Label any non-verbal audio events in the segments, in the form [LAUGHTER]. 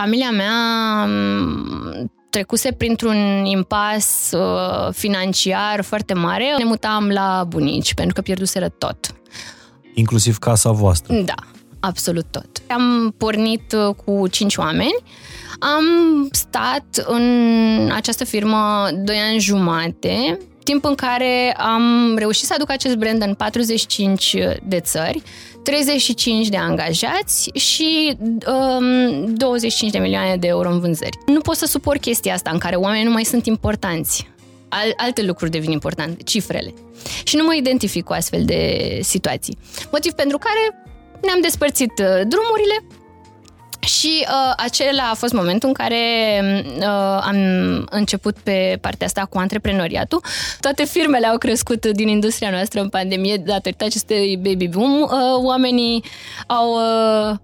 familia mea mm, trecuse printr-un impas uh, financiar foarte mare. Ne mutam la bunici pentru că pierduseră tot. Inclusiv casa voastră. Da, absolut tot. Am pornit uh, cu cinci oameni. Am stat în această firmă 2 ani jumate, timp în care am reușit să aduc acest brand în 45 de țări, 35 de angajați și um, 25 de milioane de euro în vânzări. Nu pot să suport chestia asta în care oamenii nu mai sunt importanți. Al, alte lucruri devin importante, cifrele. Și nu mă identific cu astfel de situații. Motiv pentru care ne-am despărțit uh, drumurile, și uh, acela a fost momentul în care uh, am început pe partea asta cu antreprenoriatul. Toate firmele au crescut din industria noastră în pandemie datorită acestui baby boom. Uh, oamenii au uh,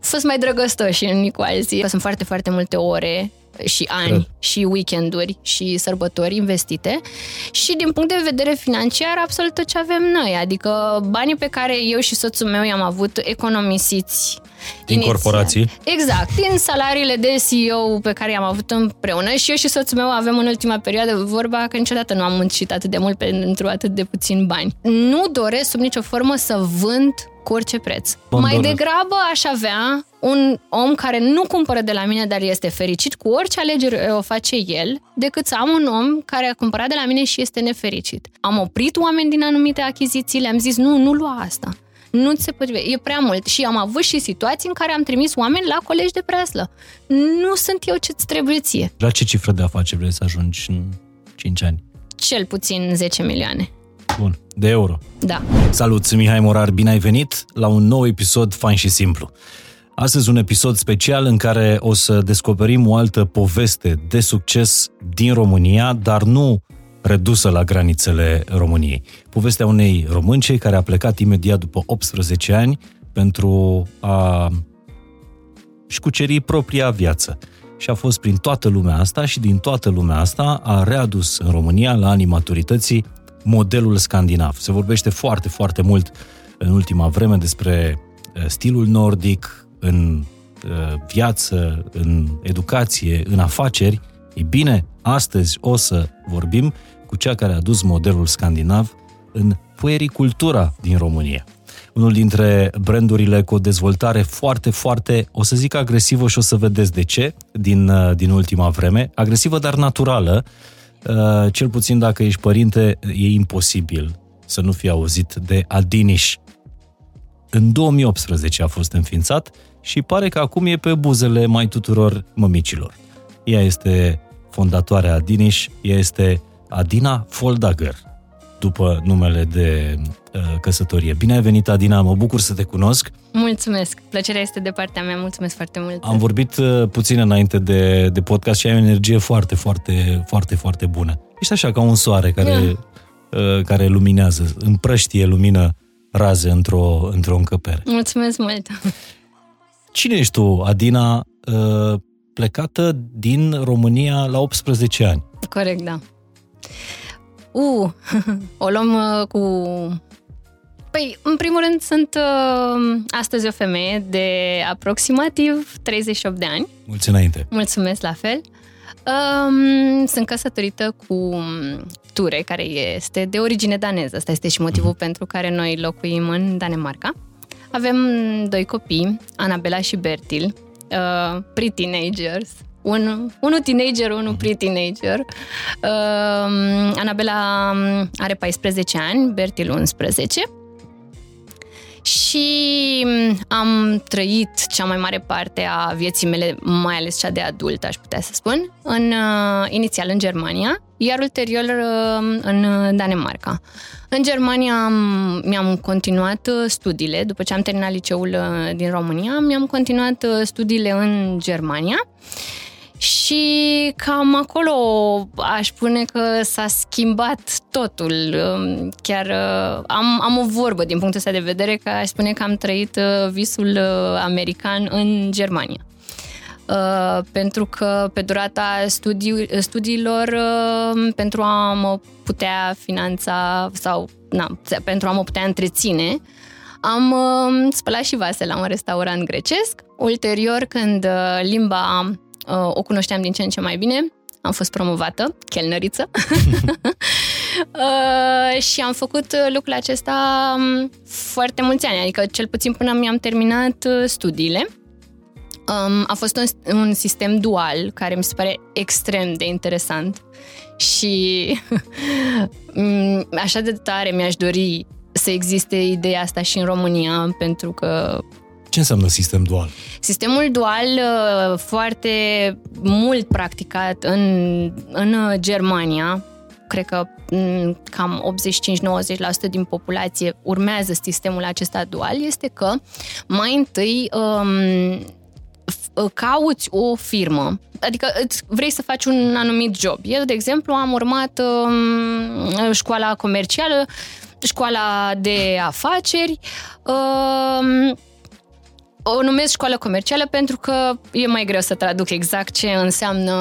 fost mai drăgăstoși în cu alții. Sunt foarte, foarte multe ore și ani Cred. și weekenduri și sărbători investite și din punct de vedere financiar absolut tot ce avem noi, adică banii pe care eu și soțul meu i-am avut economisiți din inițial. corporații? Exact, din salariile de CEO pe care i-am avut împreună și eu și soțul meu avem în ultima perioadă vorba că niciodată nu am muncit atât de mult pentru atât de puțin bani. Nu doresc sub nicio formă să vând cu orice preț. Bun, Mai degrabă aș avea un om care nu cumpără de la mine, dar este fericit cu orice alegere o face el, decât să am un om care a cumpărat de la mine și este nefericit. Am oprit oameni din anumite achiziții, le-am zis nu, nu lua asta. Nu ți se potrivește, e prea mult. Și am avut și situații în care am trimis oameni la colegi de preslă. Nu sunt eu ce-ți trebuie ție. La ce cifră de afaceri vrei să ajungi în 5 ani? Cel puțin 10 milioane. Bun, de euro. Da. Salut, Mihai Morar, bine ai venit la un nou episod fain și simplu. Astăzi un episod special în care o să descoperim o altă poveste de succes din România, dar nu redusă la granițele României. Povestea unei românce care a plecat imediat după 18 ani pentru a și cuceri propria viață. Și a fost prin toată lumea asta și din toată lumea asta a readus în România la anii maturității modelul scandinav. Se vorbește foarte, foarte mult în ultima vreme despre uh, stilul nordic în uh, viață, în educație, în afaceri. Ei bine, astăzi o să vorbim cu cea care a dus modelul scandinav în puericultura din România. Unul dintre brandurile cu o dezvoltare foarte, foarte, o să zic agresivă și o să vedeți de ce, din, uh, din ultima vreme. Agresivă, dar naturală. Uh, cel puțin dacă ești părinte, e imposibil să nu fii auzit de Adiniș. În 2018 a fost înființat și pare că acum e pe buzele mai tuturor mămicilor. Ea este fondatoarea Adiniș, ea este Adina Foldager, după numele de uh, căsătorie. Bine ai venit, Adina, mă bucur să te cunosc. Mulțumesc, plăcerea este de partea mea, mulțumesc foarte mult. Am vorbit uh, puțin înainte de, de podcast și ai o energie foarte, foarte, foarte, foarte bună. Ești așa ca un soare care, yeah. uh, care luminează, împrăștie lumină raze într-o, într-o încăpere. Mulțumesc mult! Cine ești tu, Adina, uh, plecată din România la 18 ani? Corect, da. Uh, [LAUGHS] o luăm uh, cu... Păi, în primul rând, sunt uh, astăzi o femeie de aproximativ 38 de ani. Mulți înainte. Mulțumesc la fel. Um, sunt căsătorită cu Ture, care este de origine daneză. Asta este și motivul uh-huh. pentru care noi locuim în Danemarca. Avem doi copii, Anabela și Bertil, uh, pre-teenagers, un, unul teenager, unul mhm. pre-teenager. Uh, Anabela are 14 ani, Bertil 11 și am trăit cea mai mare parte a vieții mele, mai ales cea de adult, aș putea să spun, în, uh, inițial în Germania, iar ulterior uh, în Danemarca. În Germania am, mi-am continuat uh, studiile, după ce am terminat liceul uh, din România, mi-am continuat uh, studiile în Germania și cam acolo aș spune că s-a schimbat totul. Um, chiar am, am o vorbă din punctul ăsta de vedere că aș spune că am trăit visul american în Germania. Uh, pentru că pe durata studi- studiilor, uh, pentru a mă putea finanța sau na, pentru a mă putea întreține, am uh, spălat și vase la un restaurant grecesc. Ulterior, când uh, limba uh, o cunoșteam din ce în ce mai bine, am fost promovată, chelnăriță. [LAUGHS] uh, și am făcut lucrul acesta um, foarte mulți ani, adică cel puțin până mi-am terminat uh, studiile. Um, a fost un, un sistem dual care mi se pare extrem de interesant și [LAUGHS] mm, așa de tare mi-aș dori să existe ideea asta și în România, pentru că ce înseamnă sistem dual? Sistemul dual uh, foarte mult practicat în, în Germania, cred că mm, cam 85-90% din populație urmează sistemul acesta dual, este că mai întâi um, cauți o firmă, adică vrei să faci un anumit job. Eu, de exemplu, am urmat um, școala comercială, școala de afaceri, um, o numesc școală comercială pentru că e mai greu să traduc exact ce înseamnă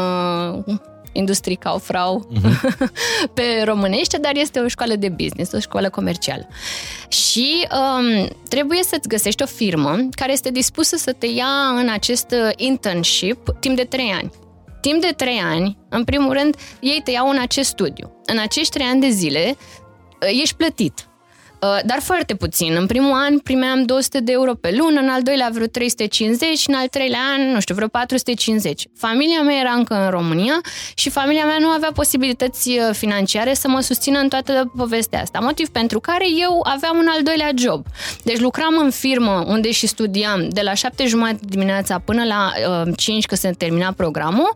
industrie Kaufrau uh-huh. [LAUGHS] pe românește, dar este o școală de business, o școală comercială. Și um, trebuie să-ți găsești o firmă care este dispusă să te ia în acest internship timp de 3 ani. Timp de 3 ani, în primul rând, ei te iau în acest studiu. În acești 3 ani de zile ești plătit Uh, dar foarte puțin. În primul an primeam 200 de euro pe lună, în al doilea vreo 350 și în al treilea an, nu știu, vreo 450. Familia mea era încă în România și familia mea nu avea posibilități uh, financiare să mă susțină în toată povestea asta. Motiv pentru care eu aveam un al doilea job. Deci lucram în firmă unde și studiam de la 7 jumate dimineața până la uh, 5 că se termina programul,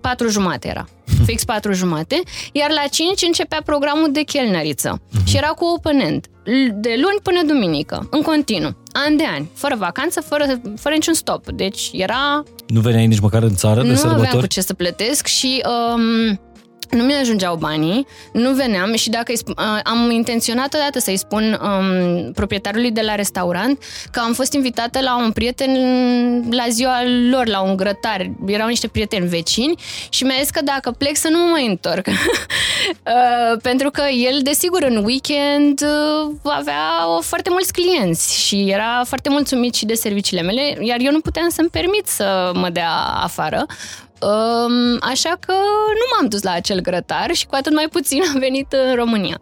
patru jumate era. [LAUGHS] Fix patru jumate. Iar la 5 începea programul de chelneriță. Uh-huh. Și era cu open end de luni până duminică, în continuu, an de ani, fără vacanță, fără, fără niciun stop. Deci era... Nu veneai nici măcar în țară de nu sărbători? Nu aveam cu ce să plătesc și um, nu mi ajungeau banii, nu veneam și dacă îi, uh, am intenționat odată să-i spun um, proprietarului de la restaurant că am fost invitată la un prieten la ziua lor, la un grătar. Erau niște prieteni vecini și mi-a zis că dacă plec să nu mă mai întorc. [LAUGHS] uh, pentru că el, desigur, în weekend uh, avea o, foarte mulți clienți și era foarte mulțumit și de serviciile mele, iar eu nu puteam să-mi permit să mă dea afară. Um, așa că nu m-am dus la acel grătar și cu atât mai puțin am venit în România.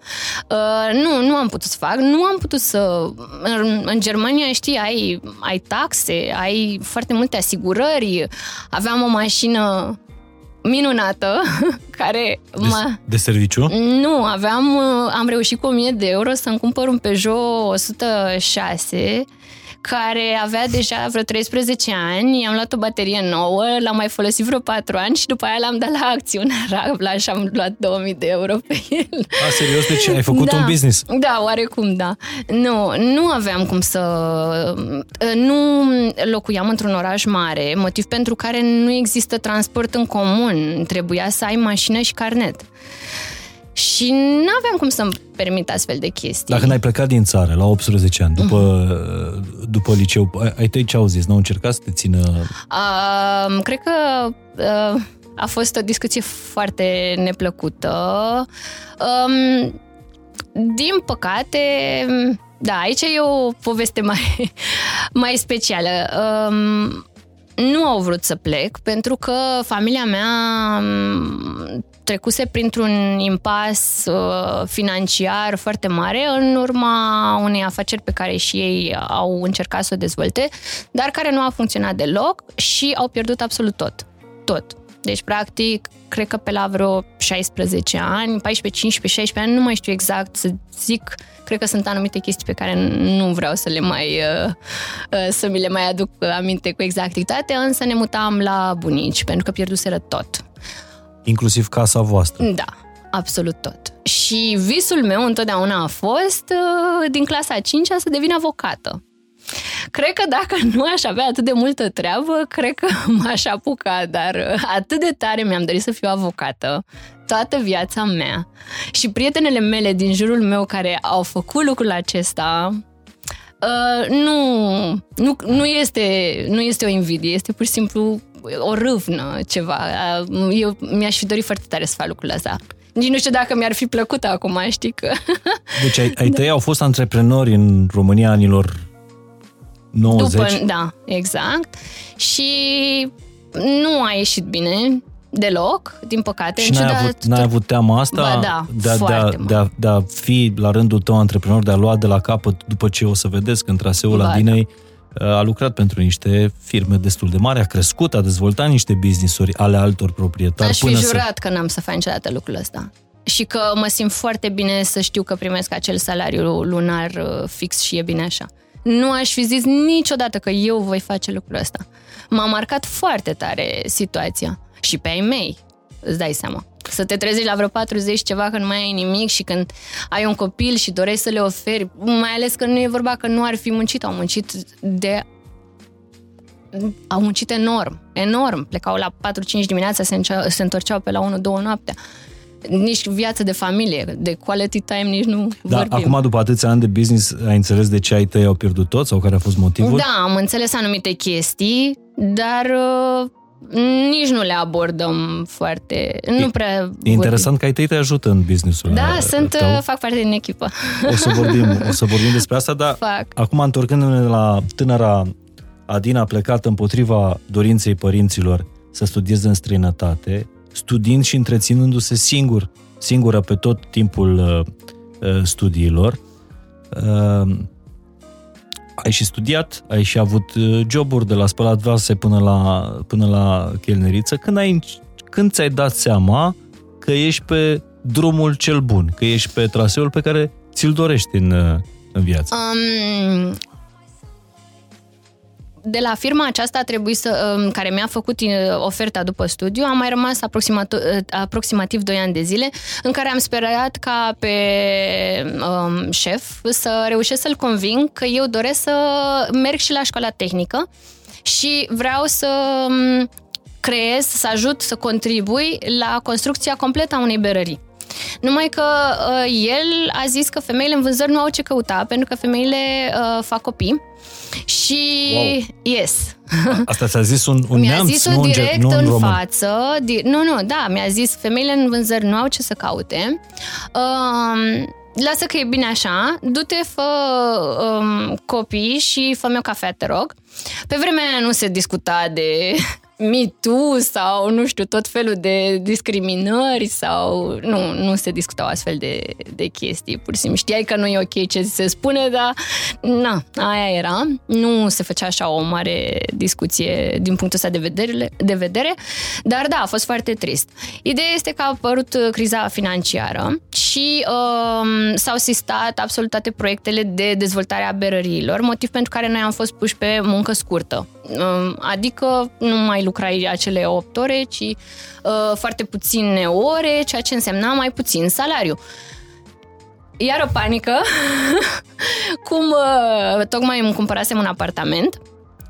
Uh, nu, nu am putut să fac, nu am putut să... În, în Germania, știi, ai, ai taxe, ai foarte multe asigurări, aveam o mașină minunată [LAUGHS] care de, m-a... de serviciu? Nu, aveam am reușit cu 1000 de euro să-mi cumpăr un Peugeot 106 care avea deja vreo 13 ani, am luat o baterie nouă, l-am mai folosit vreo 4 ani și după aia l-am dat la acțiunea [LAUGHS] Rabla și am luat 2000 de euro pe el. A, serios? Deci ai făcut da, un business? Da, oarecum, da. Nu, nu aveam cum să... Nu locuiam într-un oraș mare, motiv pentru care nu există transport în comun. Trebuia să ai mașină și carnet. Și nu aveam cum să-mi permit astfel de chestii. Dacă n-ai plecat din țară la 18 ani, după, uh-huh. după liceu, ai tăi ce au zis? N-au încercat să te țină... Uh, cred că uh, a fost o discuție foarte neplăcută. Um, din păcate, da, aici e o poveste [LAUGHS] mai, mai specială. Um, nu au vrut să plec pentru că familia mea trecuse printr-un impas uh, financiar foarte mare în urma unei afaceri pe care și ei au încercat să o dezvolte, dar care nu a funcționat deloc și au pierdut absolut tot. Tot. Deci, practic, cred că pe la vreo 16 ani, 14, 15, 16 ani, nu mai știu exact să zic, cred că sunt anumite chestii pe care nu vreau să le mai, uh, uh, să mi le mai aduc aminte cu exactitate, însă ne mutam la bunici, pentru că pierduseră tot. Inclusiv casa voastră. Da, absolut tot. Și visul meu întotdeauna a fost, uh, din clasa 5 să devin avocată. Cred că dacă nu aș avea atât de multă treabă, cred că [LAUGHS] m-aș apuca, dar uh, atât de tare mi-am dorit să fiu avocată toată viața mea. Și prietenele mele din jurul meu care au făcut lucrul acesta, uh, nu, nu, nu, este, nu este o invidie, este pur și simplu o râvnă, ceva. Eu mi-aș fi dorit foarte tare să fac lucrul ăsta. Nici nu știu dacă mi-ar fi plăcut acum, știi că... Deci ai, ai [LAUGHS] tăi au fost antreprenori în România anilor 90? După, da, exact. Și nu a ieșit bine deloc, din păcate. Și n-ai avut, n-ai avut teama asta ba, da, de, a, de, a, de, a, de a fi la rândul tău antreprenor, de a lua de la capăt după ce o să vedeți că în traseul Ba, Adinei a lucrat pentru niște firme destul de mari, a crescut, a dezvoltat niște business-uri ale altor proprietari. Aș fi până jurat că n-am să fac niciodată lucrul ăsta. Și că mă simt foarte bine să știu că primesc acel salariu lunar uh, fix și e bine așa. Nu aș fi zis niciodată că eu voi face lucrul ăsta. M-a marcat foarte tare situația. Și pe ai mei, îți dai seama. Să te trezești la vreo 40 ceva când nu mai ai nimic și când ai un copil și dorești să le oferi, mai ales că nu e vorba că nu ar fi muncit, au muncit de au muncit enorm, enorm. Plecau la 4-5 dimineața, se, încea, se întorceau pe la 1-2 noaptea. Nici viață de familie, de quality time nici nu Da, vorbim. acum după atâția ani de business, ai înțeles de ce ai tăi au pierdut tot sau care a fost motivul? Da, am înțeles anumite chestii, dar uh, nici nu le abordăm foarte... Nu prea E interesant că ai tăi te ajută în businessul vorbim. Da, uh, sunt, tău. uh, fac parte din echipă. O să vorbim, o să vorbim [LAUGHS] despre asta, dar Fac. acum întorcându-ne la tânăra Adina a plecat împotriva dorinței părinților să studieze în străinătate, studiind și întreținându-se singur, singură pe tot timpul uh, uh, studiilor. Uh, ai și studiat, ai și avut uh, joburi de la spălat vase până la, până la chelneriță. Când, ai, când ți-ai dat seama că ești pe drumul cel bun, că ești pe traseul pe care ți-l dorești în, uh, în viață? Um, de la firma aceasta a trebuit să, um, care mi-a făcut uh, oferta după studiu, am mai rămas aproximativ, aproximativ 2 ani de zile în care am sperat ca pe um, șef să reușesc să-l conving că eu doresc să merg și la școala tehnică și vreau să um, creez, să ajut, să contribui la construcția completă a unei berării. Numai că uh, el a zis că femeile în vânzări nu au ce căuta, pentru că femeile uh, fac copii. Și Wow. yes. Asta ți-a zis un, un mi-a neamț, zis-o nu un, ge- direct nu un în român. față. Di- nu, nu, da, mi-a zis femeile în vânzări nu au ce să caute. Um, lasă că e bine așa, du-te, fă um, copii și fă-mi o cafea, te rog. Pe vremea aia nu se discuta de Me Too sau, nu știu, tot felul de discriminări sau... Nu, nu se discutau astfel de, de chestii. Pur și simplu știai că nu e ok ce se spune, dar na, aia era. Nu se făcea așa o mare discuție din punctul ăsta de vedere, de vedere dar da, a fost foarte trist. Ideea este că a apărut uh, criza financiară și um, s-au sistat absolut toate proiectele de dezvoltare a berăriilor, motiv pentru care noi am fost puși pe muncă scurtă. Um, adică nu mai lucrai acele 8 ore, ci uh, foarte puține ore, ceea ce însemna mai puțin salariu. Iar o panică, [LAUGHS] cum uh, tocmai îmi cumpărasem un apartament,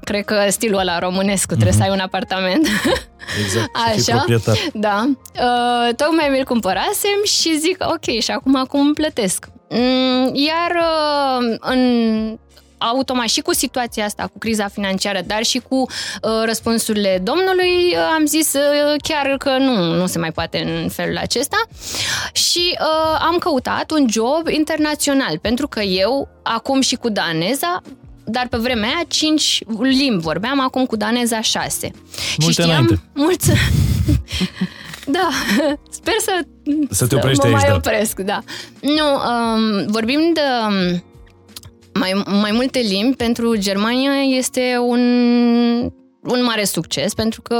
cred că stilul ăla românesc, trebuie mm-hmm. să ai un apartament. [LAUGHS] Exact, să fii Așa, proprietar. da. Uh, tocmai mi-l cumpărasem și zic, ok, și acum acum plătesc. Mm, Iar uh, în automat și cu situația asta, cu criza financiară, dar și cu uh, răspunsurile domnului, uh, am zis uh, chiar că nu, nu se mai poate în felul acesta și uh, am căutat un job internațional, pentru că eu, acum și cu daneza, dar pe vremea aia 5 limbi vorbeam, acum cu daneza 6. Multe și știam înainte. mulți... [LAUGHS] da, [LAUGHS] sper să, Să te oprești mă aici, mai da. opresc, da. Nu, um, vorbim de um, mai, mai multe limbi pentru Germania este un, un mare succes pentru că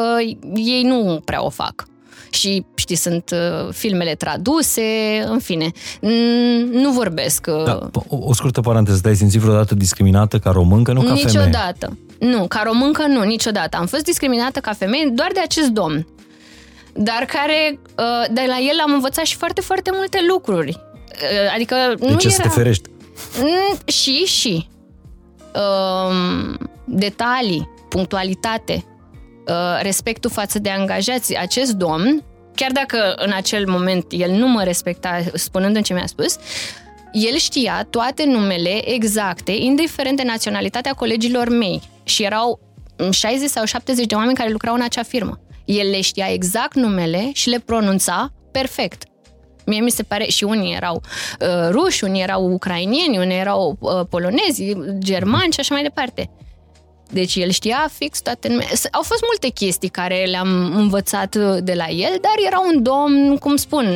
ei nu prea o fac. Și, știi, sunt uh, filmele traduse, în fine, n- nu vorbesc. uh, Da, o, o scurtă paranteză, te-ai simțit vreodată discriminată ca româncă, nu ca femeie? Niciodată. Nu, ca româncă nu, niciodată. Am fost discriminată ca femeie doar de acest domn. Dar care, uh, de la el am învățat și foarte, foarte multe lucruri. Uh, Adică De nu ce să era... te ferești? Mm, Și, și. Um, detalii, punctualitate, uh, respectul față de angajați. Acest domn, chiar dacă în acel moment el nu mă respecta spunând ce mi-a spus, el știa toate numele exacte, indiferent de naționalitatea colegilor mei. Și erau 60 sau 70 de oameni care lucrau în acea firmă. El le știa exact numele și le pronunța perfect. Mie mi se pare, și unii erau uh, ruși, unii erau ucrainieni, unii erau uh, polonezi, germani și așa mai departe. Deci el știa fix toate nume. Au fost multe chestii care le-am învățat de la el, dar era un domn, cum spun,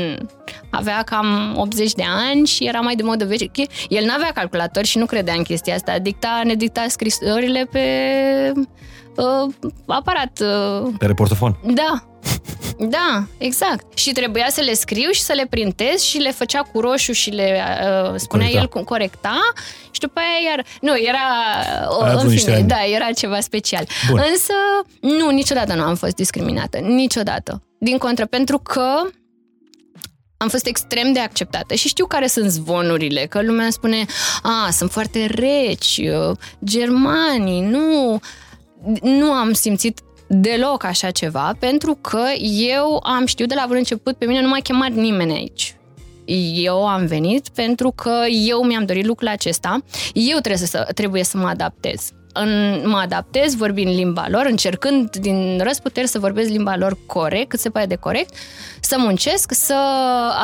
avea cam 80 de ani și era mai de modă veche. El nu avea calculator și nu credea în chestia asta. Dicta, ne dicta scrisorile pe uh, aparat. Uh, pe reportofon. Da. [LAUGHS] Da, exact. Și trebuia să le scriu și să le printez și le făcea cu roșu și le uh, spunea corecta. el cum corecta și după aia iar... Nu, era... Uh, în fine, da, era ceva special. Bun. Însă, nu, niciodată nu am fost discriminată. Niciodată. Din contră, pentru că am fost extrem de acceptată și știu care sunt zvonurile, că lumea spune, a, sunt foarte reci, uh, germanii, nu... Nu am simțit deloc așa ceva, pentru că eu am știut de la bun început, pe mine nu m-a chemat nimeni aici. Eu am venit pentru că eu mi-am dorit lucrul acesta, eu trebuie să, trebuie să mă adaptez. În, mă adaptez vorbind limba lor, încercând din răsputeri să vorbesc limba lor corect, cât se poate de corect, să muncesc, să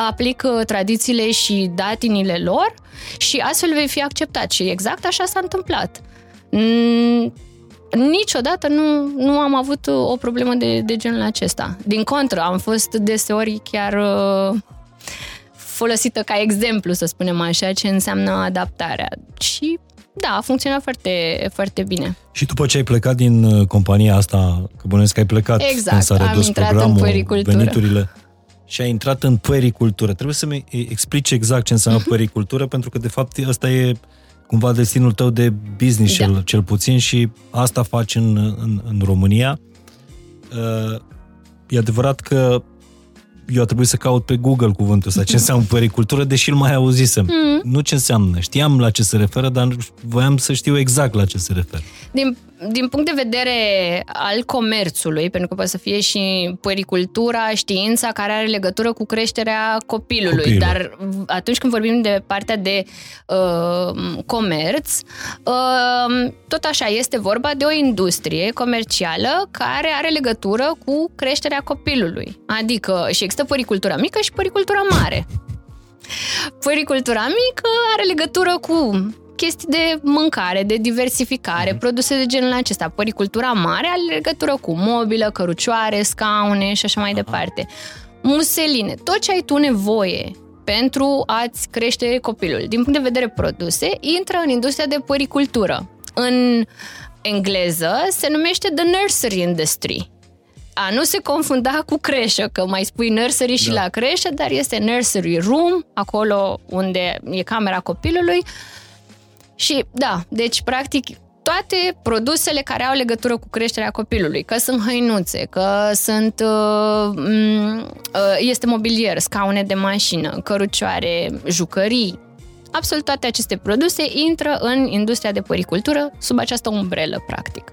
aplic tradițiile și datinile lor și astfel vei fi acceptat. Și exact așa s-a întâmplat niciodată nu, nu am avut o problemă de, de genul acesta. Din contră, am fost deseori chiar uh, folosită ca exemplu, să spunem așa, ce înseamnă adaptarea. Și da, a funcționat foarte, foarte bine. Și după ce ai plecat din uh, compania asta, că bănuiesc că ai plecat exact, când s-a redus am intrat programul, în veniturile, și ai intrat în puericultură. Trebuie să-mi explici exact ce înseamnă uh-huh. puericultură, pentru că de fapt ăsta e cumva destinul tău de business da. cel, cel puțin și asta faci în, în, în România. Uh, e adevărat că eu a trebuit să caut pe Google cuvântul ăsta, ce înseamnă pericultură, deși îl mai auzisem. Mm. Nu ce înseamnă. Știam la ce se referă, dar voiam să știu exact la ce se referă. Din din punct de vedere al comerțului, pentru că poate să fie și puericultura, știința care are legătură cu creșterea copilului, Copilul. dar atunci când vorbim de partea de uh, comerț, uh, tot așa este vorba de o industrie comercială care are legătură cu creșterea copilului. Adică și există puericultura mică și puericultura mare. Puericultura mică are legătură cu chestii de mâncare, de diversificare, mm. produse de genul acesta. Păricultura mare are legătură cu mobilă, cărucioare, scaune și așa mai Aha. departe. Museline, tot ce ai tu nevoie pentru a-ți crește copilul. Din punct de vedere produse, intră în industria de păricultură. În engleză se numește the nursery industry. A nu se confunda cu creșă, că mai spui nursery și da. la creșă, dar este nursery room, acolo unde e camera copilului, și da, deci practic toate produsele care au legătură cu creșterea copilului, că sunt hăinuțe, că sunt uh, uh, este mobilier, scaune de mașină, cărucioare, jucării, absolut toate aceste produse intră în industria de păricultură sub această umbrelă, practic.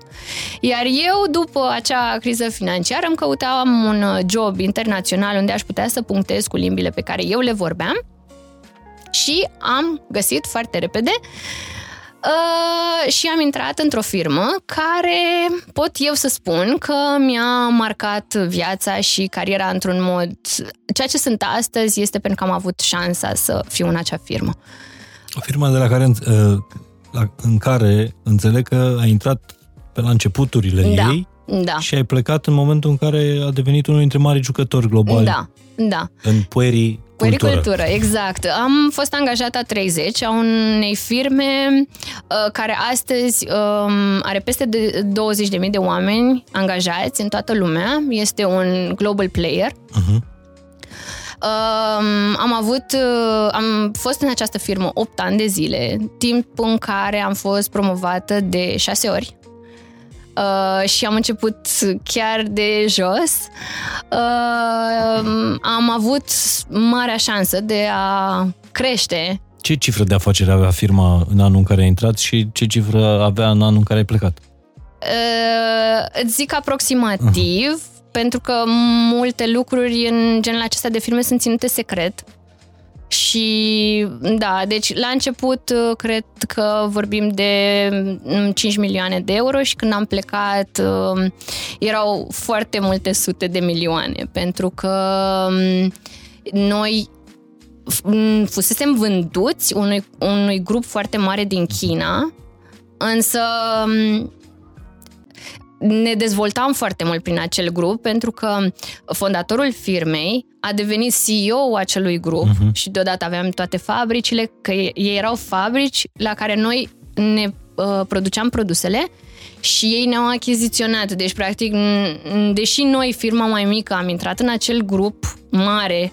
Iar eu, după acea criză financiară, îmi căutam un job internațional unde aș putea să punctez cu limbile pe care eu le vorbeam și am găsit foarte repede Uh, și am intrat într-o firmă care pot eu să spun că mi-a marcat viața și cariera într-un mod... Ceea ce sunt astăzi este pentru că am avut șansa să fiu în acea firmă. O firmă de la care, uh, la, în care înțeleg că ai intrat pe la începuturile da, ei da. și ai plecat în momentul în care a devenit unul dintre mari jucători globali da, da. în puerii Puericultură, exact. Am fost angajată a 30 a unei firme uh, care astăzi um, are peste de 20.000 de oameni angajați în toată lumea. Este un global player. Uh-huh. Um, am avut, uh, am fost în această firmă 8 ani de zile, timp în care am fost promovată de 6 ori uh, și am început chiar de jos. Uh, am avut marea șansă de a crește. Ce cifră de afacere avea firma în anul în care ai intrat și ce cifră avea în anul în care ai plecat? Uh, îți zic aproximativ, uh-huh. pentru că multe lucruri în genul acesta de firme sunt ținute secret. Și da, deci la început uh, cred că vorbim de 5 mm, milioane de euro și când am plecat um, erau foarte multe sute de milioane pentru că mm, noi fusesem vânduți unui, unui grup foarte mare din China, însă ne dezvoltam foarte mult prin acel grup pentru că fondatorul firmei a devenit CEO acelui grup uh-huh. și deodată aveam toate fabricile, că ei erau fabrici la care noi ne uh, produceam produsele și ei ne-au achiziționat. Deci, practic, deși noi, firma mai mică, am intrat în acel grup mare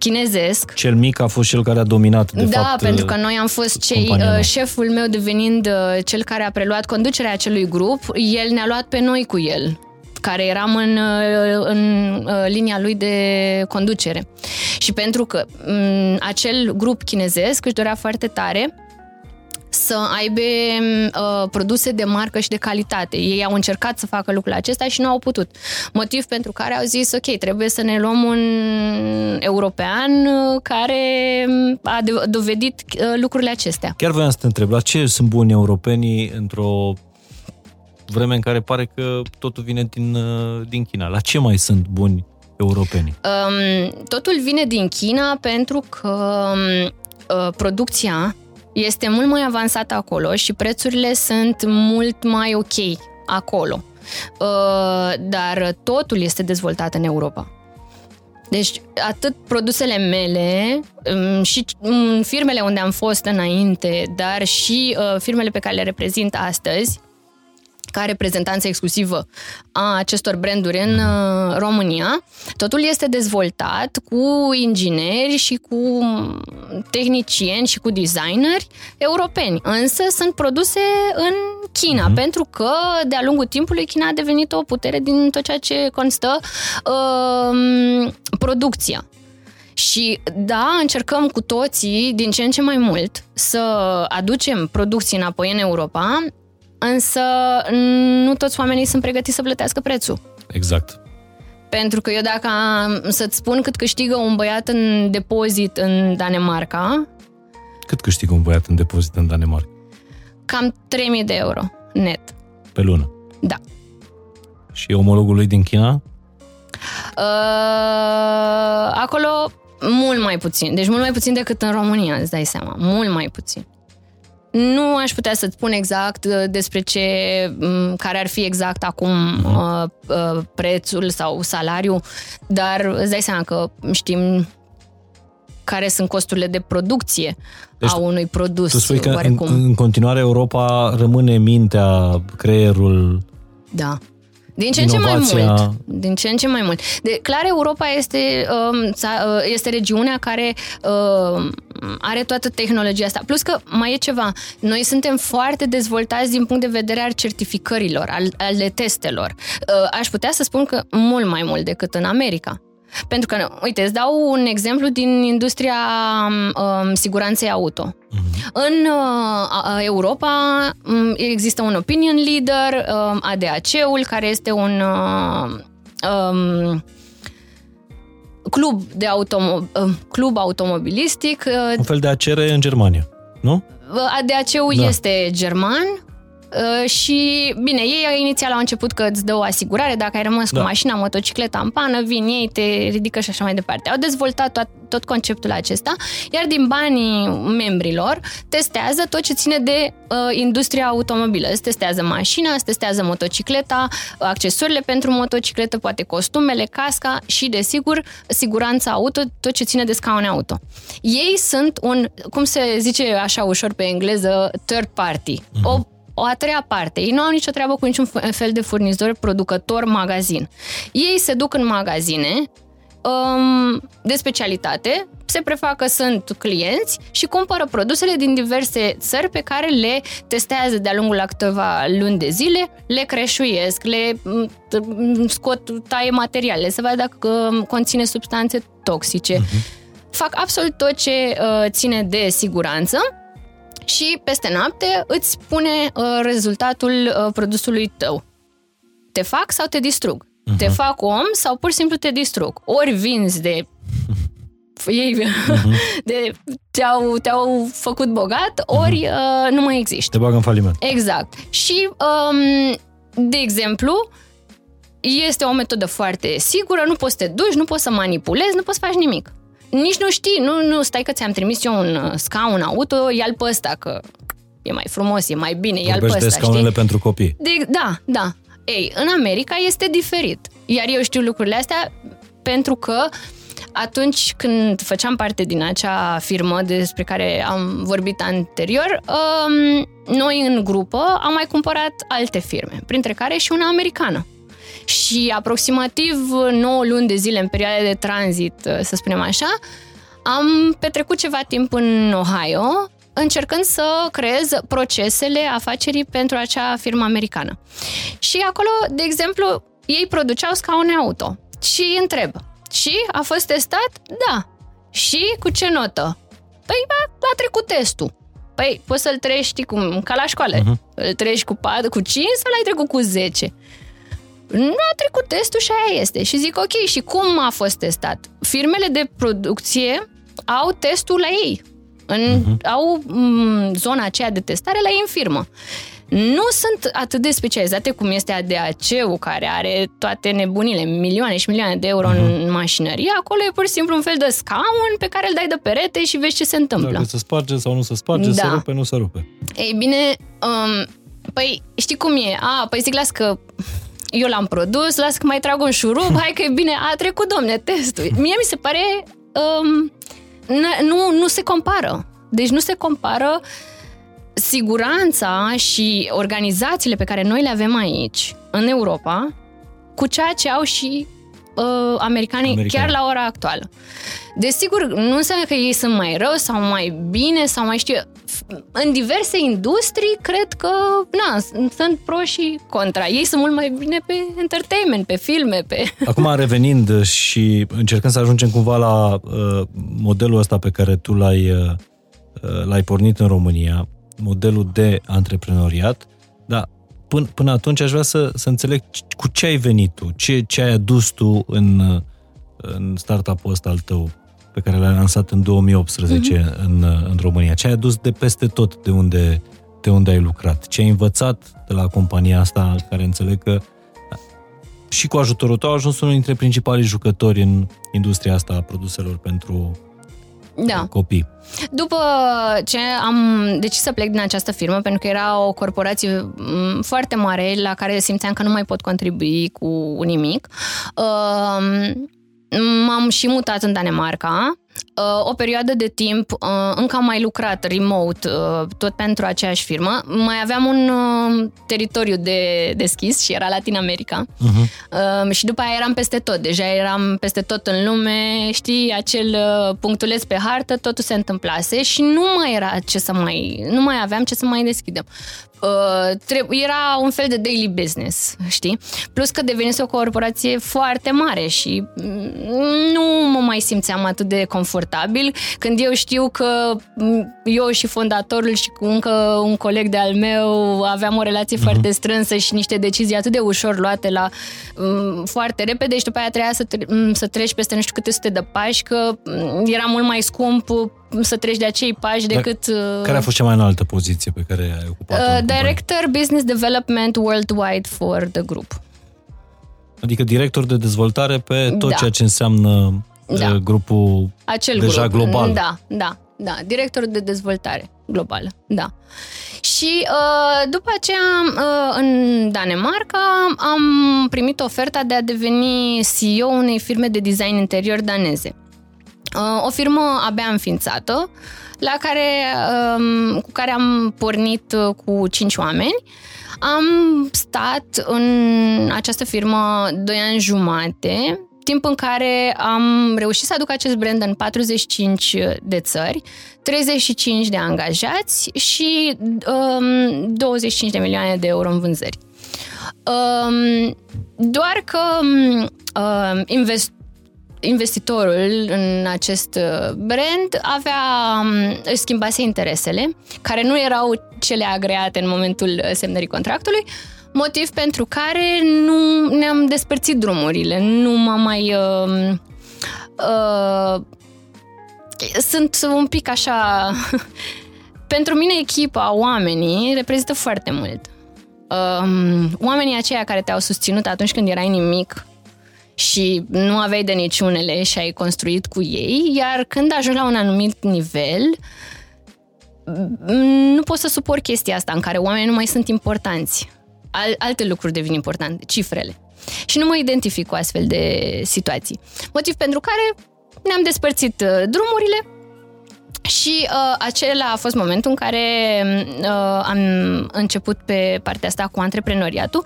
chinezesc. Cel mic a fost cel care a dominat, de da, fapt, pentru că noi am fost cei, uh, șeful meu devenind uh, cel care a preluat conducerea acelui grup, el ne-a luat pe noi cu el care eram în, uh, în linia lui de conducere. Și pentru că mm, acel grup chinezesc își dorea foarte tare să aibă uh, produse de marcă și de calitate. Ei au încercat să facă lucrul acesta și nu au putut. Motiv pentru care au zis, ok, trebuie să ne luăm un european uh, care a dovedit uh, lucrurile acestea. Chiar voiam să te întreb, la ce sunt buni europenii într-o vreme în care pare că totul vine din, uh, din China? La ce mai sunt buni europenii? Um, totul vine din China pentru că um, uh, producția este mult mai avansat acolo și prețurile sunt mult mai ok acolo. Uh, dar totul este dezvoltat în Europa. Deci, atât produsele mele um, și um, firmele unde am fost înainte, dar și uh, firmele pe care le reprezint astăzi, ca reprezentanță exclusivă a acestor branduri în uh, România. Totul este dezvoltat cu ingineri și cu tehnicieni și cu designeri europeni, însă sunt produse în China, uh-huh. pentru că de-a lungul timpului China a devenit o putere din tot ceea ce constă uh, producția. Și da, încercăm cu toții, din ce în ce mai mult, să aducem producții înapoi în Europa, însă nu toți oamenii sunt pregătiți să plătească prețul. Exact. Pentru că eu dacă am să-ți spun cât câștigă un băiat în depozit în Danemarca... Cât câștigă un băiat în depozit în Danemarca? Cam 3000 de euro net. Pe lună? Da. Și omologul lui din China? Uh, acolo mult mai puțin. Deci mult mai puțin decât în România, îți dai seama. Mult mai puțin. Nu aș putea să-ți spun exact uh, despre ce, care ar fi exact acum uh, uh, prețul sau salariul, dar îți dai seama că știm care sunt costurile de producție deci, a unui produs. Tu spui că în, în continuare Europa rămâne mintea, creierul da. Din ce în ce mai mult. Din ce în ce mai mult. De, clar, Europa este, um, uh, este regiunea care uh, are toată tehnologia asta. Plus că mai e ceva. Noi suntem foarte dezvoltați din punct de vedere al certificărilor, al, ale testelor. Uh, aș putea să spun că mult mai mult decât în America. Pentru că, uite, îți dau un exemplu din industria um, siguranței auto. Uh-huh. În uh, Europa um, există un opinion leader, um, ADAC-ul, care este un uh, um, club, de automo- uh, club automobilistic. Uh, un fel de ACR în Germania, nu? ADAC-ul da. este german, Uh, și, bine, ei inițial au început că îți dă o asigurare, dacă ai rămas da. cu mașina, motocicleta în pană, vin ei, te ridică și așa mai departe. Au dezvoltat tot, tot conceptul acesta, iar din banii membrilor testează tot ce ține de uh, industria automobilă. Se testează mașina, se testează motocicleta, accesorile pentru motocicletă, poate costumele, casca și, desigur, siguranța auto, tot ce ține de scaune auto. Ei sunt un, cum se zice așa ușor pe engleză, third party. Uh-huh. O o a treia parte. Ei nu au nicio treabă cu niciun fel de furnizor, producător, magazin. Ei se duc în magazine um, de specialitate, se prefac că sunt clienți și cumpără produsele din diverse țări pe care le testează de-a lungul la câteva luni de zile, le creșuiesc, le mm, scot, taie materiale, să vadă dacă conține substanțe toxice. Uh-huh. Fac absolut tot ce uh, ține de siguranță și peste noapte îți spune uh, rezultatul uh, produsului tău. Te fac sau te distrug? Uh-huh. Te fac om sau pur și simplu te distrug? Ori vinzi de [LAUGHS] ei uh-huh. [LAUGHS] de, te-au, te-au făcut bogat, ori uh-huh. uh, nu mai există. Te bagă în faliment. Exact. Și, um, de exemplu, este o metodă foarte sigură, nu poți să te duci, nu poți să manipulezi, nu poți să faci nimic. Nici nu știi, nu, nu, stai că ți-am trimis eu un uh, scaun auto, ia-l pe ăsta, că e mai frumos, e mai bine, ia-l pe ăsta, de scaunele știi? pentru copii. De, da, da. Ei, în America este diferit. Iar eu știu lucrurile astea pentru că atunci când făceam parte din acea firmă despre care am vorbit anterior, um, noi în grupă am mai cumpărat alte firme, printre care și una americană. Și aproximativ 9 luni de zile în perioada de tranzit, să spunem așa, am petrecut ceva timp în Ohio, încercând să creez procesele afacerii pentru acea firmă americană. Și acolo, de exemplu, ei produceau scaune auto. Și întreb, și a fost testat? Da. Și cu ce notă? Păi a, a trecut testul. Păi poți să-l treci, știi, cum, ca la școală. Uh-huh. Îl treci cu, 4, cu 5 sau l-ai trecut cu 10? Nu a trecut testul și aia este. Și zic, ok, și cum a fost testat? Firmele de producție au testul la ei. În, uh-huh. Au m- zona aceea de testare la ei în firmă. Nu sunt atât de specializate cum este ADAC-ul, care are toate nebunile, milioane și milioane de euro uh-huh. în mașinărie. Acolo e pur și simplu un fel de scaun pe care îl dai de perete și vezi ce se întâmplă. Dacă se sparge sau nu se sparge, da. se rupe, nu se rupe. Ei bine, um, păi știi cum e? A, păi zic, las că eu l-am produs, las că mai trag un șurub, hai că e bine, a trecut, domne, testul. Mie mi se pare... Um, nu, nu se compară. Deci nu se compară siguranța și organizațiile pe care noi le avem aici, în Europa, cu ceea ce au și uh, americanii American. chiar la ora actuală. Desigur, nu înseamnă că ei sunt mai rău sau mai bine sau mai știu în diverse industrii, cred că na, sunt pro și contra. Ei sunt mult mai bine pe entertainment, pe filme, pe... Acum [LAUGHS] revenind și încercând să ajungem cumva la uh, modelul ăsta pe care tu l-ai, uh, l-ai pornit în România, modelul de antreprenoriat, dar până, până atunci aș vrea să, să înțeleg cu ce ai venit tu, ce, ce ai adus tu în, în startup-ul ăsta al tău pe care l-ai lansat în 2018 uh-huh. în, în România. Ce ai adus de peste tot de unde, de unde ai lucrat? Ce ai învățat de la compania asta care înțeleg că și cu ajutorul tău a ajuns unul dintre principalii jucători în industria asta a produselor pentru da. copii. După ce am decis să plec din această firmă, pentru că era o corporație mm, foarte mare la care simțeam că nu mai pot contribui cu nimic, uh, m-am și mutat în Danemarca. Uh, o perioadă de timp uh, încă am mai lucrat remote, uh, tot pentru aceeași firmă. Mai aveam un teritoriu de deschis și era Latin America. Uh-huh. Și după aia eram peste tot. Deja eram peste tot în lume, știi, acel punctuleț pe hartă, totul se întâmplase și nu mai era ce să mai... Nu mai aveam ce să mai deschidem uh, era un fel de daily business, știi? Plus că devenise o corporație foarte mare și mm, nu mă mai simțeam atât de confortabil când eu știu că mm, eu și fondatorul și cu încă un coleg de al meu aveam o relație uh-huh. foarte strânsă și niște decizii atât de ușor luate la um, foarte repede și după aia trebuia să, tre- să treci peste nu știu câte sute de pași că era mult mai scump să treci de acei pași Dar decât... Uh, care a fost cea mai înaltă poziție pe care ai ocupat-o? Uh, director Business Development Worldwide for the Group. Adică director de dezvoltare pe tot da. ceea ce înseamnă uh, da. grupul Acel deja grup. global. Da, da, da. Director de dezvoltare globală, da. Și uh, după aceea, uh, în Danemarca, am primit oferta de a deveni CEO unei firme de design interior daneze. Uh, o firmă abia înființată, la care, um, cu care am pornit uh, cu cinci oameni. Am stat în această firmă 2 ani jumate, timp în care am reușit să aduc acest brand în 45 de țări, 35 de angajați și um, 25 de milioane de euro în vânzări. Um, doar că um, invest investitorul în acest uh, brand avea, um, își schimbase interesele, care nu erau cele agreate în momentul semnării contractului, motiv pentru care nu ne-am despărțit drumurile, nu m-am mai... Uh, uh, sunt un pic așa... [LAUGHS] pentru mine echipa, oamenii, reprezintă foarte mult. Uh, oamenii aceia care te-au susținut atunci când erai nimic, și nu aveai de niciunele și ai construit cu ei, iar când ajungi la un anumit nivel, nu poți să suport chestia asta în care oamenii nu mai sunt importanți. Al, alte lucruri devin importante, cifrele. Și nu mă identific cu astfel de situații. Motiv pentru care ne-am despărțit uh, drumurile și uh, acela a fost momentul în care uh, am început pe partea asta cu antreprenoriatul,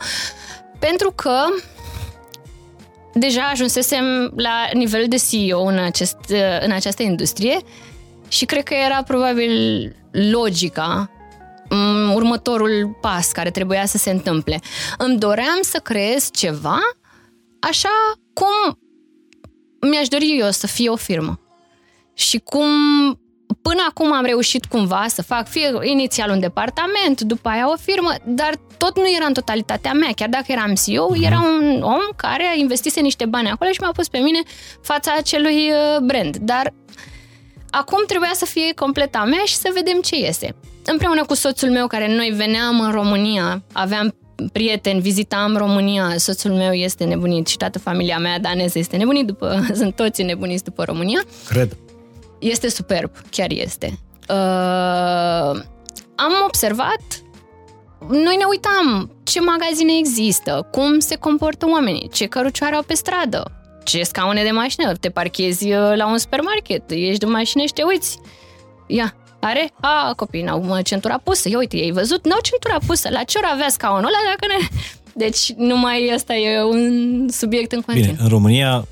pentru că deja ajunsesem la nivel de CEO în, acest, uh, în această industrie și cred că era probabil logica um, următorul pas care trebuia să se întâmple. Îmi doream să creez ceva așa cum mi-aș dori eu să fie o firmă. Și cum până acum am reușit cumva să fac fie inițial un departament, după aia o firmă, dar tot nu era în totalitatea mea. Chiar dacă eram CEO, uh-huh. era un om care a investise niște bani acolo și m-a pus pe mine fața acelui uh, brand. Dar acum trebuia să fie complet a mea și să vedem ce iese. Împreună cu soțul meu, care noi veneam în România, aveam prieteni, vizitam România, soțul meu este nebunit și toată familia mea daneză este nebunit după, [LAUGHS] sunt toți nebuniți după România. Cred. Este superb, chiar este. Uh, am observat, noi ne uitam ce magazine există, cum se comportă oamenii, ce cărucioare au pe stradă, ce scaune de mașină, te parchezi uh, la un supermarket, ieși de mașină și te uiți. Ia, are? A, copiii n-au centura pusă. Ia uite, ei văzut? N-au centura pusă. La ce ori avea scaunul ăla dacă ne... Deci numai asta e un subiect în continuu. Bine, în România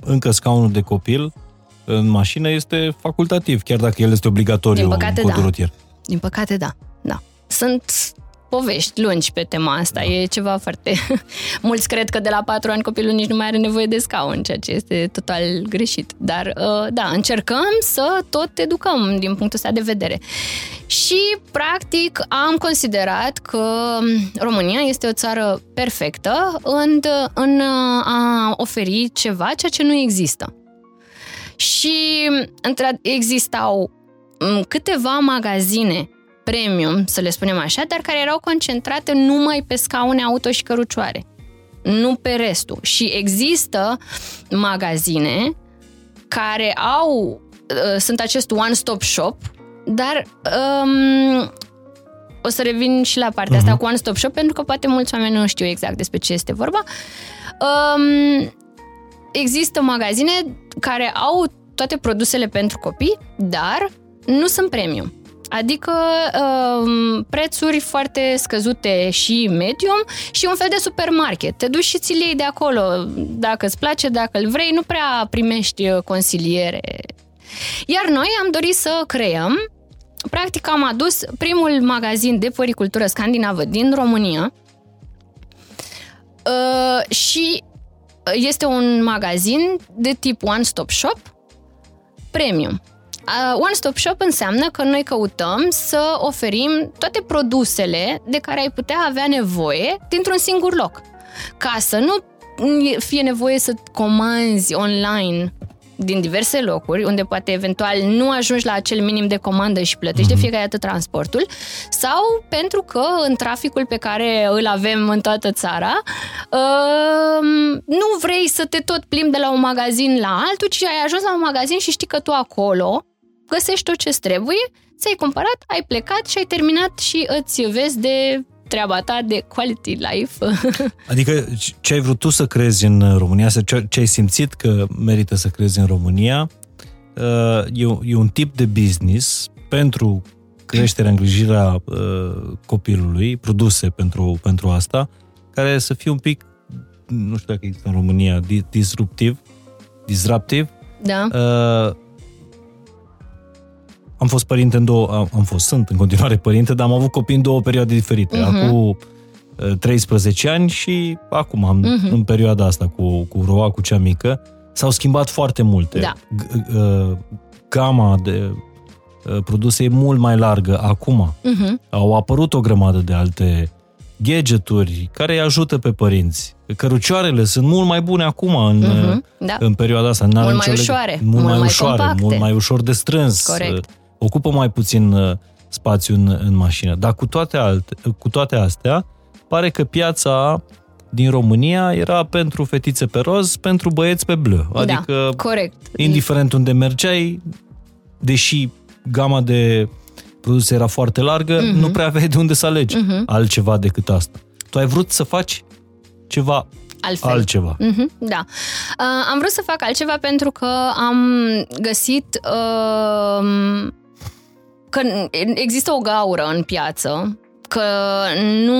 încă scaunul de copil în mașină este facultativ, chiar dacă el este obligatoriu Din păcate, în codul da. rutier. Din păcate, da. da. Sunt povești lungi pe tema asta. Da. E ceva foarte... [LAUGHS] Mulți cred că de la patru ani copilul nici nu mai are nevoie de scaun, ceea ce este total greșit. Dar, uh, da, încercăm să tot educăm din punctul ăsta de vedere. Și, practic, am considerat că România este o țară perfectă în, în a oferi ceva ceea ce nu există. Și existau mm, câteva magazine premium, să le spunem așa, dar care erau concentrate numai pe scaune auto și cărucioare, nu pe restul. Și există magazine care au, uh, sunt acest one-stop shop, dar um, o să revin și la partea uh-huh. asta cu one-stop shop, pentru că poate mulți oameni nu știu exact despre ce este vorba. Um, există magazine care au toate produsele pentru copii, dar nu sunt premium. Adică um, prețuri foarte scăzute și medium și un fel de supermarket. Te duci și ți iei de acolo, dacă îți place, dacă îl vrei, nu prea primești uh, consiliere. Iar noi am dorit să creăm, practic am adus primul magazin de poricultură scandinavă din România uh, și este un magazin de tip one-stop shop premium. One Stop Shop înseamnă că noi căutăm să oferim toate produsele de care ai putea avea nevoie dintr-un singur loc. Ca să nu fie nevoie să comanzi online din diverse locuri, unde poate eventual nu ajungi la acel minim de comandă și plătești mm-hmm. de mhm. fiecare dată transportul, sau pentru că în traficul pe care îl avem în toată țara, uh, nu vrei să te tot plimbi de la un magazin la altul, ci ai ajuns la un magazin și știi că tu acolo găsești tot ce trebuie, ți-ai cumpărat, ai plecat și ai terminat și îți vezi de treaba ta de quality life. [LAUGHS] adică ce ai vrut tu să crezi în România, sau ce ai simțit că merită să crezi în România, uh, e un tip de business pentru creșterea, îngrijirea uh, copilului, produse pentru, pentru asta, care să fie un pic, nu știu dacă există în România, disruptiv, disruptiv. Da. Uh, am fost părinte în două, am, am fost, sunt în continuare părinte, dar am avut copii în două perioade diferite. Uh-huh. Acum 13 ani și acum am, uh-huh. în perioada asta cu, cu Roa, cu cea mică, s-au schimbat foarte multe. Da. Gama de produse e mult mai largă acum. Uh-huh. Au apărut o grămadă de alte gadgeturi care îi ajută pe părinți. Cărucioarele sunt mult mai bune acum în, uh-huh. da. în perioada asta. N-are mult mai ușoare. Mult, mult mai, mai ușoare, compacte. mult mai ușor de strâns. Corect ocupă mai puțin uh, spațiu în, în mașină. Dar cu toate, alte, cu toate astea, pare că piața din România era pentru fetițe pe roz, pentru băieți pe bleu. Adică, da, corect. indiferent unde mergeai, deși gama de produse era foarte largă, mm-hmm. nu prea aveai de unde să alegi mm-hmm. altceva decât asta. Tu ai vrut să faci ceva Altfel. altceva. Mm-hmm, da. Uh, am vrut să fac altceva pentru că am găsit uh, că există o gaură în piață, că nu,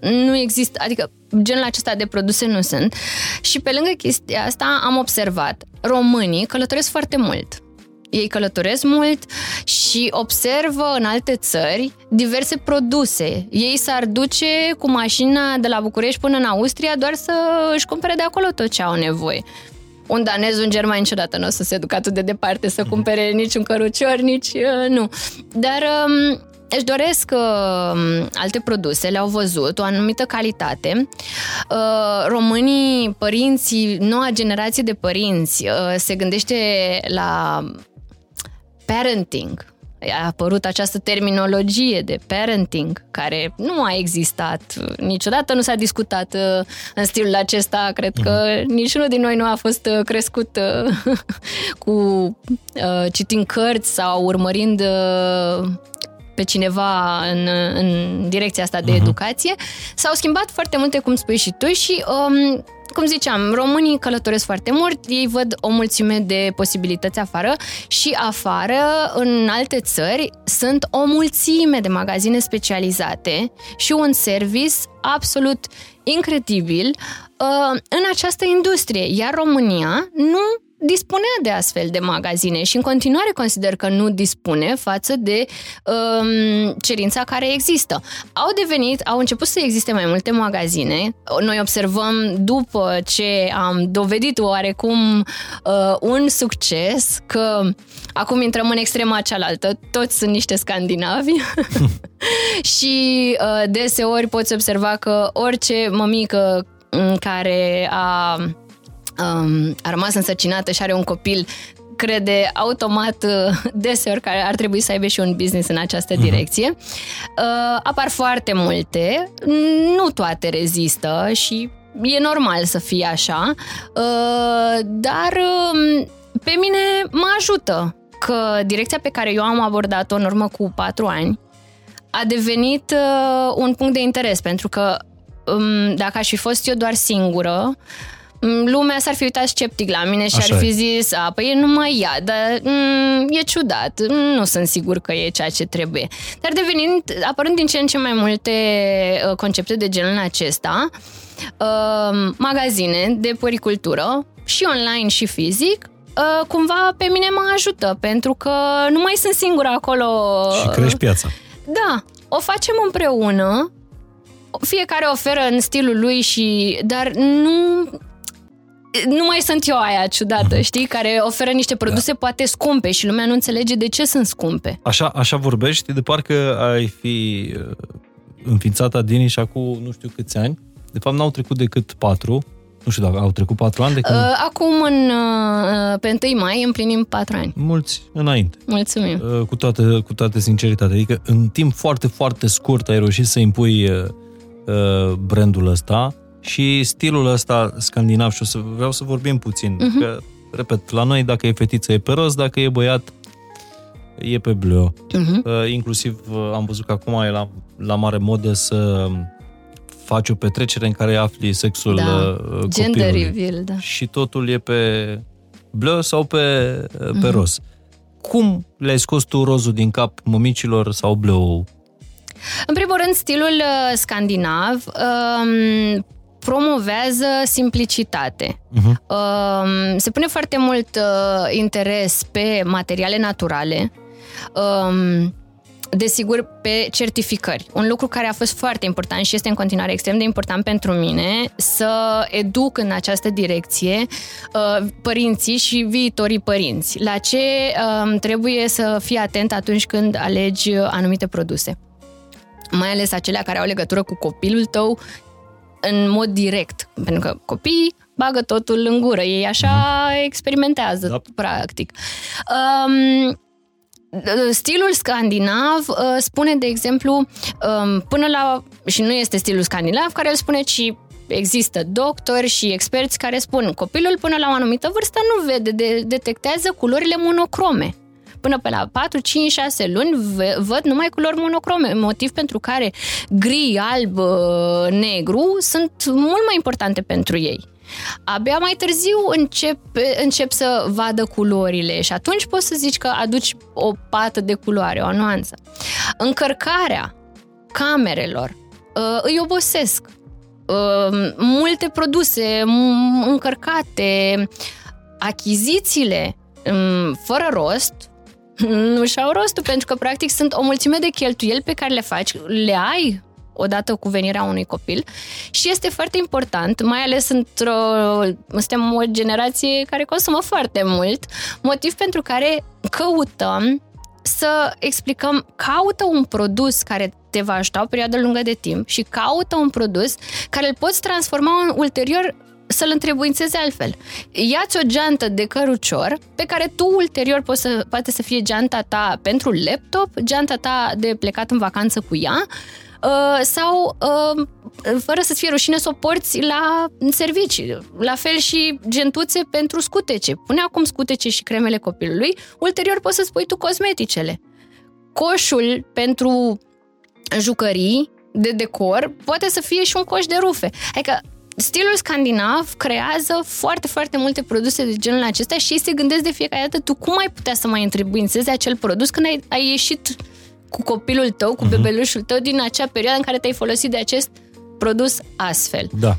nu există, adică genul acesta de produse nu sunt. Și pe lângă chestia asta am observat, românii călătoresc foarte mult. Ei călătoresc mult și observă în alte țări diverse produse. Ei s-ar duce cu mașina de la București până în Austria doar să își cumpere de acolo tot ce au nevoie. Un danez, un german niciodată nu o să se ducă atât de departe să cumpere niciun cărucior, nici uh, nu. Dar um, își doresc uh, alte produse, le-au văzut, o anumită calitate. Uh, românii, părinții, noua generație de părinți uh, se gândește la parenting. A apărut această terminologie de parenting, care nu a existat niciodată, nu s-a discutat uh, în stilul acesta. Cred că uh-huh. niciunul din noi nu a fost uh, crescut uh, [LAUGHS] cu citind cărți sau urmărind pe cineva în, în direcția asta de uh-huh. educație. S-au schimbat foarte multe, cum spui și tu, și um, cum ziceam, românii călătoresc foarte mult, ei văd o mulțime de posibilități afară și afară, în alte țări, sunt o mulțime de magazine specializate și un service absolut incredibil uh, în această industrie. Iar România nu dispunea de astfel de magazine și în continuare consider că nu dispune față de um, cerința care există. Au devenit, au început să existe mai multe magazine. Noi observăm după ce am dovedit oarecum uh, un succes că acum intrăm în extrema cealaltă, toți sunt niște scandinavi [LAUGHS] și uh, deseori poți observa că orice mămică care a um, a rămas însărcinată și are un copil crede automat uh, deseori că ar trebui să aibă și un business în această uh-huh. direcție. Uh, apar foarte multe, nu toate rezistă și e normal să fie așa, uh, dar uh, pe mine mă ajută că direcția pe care eu am abordat-o în urmă cu patru ani a devenit uh, un punct de interes, pentru că um, dacă aș fi fost eu doar singură, uh, Mm, lumea s-ar fi uitat sceptic la mine și Așa ar fi zis, a, păi e numai ea, dar mm, e ciudat, nu sunt sigur că e ceea ce trebuie. Dar devenind, apărând din ce în ce mai multe uh, concepte de genul acesta, uh, magazine de poricultură, și online și fizic, uh, cumva pe mine mă ajută, pentru că nu mai sunt singură acolo. Și crești piața. Da, o facem împreună, fiecare oferă în stilul lui și dar nu nu mai sunt eu aia ciudată, mhm. știi, care oferă niște produse da. poate scumpe și lumea nu înțelege de ce sunt scumpe. Așa, așa vorbești, de parcă ai fi uh, înființat Adini și acum nu știu câți ani. De fapt, n-au trecut decât patru. Nu știu dacă au trecut patru ani de când... Uh, acum, în, uh, pe 1 mai, împlinim patru ani. Mulți înainte. Mulțumim. Cu toată, cu toată sinceritatea. Adică, în timp foarte, foarte scurt ai reușit să impui brandul ăsta și stilul ăsta scandinav și o să vreau să vorbim puțin. Uh-huh. Că, repet, la noi dacă e fetiță e pe roz, dacă e băiat e pe bleu. Uh-huh. Uh, inclusiv uh, am văzut că acum e la, la mare modă să faci o petrecere în care afli sexul da. uh, copilului. Gender reveal, da. Și totul e pe bleu sau pe, uh, pe uh-huh. roz. Cum le-ai scos tu rozul din cap mămicilor sau bleu? În primul rând, stilul uh, scandinav um, promovează simplicitate. Uh-huh. Uh, se pune foarte mult uh, interes pe materiale naturale. Uh, desigur, pe certificări. Un lucru care a fost foarte important și este în continuare extrem de important pentru mine, să educ în această direcție uh, părinții și viitorii părinți. La ce uh, trebuie să fii atent atunci când alegi anumite produse mai ales acelea care au legătură cu copilul tău în mod direct. Pentru că copiii bagă totul în gură. Ei așa uh-huh. experimentează, da. practic. Um, stilul scandinav uh, spune, de exemplu, um, până la... și nu este stilul scandinav care îl spune, ci există doctori și experți care spun copilul până la o anumită vârstă nu vede, de, detectează culorile monocrome. Până pe la 4, 5, 6 luni văd numai culori monocrome, motiv pentru care gri, alb, uh, negru sunt mult mai importante pentru ei. Abia mai târziu încep, încep să vadă culorile și atunci poți să zici că aduci o pată de culoare, o nuanță. Încărcarea camerelor uh, îi obosesc. Uh, multe produse încărcate, achizițiile um, fără rost, nu și-au rostul, pentru că practic sunt o mulțime de cheltuieli pe care le faci, le ai odată cu venirea unui copil și este foarte important, mai ales într-o... suntem o generație care consumă foarte mult, motiv pentru care căutăm să explicăm, caută un produs care te va ajuta o perioadă lungă de timp și caută un produs care îl poți transforma în ulterior să-l întrebuințezi altfel. Ia-ți o geantă de cărucior pe care tu ulterior poți să, poate să fie geanta ta pentru laptop, geanta ta de plecat în vacanță cu ea, Uh, sau uh, fără să-ți fie rușine să o porți la servicii. La fel și gentuțe pentru scutece. Pune acum scutece și cremele copilului, ulterior poți să-ți pui tu cosmeticele. Coșul pentru jucării de decor poate să fie și un coș de rufe. Adică stilul scandinav creează foarte, foarte multe produse de genul acesta și ei se gândesc de fiecare dată tu cum ai putea să mai întrebuințezi acel produs când ai, ai ieșit cu copilul tău, cu uh-huh. bebelușul tău din acea perioadă în care te-ai folosit de acest produs astfel. Da.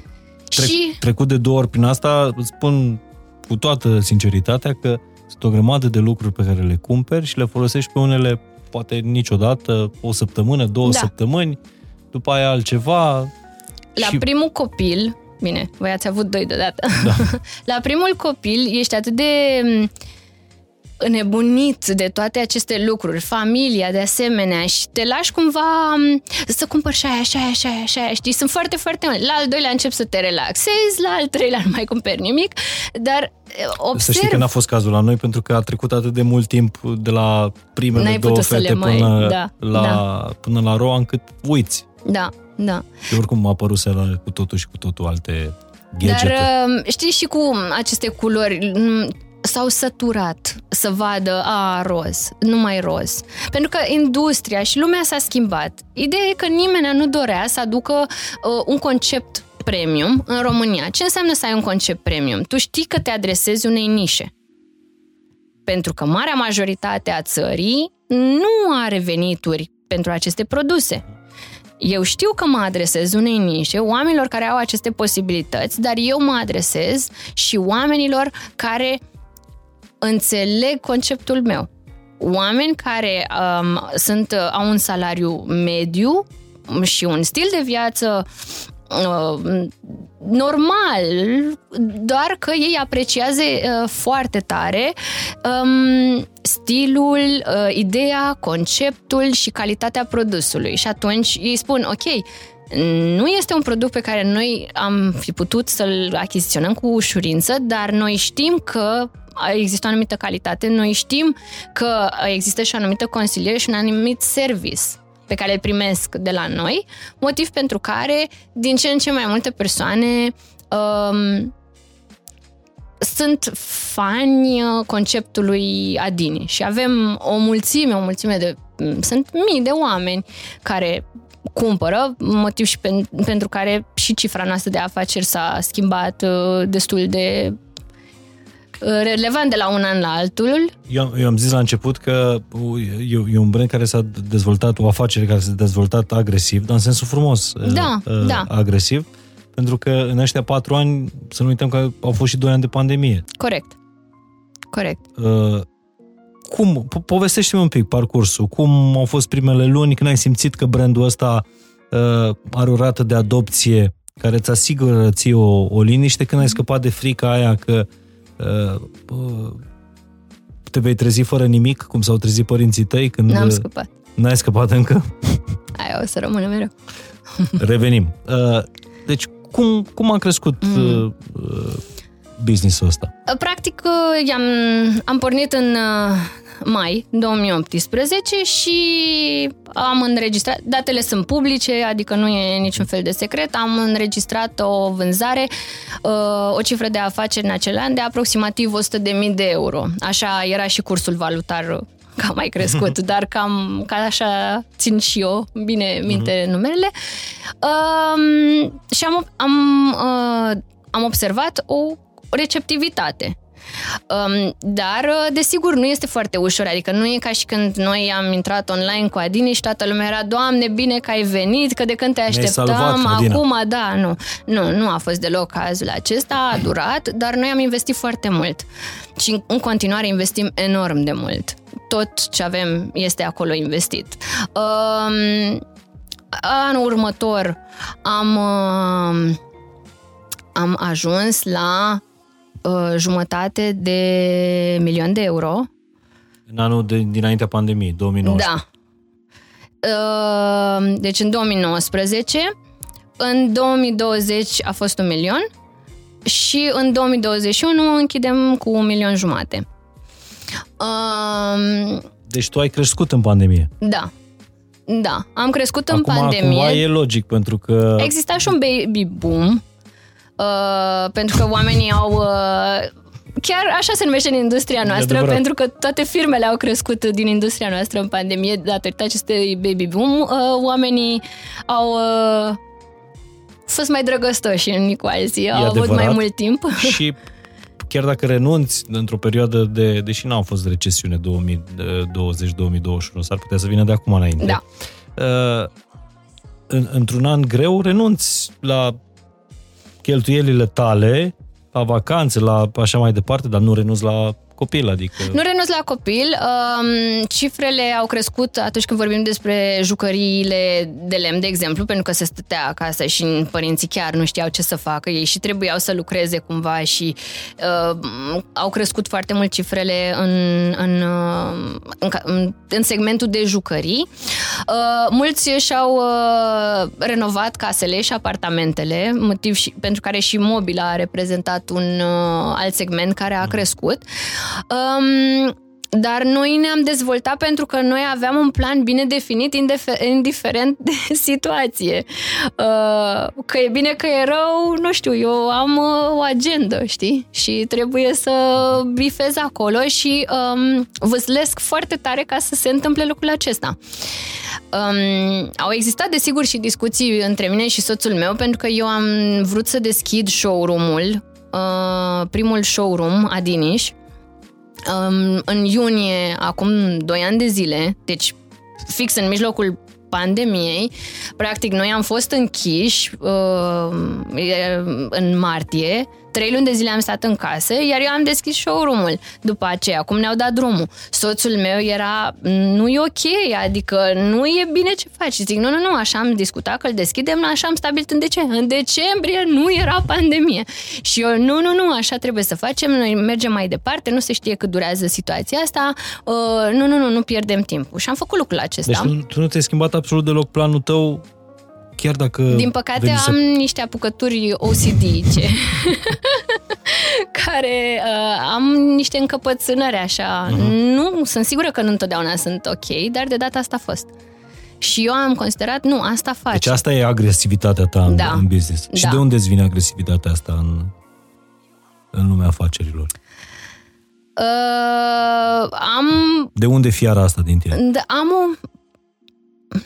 Tre- și... Trecut de două ori prin asta, îți spun cu toată sinceritatea că sunt o grămadă de lucruri pe care le cumperi și le folosești pe unele poate niciodată, o săptămână, două da. săptămâni, după aia altceva. La și... primul copil, bine, voi ați avut doi deodată, da. [LAUGHS] la primul copil ești atât de înnebunit de toate aceste lucruri, familia de asemenea și te lași cumva să cumpăr și aia, și aia, și aia, și aia, știi? Sunt foarte, foarte mult. La al doilea încep să te relaxezi, la al treilea nu mai cumperi nimic, dar observ... Să știi că n-a fost cazul la noi pentru că a trecut atât de mult timp de la primele N-ai două fete mai... până, da, la, da. până la roa încât uiți. Da, da. Și oricum a apărut cu totul și cu totul alte gadget Dar știi și cu aceste culori s-au săturat să vadă, a, roz, nu mai roz. Pentru că industria și lumea s-a schimbat. Ideea e că nimeni nu dorea să aducă uh, un concept premium în România. Ce înseamnă să ai un concept premium? Tu știi că te adresezi unei nișe. Pentru că marea majoritate a țării nu are venituri pentru aceste produse. Eu știu că mă adresez unei nișe, oamenilor care au aceste posibilități, dar eu mă adresez și oamenilor care înțeleg conceptul meu. Oameni care um, sunt, uh, au un salariu mediu și un stil de viață uh, normal, doar că ei apreciază uh, foarte tare um, stilul, uh, ideea, conceptul și calitatea produsului. Și atunci ei spun, ok, nu este un produs pe care noi am fi putut să-l achiziționăm cu ușurință, dar noi știm că există o anumită calitate, noi știm că există și o anumită consiliere și un anumit service pe care îl primesc de la noi, motiv pentru care din ce în ce mai multe persoane um, sunt fani conceptului Adini. Și avem o mulțime, o mulțime de sunt mii de oameni care cumpără, motiv și pen, pentru care și cifra noastră de afaceri s-a schimbat uh, destul de relevant de la un an la altul. Eu, eu am zis la început că e, e un brand care s-a dezvoltat, o afacere care s-a dezvoltat agresiv, dar în sensul frumos da, uh, da. agresiv, pentru că în ăștia patru ani, să nu uităm că au fost și doi ani de pandemie. Corect. Corect. Uh, cum, po- povestește-mi un pic parcursul, cum au fost primele luni, când ai simțit că brandul ăsta uh, are o rată de adopție care îți asigură ție o, o liniște, când ai scăpat de frica aia că uh, te vei trezi fără nimic, cum s-au trezit părinții tăi când... N-am scăpat. N-ai scăpat încă? [LAUGHS] Aia o să rămână mereu. [LAUGHS] Revenim. Uh, deci, cum, cum a crescut mm. uh, business-ul ăsta? Practic, am, am pornit în mai 2018 și am înregistrat, datele sunt publice, adică nu e niciun fel de secret, am înregistrat o vânzare, uh, o cifră de afaceri în acel an de aproximativ 100.000 de euro. Așa era și cursul valutar că a mai crescut, [LAUGHS] dar cam ca așa țin și eu bine minte uh-huh. numerele. Um, și am, am, uh, am observat o receptivitate. Um, dar, uh, desigur, nu este foarte ușor, adică nu e ca și când noi am intrat online cu Adini și toată lumea era, Doamne, bine că ai venit, că de când te așteptam, salvat, acum, da, nu. Nu, nu a fost deloc cazul acesta, a durat, dar noi am investit foarte mult și în continuare investim enorm de mult. Tot ce avem este acolo investit. Um, anul următor am, uh, am ajuns la uh, jumătate de milion de euro. În anul de, dinaintea pandemiei, 2019. Da. Uh, deci în 2019, în 2020 a fost un milion și în 2021 închidem cu un milion jumate. Uh, deci tu ai crescut în pandemie. Da. Da, am crescut Acum, în pandemie. Acum e logic, pentru că... Exista și un baby boom Uh, pentru că oamenii au... Uh, chiar așa se numește în industria noastră, pentru că toate firmele au crescut din industria noastră în pandemie datorită acestui baby boom. Uh, oamenii au uh, fost mai drăgăstoși în cu alții, au avut mai mult timp. [LAUGHS] Și chiar dacă renunți într-o perioadă de, deși n-au fost recesiune 2020-2021, s-ar putea să vină de acum înainte. Da. Uh, în, într-un an greu renunți la cheltuielile tale, la vacanțe, la așa mai departe, dar nu renunți la copil, adică... Nu renunț la copil. Um, cifrele au crescut atunci când vorbim despre jucăriile de lemn, de exemplu, pentru că se stătea acasă și părinții chiar nu știau ce să facă. Ei și trebuiau să lucreze cumva și uh, au crescut foarte mult cifrele în, în, uh, în, în segmentul de jucării. Uh, mulți și-au uh, renovat casele și apartamentele, motiv și, pentru care și mobila a reprezentat un uh, alt segment care a crescut. Um, dar noi ne-am dezvoltat pentru că noi aveam un plan bine definit, indiferent de [LAUGHS] situație. Uh, că e bine, că e rău, nu știu, eu am uh, o agendă, știi? Și trebuie să bifez acolo și um, văzlesc foarte tare ca să se întâmple lucrul acesta. Um, au existat, desigur, și discuții între mine și soțul meu, pentru că eu am vrut să deschid showroom-ul, uh, primul showroom, Adiniș, um, în iunie, acum 2 ani de zile, deci fix în mijlocul pandemiei, practic noi am fost închiși uh, în martie Trei luni de zile am stat în casă, iar eu am deschis showroom-ul după aceea, cum ne-au dat drumul. Soțul meu era, nu e ok, adică nu e bine ce faci. Zic, nu, nu, nu, așa am discutat că îl deschidem, așa am stabilit în decembrie. În decembrie nu era pandemie. Și eu, nu, nu, nu, așa trebuie să facem, noi mergem mai departe, nu se știe cât durează situația asta, uh, nu, nu, nu, nu pierdem timpul. Și am făcut lucrul acesta. Deci tu, tu nu te-ai schimbat absolut deloc planul tău chiar dacă... Din păcate am să... niște apucături OCD-ice [LAUGHS] care uh, am niște încăpățânări așa. Uh-huh. Nu, sunt sigură că nu întotdeauna sunt ok, dar de data asta a fost. Și eu am considerat, nu, asta face. Deci asta e agresivitatea ta în, da. în business. Și da. de unde îți vine agresivitatea asta în, în lumea afacerilor? Uh, am... De unde fiara asta din tine? Da, am o Mm,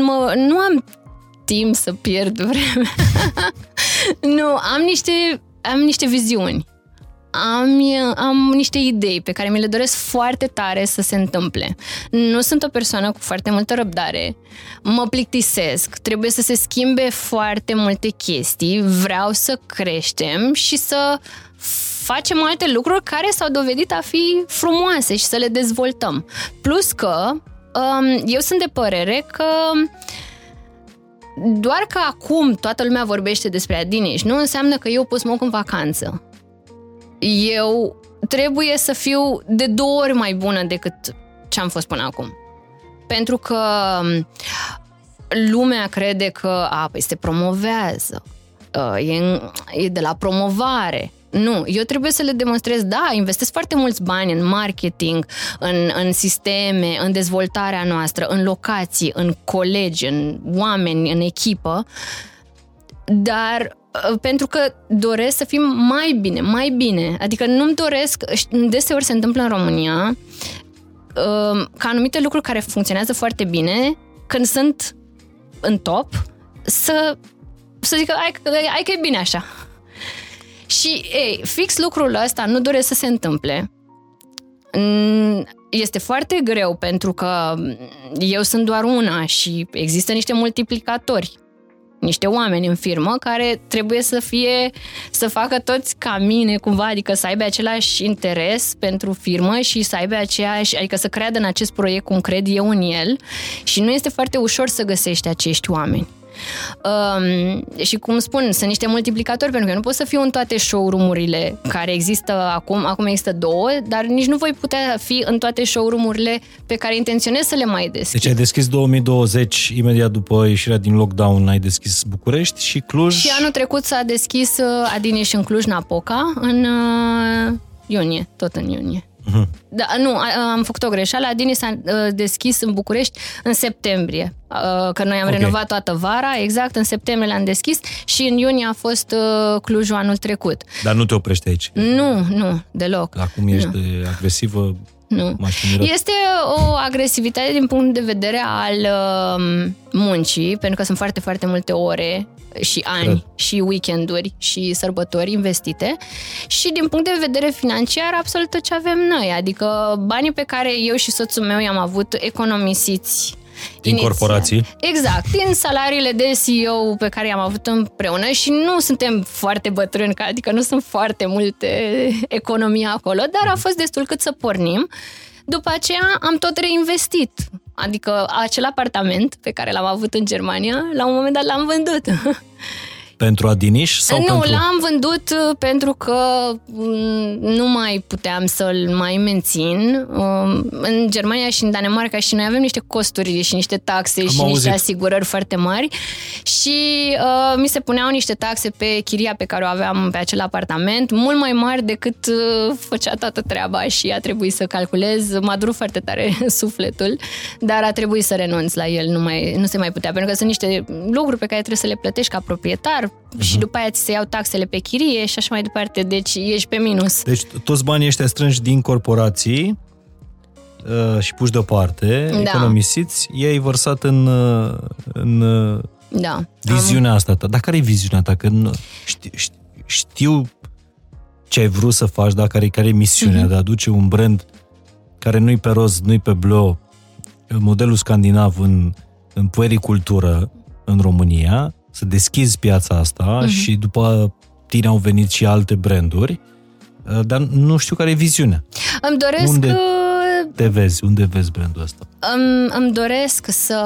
mă, nu am timp să pierd vremea. [LAUGHS] nu, am niște, am niște viziuni. Am, am niște idei pe care mi le doresc foarte tare să se întâmple. Nu sunt o persoană cu foarte multă răbdare. Mă plictisesc. Trebuie să se schimbe foarte multe chestii. Vreau să creștem și să facem alte lucruri care s-au dovedit a fi frumoase și să le dezvoltăm. Plus că um, eu sunt de părere că doar că acum toată lumea vorbește despre Adiniș nu înseamnă că eu pot să mă în vacanță. Eu trebuie să fiu de două ori mai bună decât ce am fost până acum. Pentru că um, lumea crede că, a, păi se promovează, uh, e, e de la promovare, Nu, eu trebuie să le demonstrez, da, investesc foarte mulți bani în marketing, în, în sisteme, în dezvoltarea noastră, în locații, în colegi, în oameni, în echipă, dar uh, pentru că doresc să fim mai bine, mai bine. Adică nu-mi doresc, deseori se întâmplă în România, uh, ca anumite lucruri care funcționează foarte bine, când sunt în top, să, să zică, hai, hai că e bine așa. Și, ei, fix lucrul ăsta nu doresc să se întâmple. Este foarte greu pentru că eu sunt doar una și există niște multiplicatori niște oameni în firmă care trebuie să fie, să facă toți ca mine cumva, adică să aibă același interes pentru firmă și să aibă aceeași, adică să creadă în acest proiect cum cred eu în el și nu este foarte ușor să găsești acești oameni. Um, și cum spun, sunt niște multiplicatori, pentru că nu pot să fiu în toate showroom-urile care există acum, acum există două, dar nici nu voi putea fi în toate showroom-urile pe care intenționez să le mai deschid. Deci ai deschis 2020, imediat după ieșirea din lockdown, ai deschis București și Cluj? Și anul trecut s-a deschis uh, Adini și în Cluj-Napoca în uh, iunie, tot în iunie. Uh-huh. Da, nu, am făcut o greșeală. Adini s-a uh, deschis în București în septembrie. Uh, că noi am okay. renovat toată vara, exact, în septembrie l-am deschis și în iunie a fost uh, Clujul anul trecut. Dar nu te oprești aici? Nu, nu, deloc. Acum ești nu. agresivă? Nu. Este o agresivitate din punct de vedere al uh, muncii, pentru că sunt foarte, foarte multe ore și ani Cred. și weekenduri și sărbători investite și din punct de vedere financiar absolut tot ce avem noi, adică banii pe care eu și soțul meu i-am avut economisiți din inițial. corporații? Exact, din salariile de CEO pe care i-am avut împreună și nu suntem foarte bătrâni, adică nu sunt foarte multe economii acolo, dar a fost destul cât să pornim. După aceea am tot reinvestit. Adică acel apartament pe care l-am avut în Germania, la un moment dat l-am vândut. [LAUGHS] Pentru Adiniș? Sau nu, pentru... l-am vândut uh, pentru că mm, nu mai puteam să-l mai mențin. Um, în Germania și în Danemarca și noi avem niște costuri și niște taxe Am și auzit. niște asigurări foarte mari și uh, mi se puneau niște taxe pe chiria pe care o aveam pe acel apartament, mult mai mari decât uh, făcea toată treaba și a trebuit să calculez. M-a durut foarte tare [LAUGHS] sufletul, dar a trebuit să renunț la el, nu, mai, nu se mai putea, pentru că sunt niște lucruri pe care trebuie să le plătești ca proprietar, uh-huh. și după aia ți se iau taxele pe chirie și așa mai departe, deci ești pe minus. Deci toți banii ăștia strângi din corporații uh, și puși deoparte, da. economisiți, i-ai vărsat în, uh, în uh, da. viziunea am... asta ta. Dar care e viziunea ta? Că știu, știu ce ai vrut să faci, dar care, care e misiunea uh-huh. de a aduce un brand care nu-i pe roz, nu-i pe bleu, modelul scandinav în, în puericultură în România, să deschizi piața asta uh-huh. și după tine au venit și alte branduri, uh, dar nu știu care e viziunea. Îmi doresc... Unde uh, te vezi? Unde vezi brandul ăsta? Îmi, îmi doresc să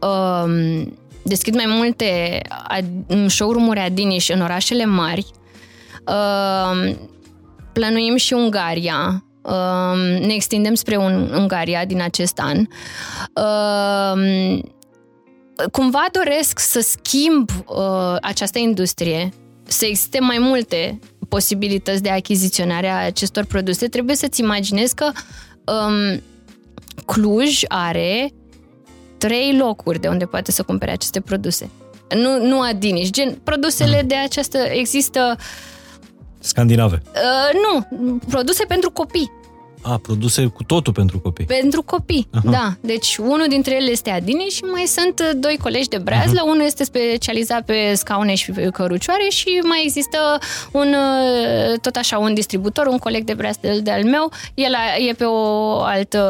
um, deschid mai multe showroom-uri Adiniș în orașele mari. Um, planuim și Ungaria. Um, ne extindem spre un, Ungaria din acest an. Um, cumva doresc să schimb uh, această industrie, să existe mai multe posibilități de achiziționare a acestor produse, trebuie să-ți imaginezi că um, Cluj are trei locuri de unde poate să cumpere aceste produse. Nu, nu Adiniș, gen produsele de această există Scandinave. Uh, nu, produse pentru copii. A, produse cu totul pentru copii. Pentru copii, Aha. da. Deci unul dintre ele este Adini și mai sunt uh, doi colegi de breazlă. Aha. Unul este specializat pe scaune și pe cărucioare și mai există un, uh, tot așa, un distributor, un coleg de breazlă de-al meu. El e pe o altă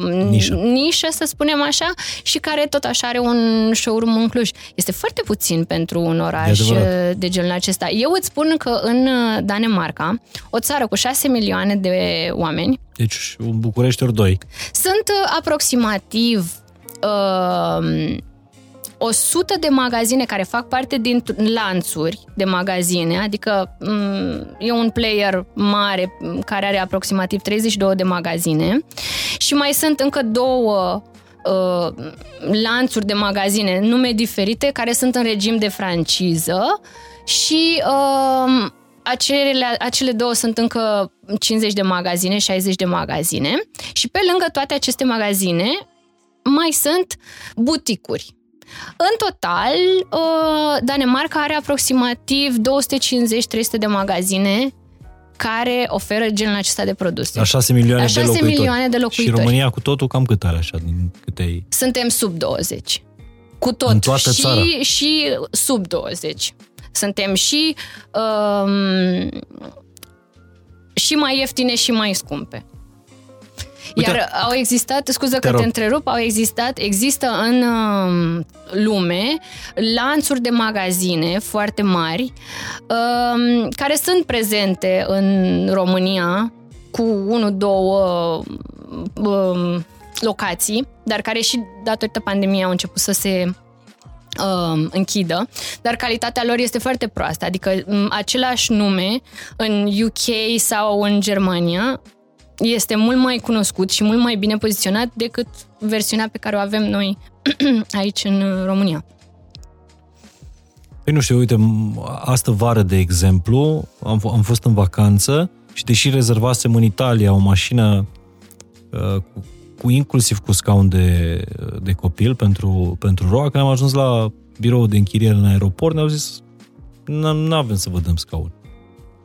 um, nișă. nișă, să spunem așa, și care tot așa are un showroom în Cluj. Este foarte puțin pentru un oraș uh, de genul acesta. Eu îți spun că în Danemarca, o țară cu 6 milioane de oameni, deci un București ori doi. Sunt uh, aproximativ uh, 100 de magazine care fac parte din lanțuri de magazine, adică um, e un player mare care are aproximativ 32 de magazine și mai sunt încă două uh, lanțuri de magazine, nume diferite, care sunt în regim de franciză și uh, acele, acele două sunt încă 50 de magazine, 60 de magazine și pe lângă toate aceste magazine mai sunt buticuri. În total, uh, Danemarca are aproximativ 250-300 de magazine care oferă genul acesta de produse. La 6 milioane, La 6 de, locuitori. milioane de locuitori. Și România cu totul cam cât are așa, din câte ai... Suntem sub 20. Cu tot. În toată și, țara. și sub 20. Suntem și um, și mai ieftine și mai scumpe. Uite, Iar au existat, scuză că rog. te întrerup, au existat, există în um, lume lanțuri de magazine foarte mari um, care sunt prezente în România cu unu, două um, locații, dar care și datorită pandemiei au început să se um, închidă, dar calitatea lor este foarte proastă. Adică m, același nume în UK sau în Germania este mult mai cunoscut și mult mai bine poziționat decât versiunea pe care o avem noi [CLEARS THROAT] aici în România. Păi nu știu, uite, m- astă vară, de exemplu, am, f- am fost în vacanță și deși rezervasem în Italia o mașină uh, cu, cu inclusiv cu scaun de, de copil pentru, pentru Roa, când am ajuns la birou de închiriere în aeroport, ne-au zis nu avem să vă dăm scaun.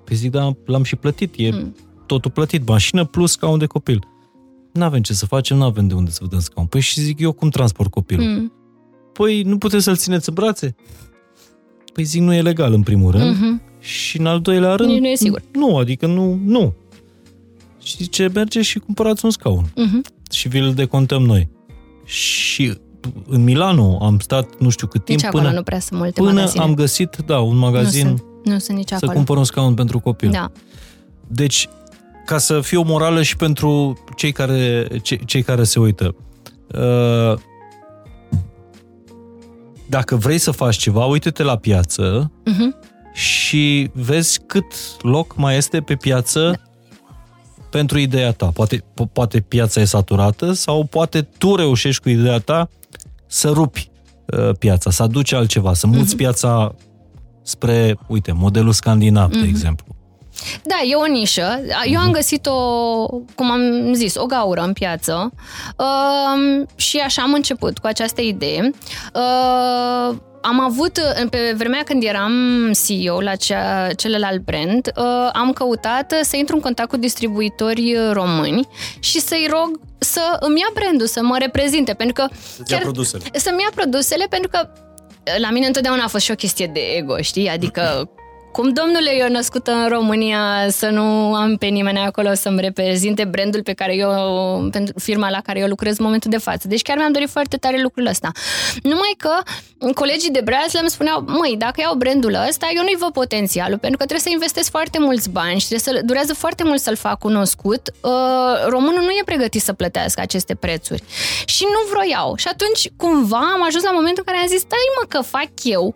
Păi zic, da, l-am și plătit, e Mm. totul plătit, mașină plus scaun de copil. Nu avem ce să facem, nu avem de unde să vă dăm scaun. Păi și zic, eu cum transport copilul? Mm. Păi nu puteți să-l țineți în brațe? Păi zic, nu e legal în primul rând. Mhm. Și în al doilea rând... Nici nu e sigur. Nu, adică nu, nu. Și zice, merge și cumpărați un scaun. Mhm. Și vi-l decontăm noi. Și în Milano am stat nu știu cât timp Nici acolo până, nu prea sunt multe până magazine. am găsit, da, un magazin nu sunt, nu sunt nici să acolo. cumpăr un scaun pentru copil. Da. Deci, ca să fie o morală și pentru cei care, ce, cei care se uită, uh, dacă vrei să faci ceva, uite-te la piață Mhm. și vezi cât loc mai este pe piață pentru ideea ta. Poate, po- poate piața e saturată sau poate tu reușești cu ideea ta să rupi uh, piața, să aduci altceva, să muți piața spre, uite, modelul scandinav, de exemplu. Da, e o nișă. Eu am găsit o, cum am zis, o gaură în piață um, și așa am început cu această idee. Uh, am avut, pe vremea când eram CEO la cea, celălalt brand, uh, am căutat să intru în contact cu distribuitori români și să-i rog să îmi ia brandul, să mă reprezinte, pentru că Să-ți ia produsele. să-mi ia produsele, pentru că la mine întotdeauna a fost și o chestie de ego, știi? Adică [LAUGHS] cum, domnule, eu născut în România să nu am pe nimeni acolo să-mi reprezinte brandul pe care eu, pentru firma la care eu lucrez în momentul de față. Deci chiar mi-am dorit foarte tare lucrul ăsta. Numai că colegii de Braz îmi spuneau, măi, dacă iau brandul ăsta, eu nu-i văd potențialul, pentru că trebuie să investesc foarte mulți bani și trebuie să durează foarte mult să-l fac cunoscut. Uh, românul nu e pregătit să plătească aceste prețuri. Și nu vroiau. Și atunci, cumva, am ajuns la momentul în care am zis, stai mă că fac eu,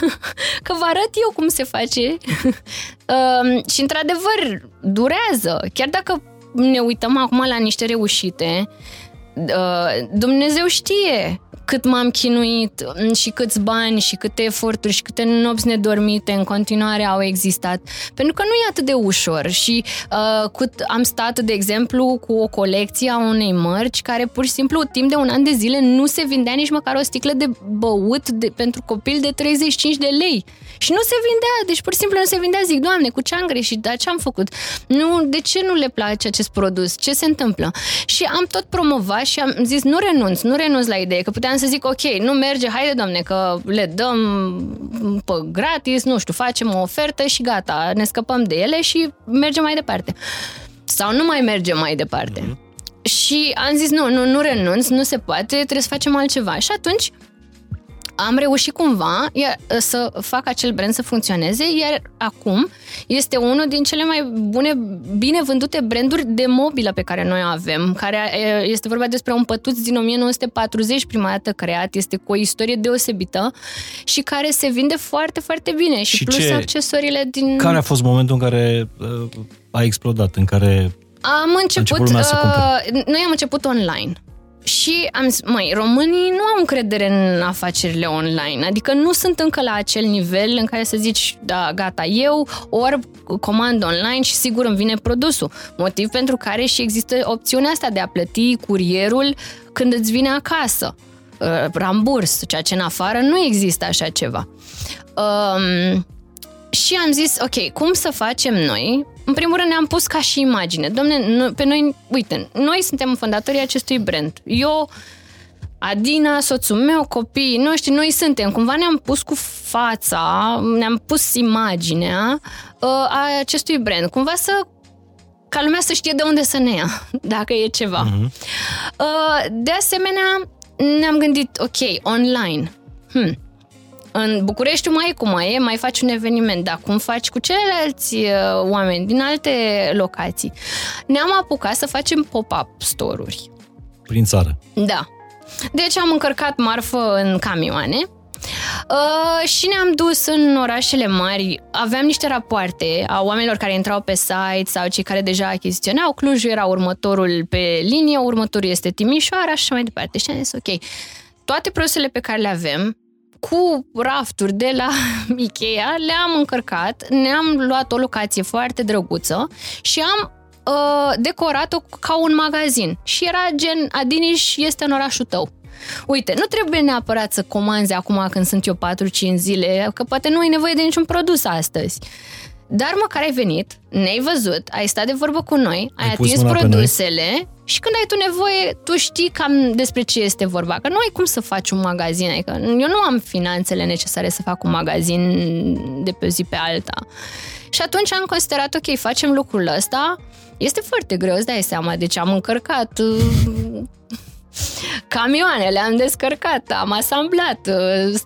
[LAUGHS] că vă arăt eu cum se face. Uh, [LAUGHS] și, într-adevăr, durează. Chiar dacă ne uităm acum la niște reușite, uh, Dumnezeu știe cât m-am chinuit și câți bani și câte eforturi și câte nopți nedormite în continuare au existat. Pentru că nu e atât de ușor și uh, cât am stat, de exemplu, cu o colecție a unei mărci care pur și simplu timp de un an de zile nu se vindea nici măcar o sticlă de băut de, pentru copil de 35 de lei. Și nu se vindea, deci pur și simplu nu se vindea. Zic, Doamne, cu ce am greșit? Dar ce am făcut? Nu, de ce nu le place acest produs? Ce se întâmplă? Și am tot promovat și am zis, nu renunț, nu renunț la idee, că puteam să zic, ok, nu merge, haide, Doamne, că le dăm pe gratis, nu știu, facem o ofertă și gata, ne scăpăm de ele și mergem mai departe. Sau nu mai mergem mai departe. Și am zis, nu, nu, nu renunț, nu se poate, trebuie să facem altceva. Și atunci am reușit cumva iar, să fac acel brand să funcționeze, iar acum este unul din cele mai bune, bine vândute branduri de mobilă pe care noi avem, care e, este vorba despre un pătuț din 1940 prima dată creat, este cu o istorie deosebită și care se vinde foarte, foarte bine și, Și plus ce- accesoriile din... Care a fost momentul în care uh, a explodat, în care Am început, început lumea să uh, noi am început online. Și am zis, măi, românii nu au încredere în afacerile online, adică nu sunt încă la acel nivel în care să zici, da, gata, eu ori comand online și sigur îmi vine produsul. Motiv pentru care și există opțiunea asta de a plăti curierul când îți vine acasă. Uh, ramburs, ceea ce în afară nu există așa ceva. Um, și am zis, ok, cum să facem noi? În primul rând ne-am pus ca și imagine. Domne, pe noi, uite, noi suntem fondatorii acestui brand. Eu, Adina, soțul meu, copiii noștri, noi suntem. Cumva ne-am pus cu fața, ne-am pus imaginea uh, a acestui brand. Cumva să ca lumea să știe de unde să ne ia, [LAUGHS] dacă e ceva. Uh-huh. Uh, de asemenea, ne-am gândit, ok, online. Hmm, în București mai e cum mai e, mai faci un eveniment, dar cum faci cu ceilalți uh, oameni din alte locații? Ne-am apucat să facem pop-up store-uri. Prin țară. Da. Deci am încărcat marfă în camioane Uh, și ne-am dus în orașele mari. Aveam niște rapoarte a oamenilor care intrau pe site sau cei care deja achiziționau. Clujul era următorul pe linie, următorul este Timișoara și așa mai departe. Și am zis, ok, toate produsele pe care le avem, cu rafturi de la [LAUGHS] Ikea, le-am încărcat, ne-am luat o locație foarte drăguță și am uh, decorat-o ca un magazin. Și era gen, Adiniș este în orașul tău. Uite, nu trebuie neapărat să comanzi acum când sunt eu 4-5 zile, că poate nu ai nevoie de niciun produs astăzi. Dar măcar ai venit, ne-ai văzut, ai stat de vorbă cu noi, ai, ai atins produsele și când ai tu nevoie, tu știi cam despre ce este vorba. Că nu ai cum să faci un magazin, adică eu nu am finanțele necesare să fac un magazin de pe o zi pe alta. Și atunci am considerat, ok, facem lucrul ăsta, este foarte greu, îți dai seama, deci am încărcat uh, camioane, le-am descărcat, am asamblat,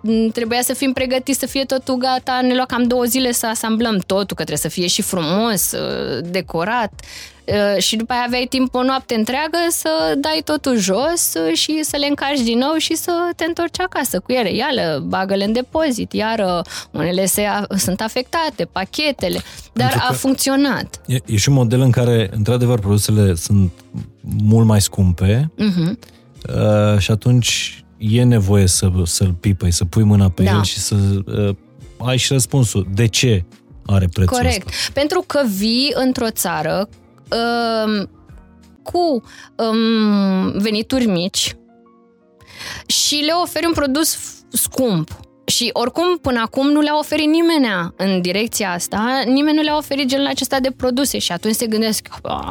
uh, trebuia să fim pregătiți să fie totul gata, ne lua cam două zile să asamblăm totul, că trebuie să fie și frumos, uh, decorat. uh, și după aia aveai timp o noapte întreagă să dai totul jos și să le încarci din nou și să te întorci acasă cu ele. Iară, bagă-le în depozit, iară, unele se, sunt afectate, pachetele, dar a funcționat. E, e și un model în care, într-adevăr, produsele sunt mult mai scumpe, uh-huh Uh, și atunci e nevoie să, să-l pipăi, să pui mâna pe da. el și să uh, ai și răspunsul. De ce are prețul Corect. Ăsta? Pentru că vii într-o țară uh, cu um, venituri mici și le oferi un produs scump și oricum, până acum nu le-a oferit nimeni în direcția asta, nimeni nu le-a oferit genul acesta de produse și atunci se gândesc,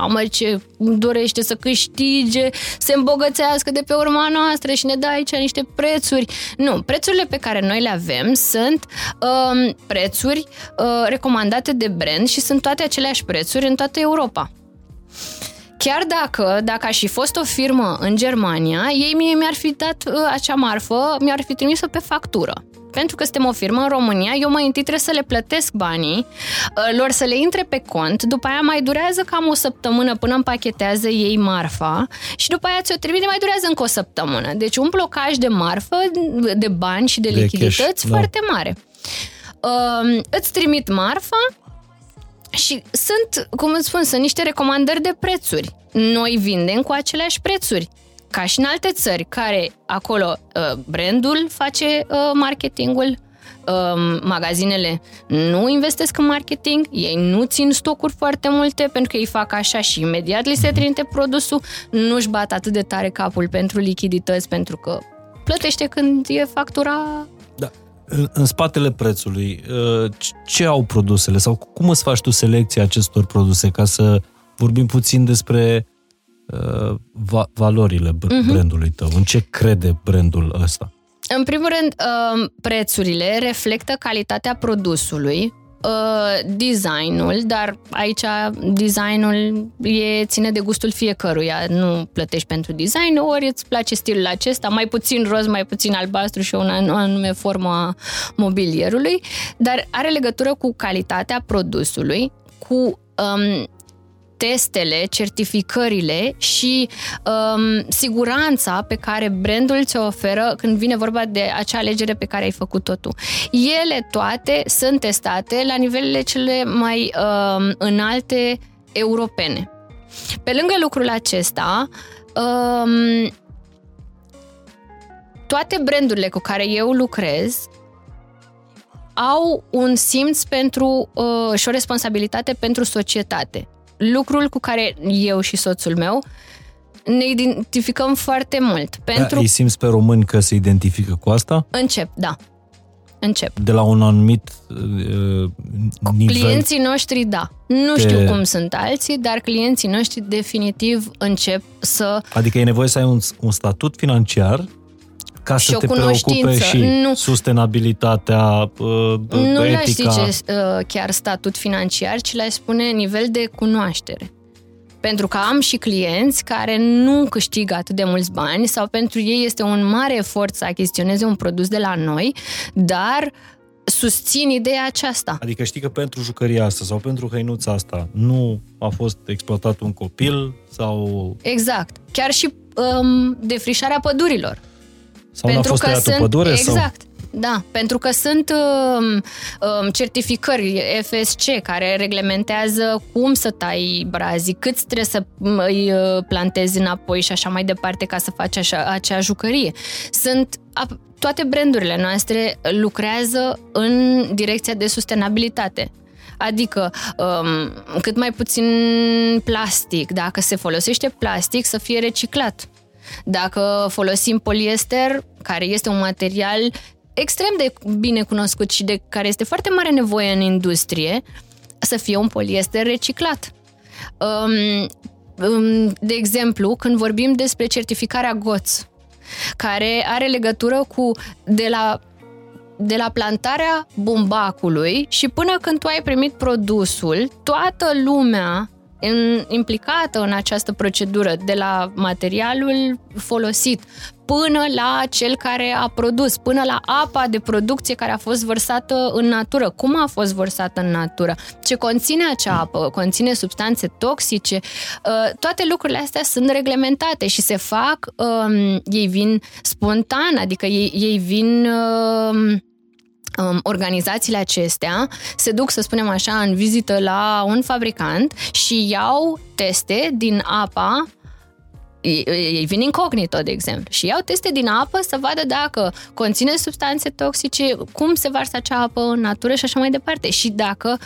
mă, ce dorește să câștige, să îmbogățească de pe urma noastră și ne dă aici niște prețuri. Nu, prețurile pe care noi le avem sunt um, prețuri uh, recomandate de brand și sunt toate aceleași prețuri în toată Europa. Chiar dacă, dacă aș fi fost o firmă în Germania, ei mie mi-ar fi dat uh, acea marfă, mi-ar fi trimis-o pe factură pentru că suntem o firmă în România, eu mai întâi trebuie să le plătesc banii, uh, lor să le intre pe cont, după aia mai durează cam o săptămână până împachetează ei marfa și după aia ți-o trimite, mai durează încă o săptămână. Deci un blocaj de marfă, de bani și de, de lichidități cash, da. foarte da. mare. Uh, îți trimit marfa și sunt, cum îți spun, sunt niște recomandări de prețuri. Noi vindem cu aceleași prețuri ca și în alte țări, care acolo uh, brandul face uh, marketingul, uh, magazinele nu investesc în marketing, ei nu țin stocuri foarte multe pentru că ei fac așa și imediat li se mhm. trimite produsul, nu-și bat atât de tare capul pentru lichidități pentru că plătește când e factura da. În, în spatele prețului, uh, ce au produsele sau cum îți faci tu selecția acestor produse ca să vorbim puțin despre uh, va- valorile uh-huh. brandului tău? În ce crede brandul ăsta? În primul rând, uh, prețurile reflectă calitatea produsului, uh, designul, dar aici designul e, ține de gustul fiecăruia. Nu plătești pentru design, ori îți place stilul acesta, mai puțin roz, mai puțin albastru și o anume formă a mobilierului, dar are legătură cu calitatea produsului, cu um, testele, certificările și um, siguranța pe care brandul ți-o oferă când vine vorba de acea alegere pe care ai făcut-o tu. Ele toate sunt testate la nivelele cele mai um, înalte europene. Pe lângă lucrul acesta, um, toate brandurile cu care eu lucrez au un simț pentru uh, și o responsabilitate pentru societate. Lucrul cu care eu și soțul meu ne identificăm foarte mult. Da, Pentru îi simți pe români că se identifică cu asta? încep, da. Încep. De la un anumit uh, nivel? Clienții noștri, da. Nu Te- știu cum sunt alții, dar clienții noștri definitiv încep să Adică e nevoie să ai un, un statut financiar ca Și să o te preocupe cunoștință. și Nu. sustenabilitatea, uh, nu le-aș etica. zice uh, chiar statut financiar, ci le-aș spune nivel de cunoaștere. Pentru că am și clienți care nu câștigă atât de mulți bani sau pentru ei este un mare efort să achiziționeze un produs de la noi, dar susțin ideea aceasta. Adică știi că pentru jucăria asta sau pentru hăinuța asta nu a fost exploatat un copil sau, Exact. Chiar și um, defrișarea pădurilor. Sau nu a fost tăiat o pădure? Exact. Da, pentru că sunt um, um, certificări FSC care reglementează cum să tai brazii, cât trebuie să m, îi uh, plantezi înapoi și așa mai departe ca să faci așa, acea jucărie. Sunt a- toate brandurile noastre lucrează în direcția de sustenabilitate. Adică um, cât mai puțin plastic, dacă se folosește plastic, să fie reciclat. Dacă folosim poliester, care este un material extrem de bine cunoscut și de care este foarte mare nevoie în industrie, să fie un poliester reciclat. Um, um, de exemplu, când vorbim despre certificarea GOTS, care are legătură cu de la de la plantarea bumbacului și până când tu ai primit produsul, toată lumea în, implicată în această procedură, de la materialul folosit până la cel care a produs, până la apa de producție care a fost vărsată în natură, cum a fost vărsată în natură, ce conține acea apă, conține substanțe toxice, uh, toate lucrurile astea sunt reglementate și se fac, um, ei vin spontan, adică ei, ei vin um, um, organizațiile acestea se duc, să spunem așa, în vizită la un fabricant și iau teste din apa ei ei vin incognito, de exemplu, și iau teste din apă să vadă dacă conține substanțe toxice, cum se varsă acea apă în natură și așa mai departe. Și dacă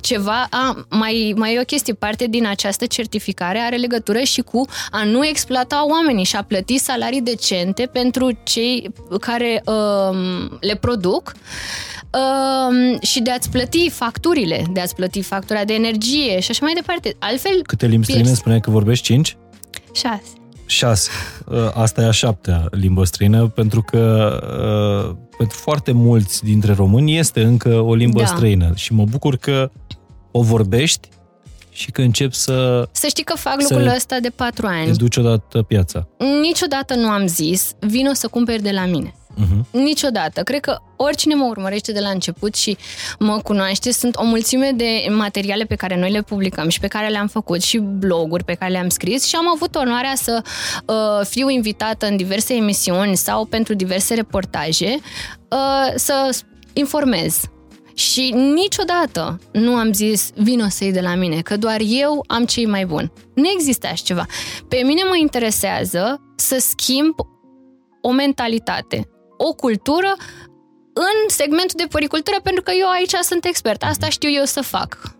ceva, a, mai, mai e o chestie, parte din această certificare are legătură și cu a nu exploata oamenii și a plăti salarii decente pentru cei care um, le produc um, și de a-ți plăti facturile, de a-ți plăti factura de energie și așa mai departe. Altfel, Câte limbi străine pierzi. spuneai că vorbești? Cinci? șase. Șase. Uh, Asta e a șaptea limbă străină, pentru că uh, pentru foarte mulți dintre români este încă o limbă Da. străină și mă bucur că o vorbești și că începi să Să știi că fac Să lucrul ăsta de patru ani. te duci odată piața. Niciodată nu am zis, vino să cumperi de la mine. Uh-huh. Niciodată. Cred că oricine mă urmărește de la început și mă cunoaște, sunt o mulțime de materiale pe care noi le publicăm și pe care le-am făcut și bloguri pe care le-am scris și am avut onoarea să uh, fiu invitată în diverse emisiuni sau pentru diverse reportaje uh, să s- informez. Și niciodată nu am zis, vino să iei de la mine, că doar eu am cei mai buni. Nu există așa ceva. Pe mine mă interesează să schimb o mentalitate, o cultură în segmentul de poricultură, pentru că eu aici sunt expert. Asta știu eu să fac.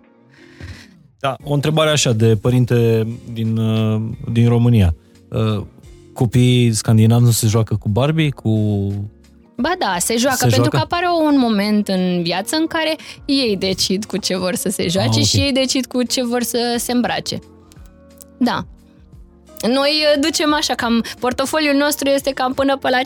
Da, o întrebare așa de părinte din, uh, din România. Uh, Copiii scandinavi nu se joacă cu Barbie, cu... Ba da, se joacă, Se pentru joacă? că apare un moment în viață în care ei decid cu ce vor să se joace Ah, ok. și ei decid cu ce vor să se îmbrace. Da. Noi uh, ducem așa, cam portofoliul nostru este cam până pe la 5-6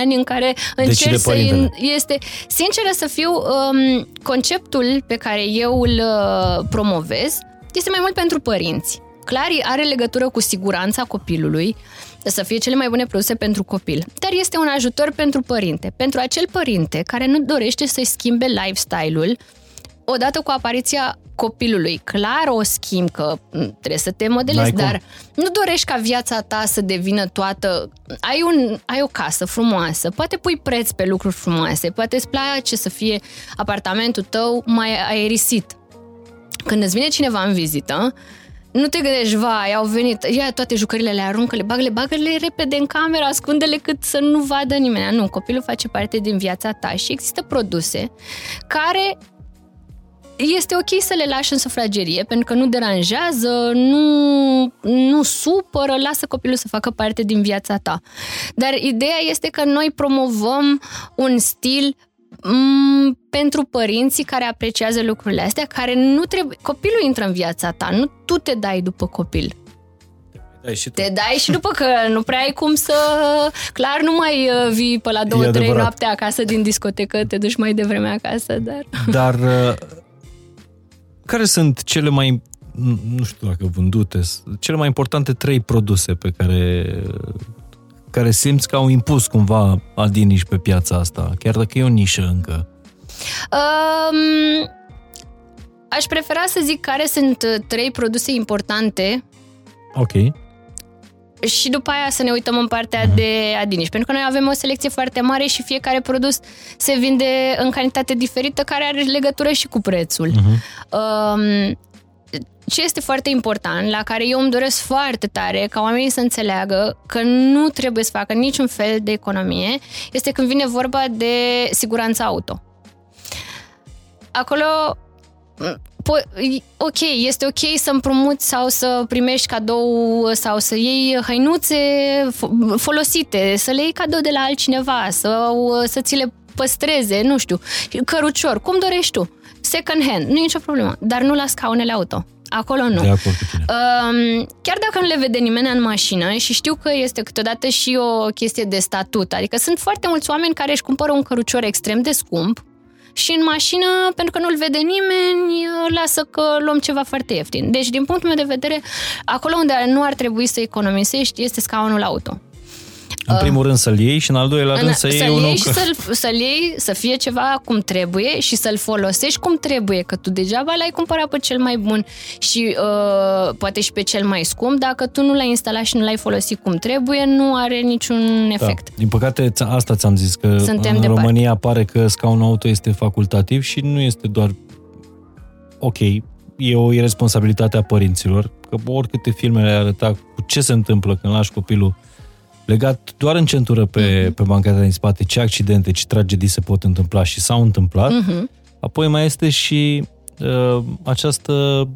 ani în care Decide încerc să părintele. este sinceră să fiu um, conceptul pe care eu îl uh, promovez este mai mult pentru părinți. Clar, are legătură cu siguranța copilului, să fie cele mai bune produse pentru copil. Dar este un ajutor pentru părinte. Pentru acel părinte care nu dorește să-și schimbe lifestyle-ul odată cu apariția copilului. Clar o schimb, că m, trebuie să te modelezi, N-ai cum. dar nu dorești ca viața ta să devină toată... Ai, un, ai o casă frumoasă, poate pui preț pe lucruri frumoase, poate îți place să fie apartamentul tău mai aerisit. Când îți vine cineva în vizită, nu te gândești, vai, au venit, ia toate jucările, le aruncă-le, bagă-le, bagă-le repede în cameră, ascunde-le cât să nu vadă nimeni. Nu, copilul face parte din viața ta și există produse care este ok să le lași în sufragerie pentru că nu deranjează, nu, nu supără, lasă copilul să facă parte din viața ta. Dar ideea este că noi promovăm un stil m- pentru părinții care apreciază lucrurile astea, care nu trebuie... Copilul intră în viața ta, nu tu te dai după copil. Dai și tu. Te dai și după că nu prea ai cum să... Clar, nu mai uh, vii pe la 2-3 adevărat. noapte acasă din discotecă, te duci mai devreme acasă, dar... Dar uh, [LAUGHS] care sunt cele mai, nu știu dacă vândute, cele mai importante trei produse pe care care simți că au impus cumva Adiniș pe piața asta, chiar dacă e o nișă încă? Um, aș prefera să zic care sunt uh, trei produse importante Ok. Și după aia să ne uităm în partea uh-huh. de Adiniș. Pentru că noi avem o selecție foarte mare și fiecare produs se vinde în calitate diferită care are legătură și cu prețul. Uh-huh. Um, ce este foarte important, la care eu îmi doresc foarte tare ca oamenii să înțeleagă că nu trebuie să facă niciun fel de economie, este când vine vorba de siguranța auto. Acolo po- ok, este ok să împrumuți sau să primești cadou sau să iei hăinuțe folosite, să le iei cadou de la altcineva sau să ți le păstreze, nu știu, cărucior, cum dorești tu. Second hand, nu e nicio problemă, dar nu la scaunele auto. Acolo nu. De acord cu tine. Um, chiar dacă nu le vede nimeni în mașină și știu că este câteodată și o chestie de statut, adică sunt foarte mulți oameni care își cumpără un cărucior extrem de scump și în mașină, pentru că nu-l vede nimeni, lasă că luăm ceva foarte ieftin. Deci, din punctul meu de vedere, acolo unde nu ar trebui să economisești este scaunul auto. În primul rând să-l iei și în al doilea rând să iei să-l unul... iei și să-l, să-l iei, să fie ceva cum trebuie și să-l folosești cum trebuie, că tu degeaba l-ai cumpărat pe cel mai bun și uh, poate și pe cel mai scump, dacă tu nu l-ai instalat și nu l-ai folosit cum trebuie, nu are niciun efect. Da. Din păcate, ți- asta ți-am zis, că Suntem în departe. România pare că scaunul auto este facultativ și nu este doar ok, e o irresponsabilitate a părinților, că oricâte filme le arăta cu ce se întâmplă când lași copilul legat doar în centură pe, Mhm. pe bancheta din spate, ce accidente, ce tragedii se pot întâmpla și s-au întâmplat. Mhm. Apoi mai este și uh, această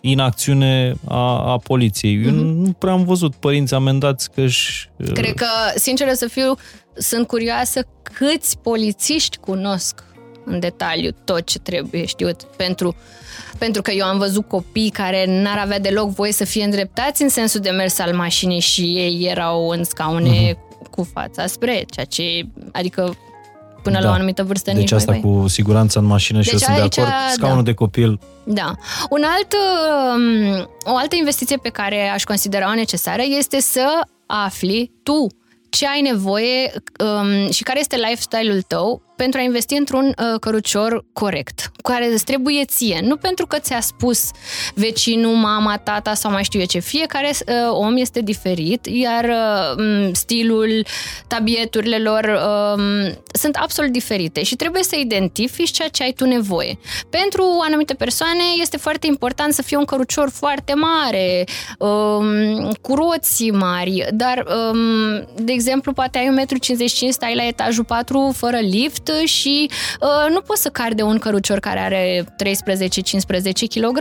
inacțiune a, a poliției. Eu nu prea am văzut părinți amendați că își... uh, Mhm. Cred că, sincer să fiu, sunt curioasă câți polițiști cunosc în detaliu tot ce trebuie știut pentru, pentru că eu am văzut copii care n-ar avea deloc voie să fie îndreptați în sensul de mers al mașinii și ei erau în scaune uh-huh. cu fața spre, ceea ce, adică până da. la o anumită vârstă Deci nici asta mai vai. cu siguranța în mașină și Deci eu sunt de aici, acord. Scaunul da. de copil, Da. Un alt, um, o altă investiție pe care aș considera-o necesară este să afli tu ce ai nevoie um, și care este lifestyle-ul tău pentru a investi într-un uh, cărucior corect, care îți trebuie ție, nu pentru că ți-a spus vecinul, mama, tata sau mai știu eu ce. Fiecare uh, om este diferit, iar uh, stilul, tabieturile lor uh, sunt absolut diferite și trebuie să identifici ceea ce ai tu nevoie. Pentru anumite persoane este foarte important să fie un cărucior foarte mare, um, cu roți mari, dar, um, de exemplu, poate ai 1,55 m, stai la etajul 4 fără lift și uh, nu poți să cari de un cărucior care are 13-15 kg.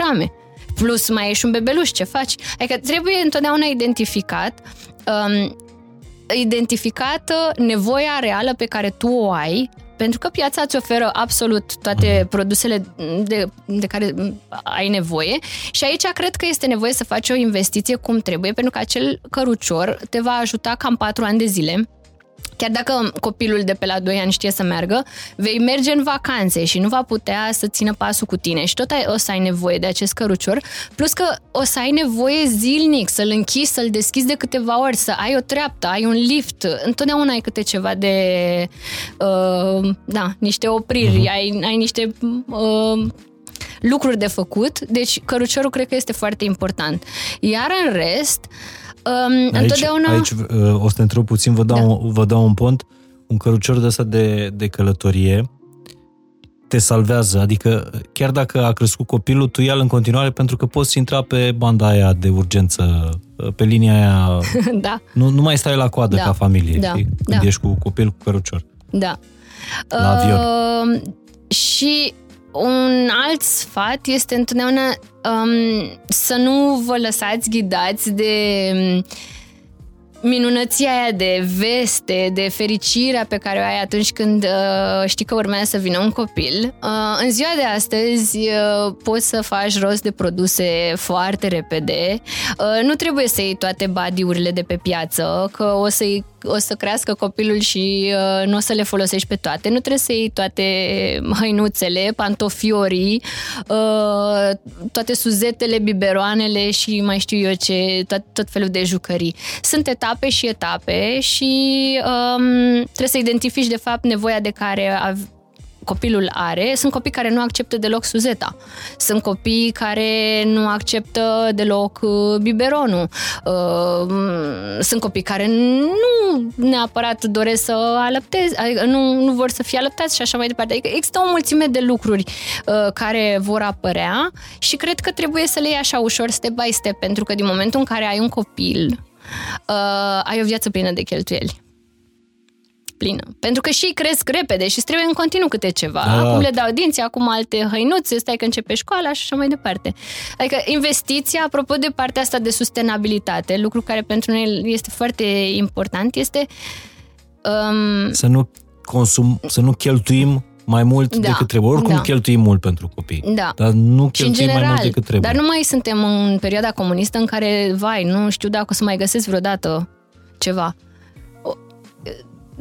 Plus mai ești un bebeluș, ce faci? Adică trebuie întotdeauna identificat um, identificată nevoia reală pe care tu o ai pentru că piața îți oferă absolut toate produsele de, de care ai nevoie și aici cred că este nevoie să faci o investiție cum trebuie, pentru că acel cărucior te va ajuta cam 4 ani de zile chiar dacă copilul de pe la 2 ani știe să meargă, vei merge în vacanțe și nu va putea să țină pasul cu tine și tot ai, o să ai nevoie de acest cărucior, plus că o să ai nevoie zilnic să-l închizi, să-l deschizi de câteva ori, să ai o treaptă, ai un lift, întotdeauna ai câte ceva de, uh, da, niște opriri, uh-huh. ai, ai niște... Uh, lucruri de făcut, deci căruciorul cred că este foarte important. Iar în rest, um, aici, întotdeauna... aici uh, o să te întreb puțin, vă dau, Da. da. vă dau un pont, un cărucior de ăsta de, de călătorie, te salvează? Adică chiar dacă a crescut copilul, tu ia în continuare pentru că poți intra pe banda aia de urgență, pe linia aia. [LAUGHS] da. Nu, nu mai stai la coadă Da. ca familie, Da. știi? Când Da. ești cu copil cu cărucior. Da. La avion. Uh, și un alt sfat este întotdeauna um, să nu vă lăsați ghidați de um, minunăția aia de veste, de fericirea pe care o ai atunci când uh, știi că urmează să vină un copil. Uh, în ziua de astăzi uh, poți să faci rost de produse foarte repede. Uh, nu trebuie să iei toate badiurile de pe piață, că o să o să crească copilul și uh, nu o să le folosești pe toate. Nu trebuie să iei toate hăinuțele, pantofiorii, uh, toate suzetele, biberoanele și mai știu eu ce, tot, tot felul de jucării. Sunt etape și etape și um, trebuie să identifici de fapt nevoia de care av- copilul are. Sunt copii care nu acceptă deloc suzeta. Sunt copii care nu acceptă deloc uh, biberonul. Uh, Sunt copii care nu neapărat doresc să alăpteze, adică nu, nu vor să fie alăptați și așa mai departe. Adică există o mulțime de lucruri uh, care vor apărea și cred că trebuie să le iei așa ușor, step by step, pentru că din momentul în care ai un copil, uh, ai o viață plină de cheltuieli plină. Pentru că și ei cresc repede și îți trebuie în continuu câte ceva. Da. Acum le dau dinții, acum alte hăinuțe, stai că începe școala și așa mai departe. Adică investiția, apropo de partea asta de sustenabilitate, lucru care pentru noi este foarte important, este um, Să nu consum, să nu cheltuim mai mult Da, decât trebuie. Oricum da. cheltuim mult pentru copii. Da. Dar nu și în cheltuim mai mult general. decât trebuie. Dar nu mai suntem în perioada comunistă în care, vai, nu știu dacă o să mai găsesc vreodată ceva.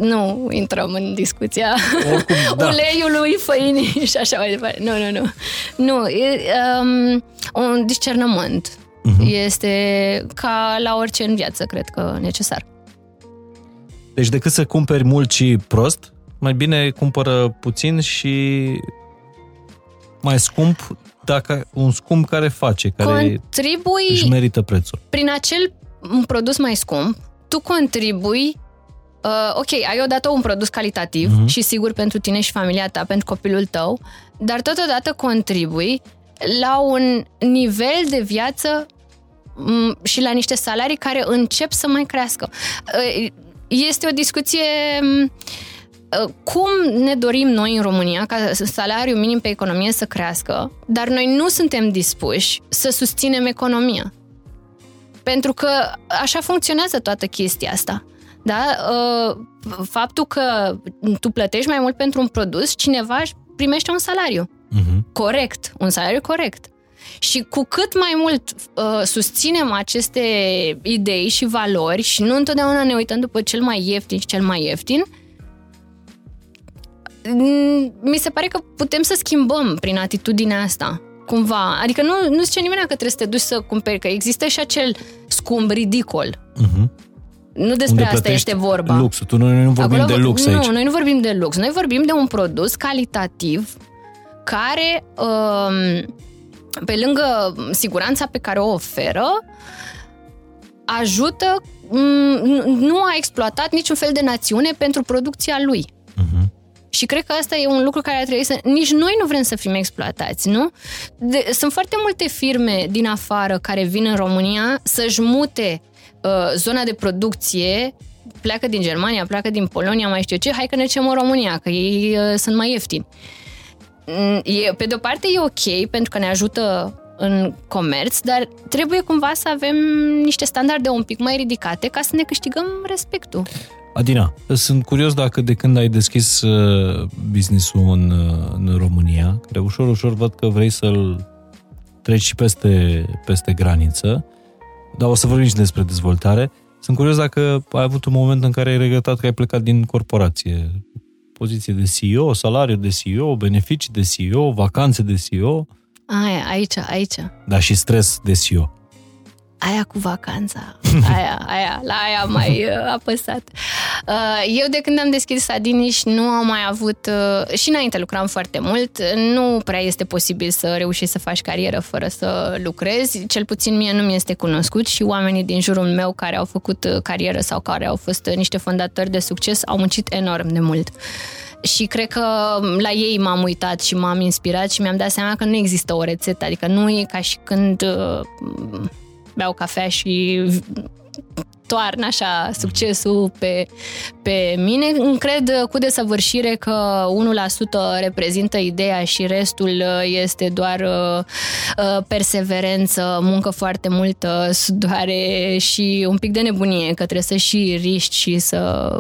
O, nu intrăm în discuția Oricum, da. uleiului, făinii [LAUGHS] și așa mai departe. Nu, nu, nu. Nu, e um, un discernământ. Mhm. Este ca la orice în viață, cred că necesar. Deci decât să cumperi mult și prost, mai bine cumpără puțin și mai scump, dacă un scump care face, care Contribui își merită prețul. prin acel produs mai scump, tu contribui Uh, ok, ai odată un produs calitativ Mhm. uh-huh. și sigur pentru tine și familia ta, pentru copilul tău, dar totodată contribui la un nivel de viață m, și la niște salarii care încep să mai crească. Uh, este o discuție m, uh, cum ne dorim noi în România ca salariul minim pe economie să crească, dar noi nu suntem dispuși să susținem economia. Pentru că așa funcționează toată chestia asta. Da? Uh, Faptul că tu plătești mai mult pentru un produs, cineva își primește un salariu Mhm. corect, un salariu corect. Și cu cât mai mult uh, susținem aceste idei și valori și nu întotdeauna ne uităm după cel mai ieftin și cel mai ieftin, mm, mi se pare că putem să schimbăm prin atitudinea asta. Cumva. Adică nu, nu zice nimeni că trebuie să te duci să cumperi, că există și acel scump ridicol. Mhm. Nu despre Unde asta plătești este vorba. Luxul. Tu, noi nu vorbim Acolo de lux nu, aici. noi nu vorbim de lux. Noi vorbim de un produs calitativ care, um, pe lângă siguranța pe care o oferă, ajută, um, nu a exploatat niciun fel de națiune pentru producția lui. Mhm. Și cred că asta e un lucru care ar trebui să... Nici noi nu vrem să fim exploatați, nu? De, sunt foarte multe firme din afară care vin în România să-și mute uh, zona de producție pleacă din Germania, pleacă din Polonia, mai știu ce, hai că ne ducem în România, că ei uh, sunt mai ieftini. Mm, E, pe de o parte e ok pentru că ne ajută în comerț, dar trebuie cumva să avem niște standarde un pic mai ridicate ca să ne câștigăm respectul. Adina, sunt curios dacă de când ai deschis uh, business-ul în, uh, în România, care ușor, ușor văd că vrei să-l treci și peste, peste graniță, dar o să vorbim și despre dezvoltare. Sunt curios dacă ai avut un moment în care ai regretat că ai plecat din corporație. Poziție de CEO, salariu de CEO, beneficii de CEO, vacanțe de CEO, Aia, aici, aici. dar și stres de CEO. Aia cu vacanța, [LAUGHS] aia, aia, la aia am mai uh, apăsat. Uh, eu de când am deschis Sadiniș nu am mai avut, uh, și înainte lucram foarte mult, nu prea este posibil să reușești să faci carieră fără să lucrezi, cel puțin mie nu mi este cunoscut și oamenii din jurul meu care au făcut uh, carieră sau care au fost uh, niște fondatori de succes au muncit enorm de mult. și cred că la ei m-am uitat și m-am inspirat și mi-am dat seama că nu există o rețetă, adică nu e ca și când uh, beau cafea și toarnă așa succesul pe, pe mine. Cred cu desăvârșire că 1% reprezintă ideea și restul uh, este doar uh, uh, perseverență, muncă foarte multă, sudoare și un pic de nebunie, că trebuie să și riști și să...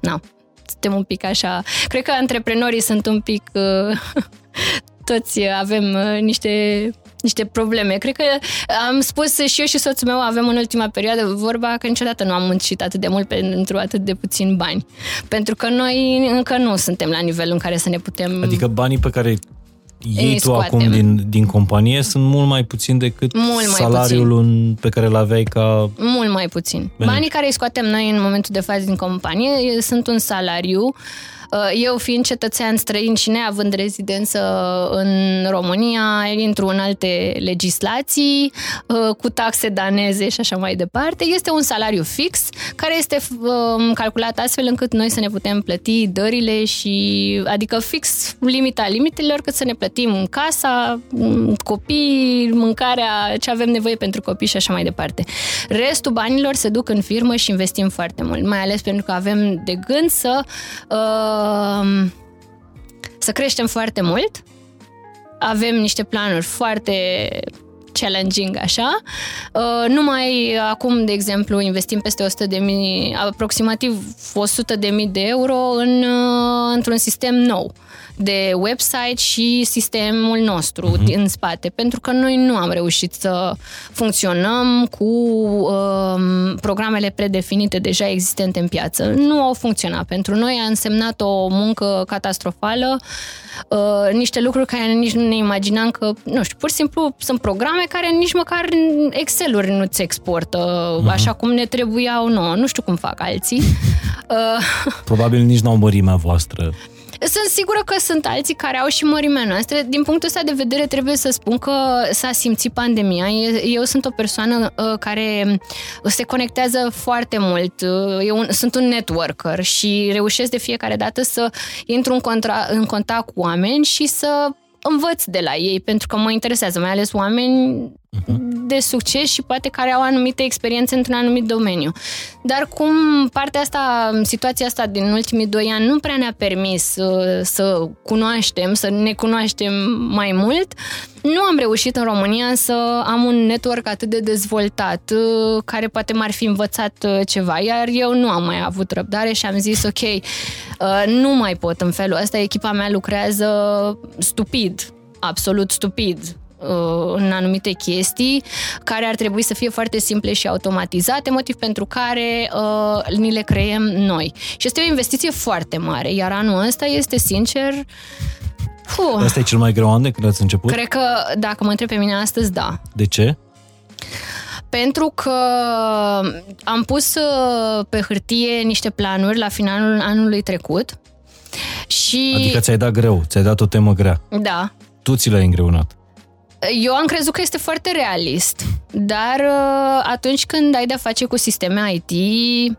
Na, suntem un pic așa... Cred că antreprenorii sunt un pic... [LAUGHS] toți avem niște niște probleme. Cred că am spus și eu și soțul meu avem în ultima perioadă vorba că niciodată nu am muncit atât de mult pentru atât de puțin bani. Pentru că noi încă nu suntem la nivelul în care să ne putem... Adică banii pe care ei tu acum din, din companie sunt mult mai puțin decât mult mai salariul puțin. pe care îl aveai ca... Mult mai puțin. Banii care îi scoatem noi în momentul de față din companie sunt un salariu uh, Uh, eu fiind cetățean străin și neavând rezidență în România, intru în alte legislații uh, cu taxe daneze și așa mai departe. Este un salariu fix care este um, calculat astfel încât noi să ne putem plăti dările și adică fix limita limitelor cât să ne plătim casa, copii, mâncarea, ce avem nevoie pentru copii și așa mai departe. Restul banilor se duc în firmă și investim foarte mult, mai ales pentru că avem de gând să uh, să creștem foarte mult. Avem niște planuri foarte challenging, așa. Uh, numai acum, de exemplu, investim peste 100 de mii, aproximativ 100 de mii de euro în, uh, într-un sistem nou de website și sistemul nostru uh-huh. în spate, pentru că noi nu am reușit să funcționăm cu um, programele predefinite deja existente în piață. Nu au funcționat. Pentru noi a însemnat o muncă catastrofală, uh, niște lucruri care nici nu ne imaginam că, nu știu, pur și simplu sunt programe care nici măcar Excel-uri nu-ți exportă uh-huh. așa cum ne trebuiau nouă. Nu știu cum fac alții. [LAUGHS] Uh, [LAUGHS] Probabil nici n-au mărimea voastră. Sunt sigură că sunt alții care au și mărimea noastră. Din punctul ăsta de vedere trebuie să spun că s-a simțit pandemia. Eu sunt o persoană uh, care se conectează foarte mult. Uh, eu sunt un networker și reușesc de fiecare dată să intru în, contra, în contact cu oameni și să învăț de la ei, pentru că mă interesează, mai ales oameni de succes și poate care au anumite experiențe într-un anumit domeniu. Dar cum partea asta, situația asta din ultimii doi ani nu prea ne-a permis să, să cunoaștem, să ne cunoaștem mai mult, nu am reușit în România să am un network atât de dezvoltat care poate m-ar fi învățat ceva, iar eu nu am mai avut răbdare și am zis ok, uh, nu mai pot în felul ăsta, echipa mea lucrează stupid, absolut stupid Uh, în anumite chestii care ar trebui să fie foarte simple și automatizate, motiv pentru care uh, ni le creăm noi. Și este o investiție foarte mare, iar anul ăsta este sincer Fuh. Asta e cel mai greu an de când ați început? Cred că, dacă mă întreb pe mine astăzi, da. De ce? Pentru că am pus uh, pe hârtie niște planuri la finalul anului trecut și... Adică ți-ai dat greu, ți-ai dat o temă grea. Da. Tu ți l-ai îngreunat. Eu am crezut că este foarte realist, dar uh, atunci când ai de-a face cu sisteme IT, [LAUGHS]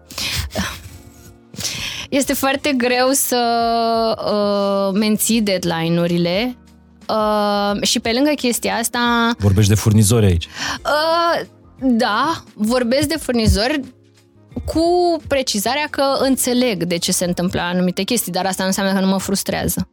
este foarte greu să uh, menții deadline-urile uh, și pe lângă chestia asta... Vorbești de furnizori aici. Uh, da, vorbesc de furnizori cu precizarea că înțeleg de ce se întâmplă anumite chestii, dar asta nu înseamnă că nu mă frustrează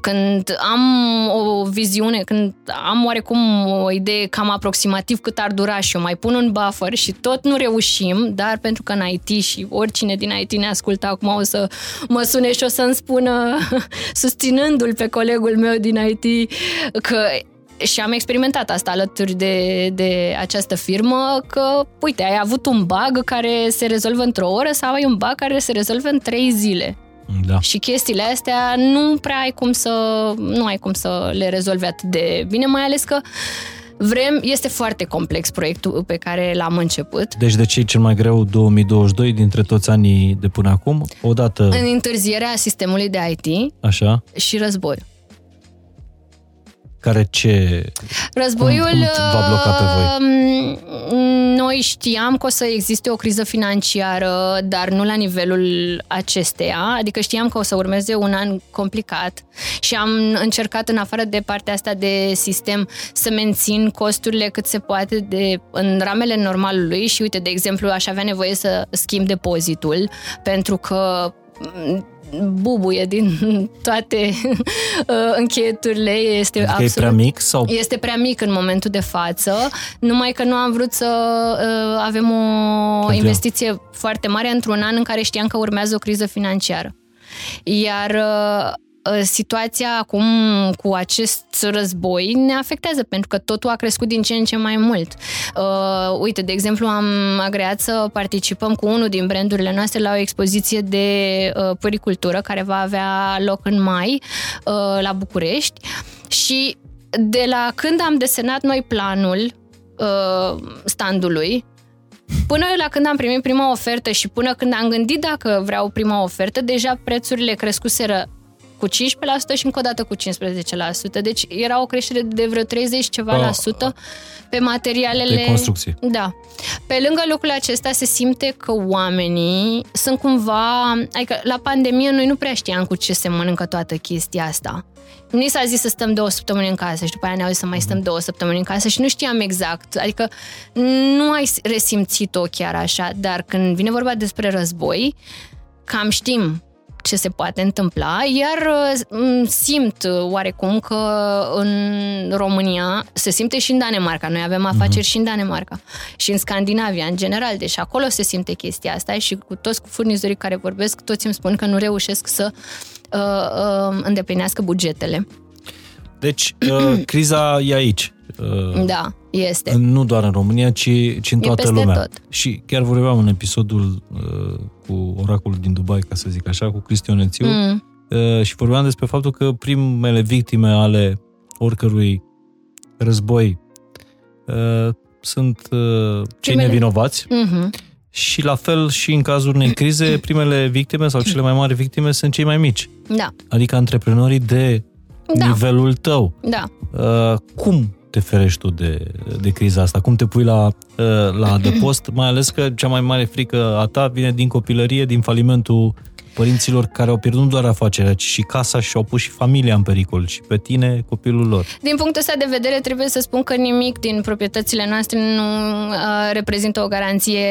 când am o viziune, când am oarecum o idee cam aproximativ cât ar dura și eu mai pun un buffer și tot nu reușim, dar pentru că în IT și oricine din IT ne ascultă acum o să mă sune și o să-mi spună, [LAUGHS] susținându-l pe colegul meu din IT, că și am experimentat asta alături de, de această firmă, că, uite, ai avut un bug care se rezolvă într-o oră sau ai un bug care se rezolvă în trei zile. Da. Și chestiile astea nu prea ai cum să, nu ai cum să le rezolvi atât de bine, mai ales că Vrem, este foarte complex proiectul pe care l-am început. Deci de ce e cel mai greu 2022 dintre toți anii de până acum? Odată... În întârzierea sistemului de IT Așa. și război. Care ce... Războiul... Cum, cum va bloca pe voi? Um, noi știam că o să existe o criză financiară, dar nu la nivelul acesteia, adică știam că o să urmeze un an complicat și am încercat în afară de partea asta de sistem să mențin costurile cât se poate de în ramele normalului și uite, de exemplu, aș avea nevoie să schimb depozitul pentru că bubuie din [LAUGHS] toate [LAUGHS] uh, încheieturile. Este adică absolut, e prea mic? sau? Este prea mic în momentul de față, numai că nu am vrut să uh, avem o Pentru investiție foarte mare într-un an în care știam că urmează o criză financiară. Iar uh, Uh, situația acum cu acest război ne afectează pentru că totul a crescut din ce în ce mai mult. Uh, uite, de exemplu, am agreat să participăm cu unul din brandurile noastre la o expoziție de uh, păricultură care va avea loc în mai uh, la București și de la când am desenat noi planul uh, standului, Până la când am primit prima ofertă și până când am gândit dacă vreau prima ofertă, deja prețurile crescuseră cu 15% și încă o dată cu 15%. Deci era o creștere de vreo 30 ceva la sută pe materialele... De construcție. Da. Pe lângă lucrul acesta se simte că oamenii sunt cumva... Adică la pandemie noi nu prea știam cu ce se mănâncă toată chestia asta. Ni s-a zis să stăm două săptămâni în casă și după aia ne-au zis să mai stăm două săptămâni în casă și nu știam exact. Adică nu ai resimțit-o chiar așa, dar când vine vorba despre război, cam știm ce se poate întâmpla, iar uh, simt oarecum că în România se simte și în Danemarca. Noi avem afaceri uh-huh. și în Danemarca și în Scandinavia în general, deci acolo se simte chestia asta și cu toți cu furnizorii care vorbesc, toți îmi spun că nu reușesc să uh, uh, îndeplinească bugetele. Deci, uh, [CLEARS THROAT] criza e aici. Uh, da, este. Nu doar în România, ci, ci în toată lumea. Tot. Și chiar vorbeam în episodul uh, cu oracolul din Dubai, ca să zic așa, cu Cristian Ețiu, mm. uh, și vorbeam despre faptul că primele victime ale oricărui război uh, sunt uh, cei primele... nevinovați. Mm-hmm. Și la fel și în cazul unei crize, [CLEARS THROAT] primele victime sau cele mai mari victime sunt cei mai mici. Da. Adică antreprenorii de da. nivelul tău. Da. Uh, cum te ferești tu de, de criza asta? Cum te pui la, uh, la adăpost? Mai ales că cea mai mare frică a ta vine din copilărie, din falimentul părinților care au pierdut nu doar afacerea, ci și casa și au pus și familia în pericol și pe tine, copilul lor. Din punctul ăsta de vedere, trebuie să spun că nimic din proprietățile noastre nu uh, reprezintă o garanție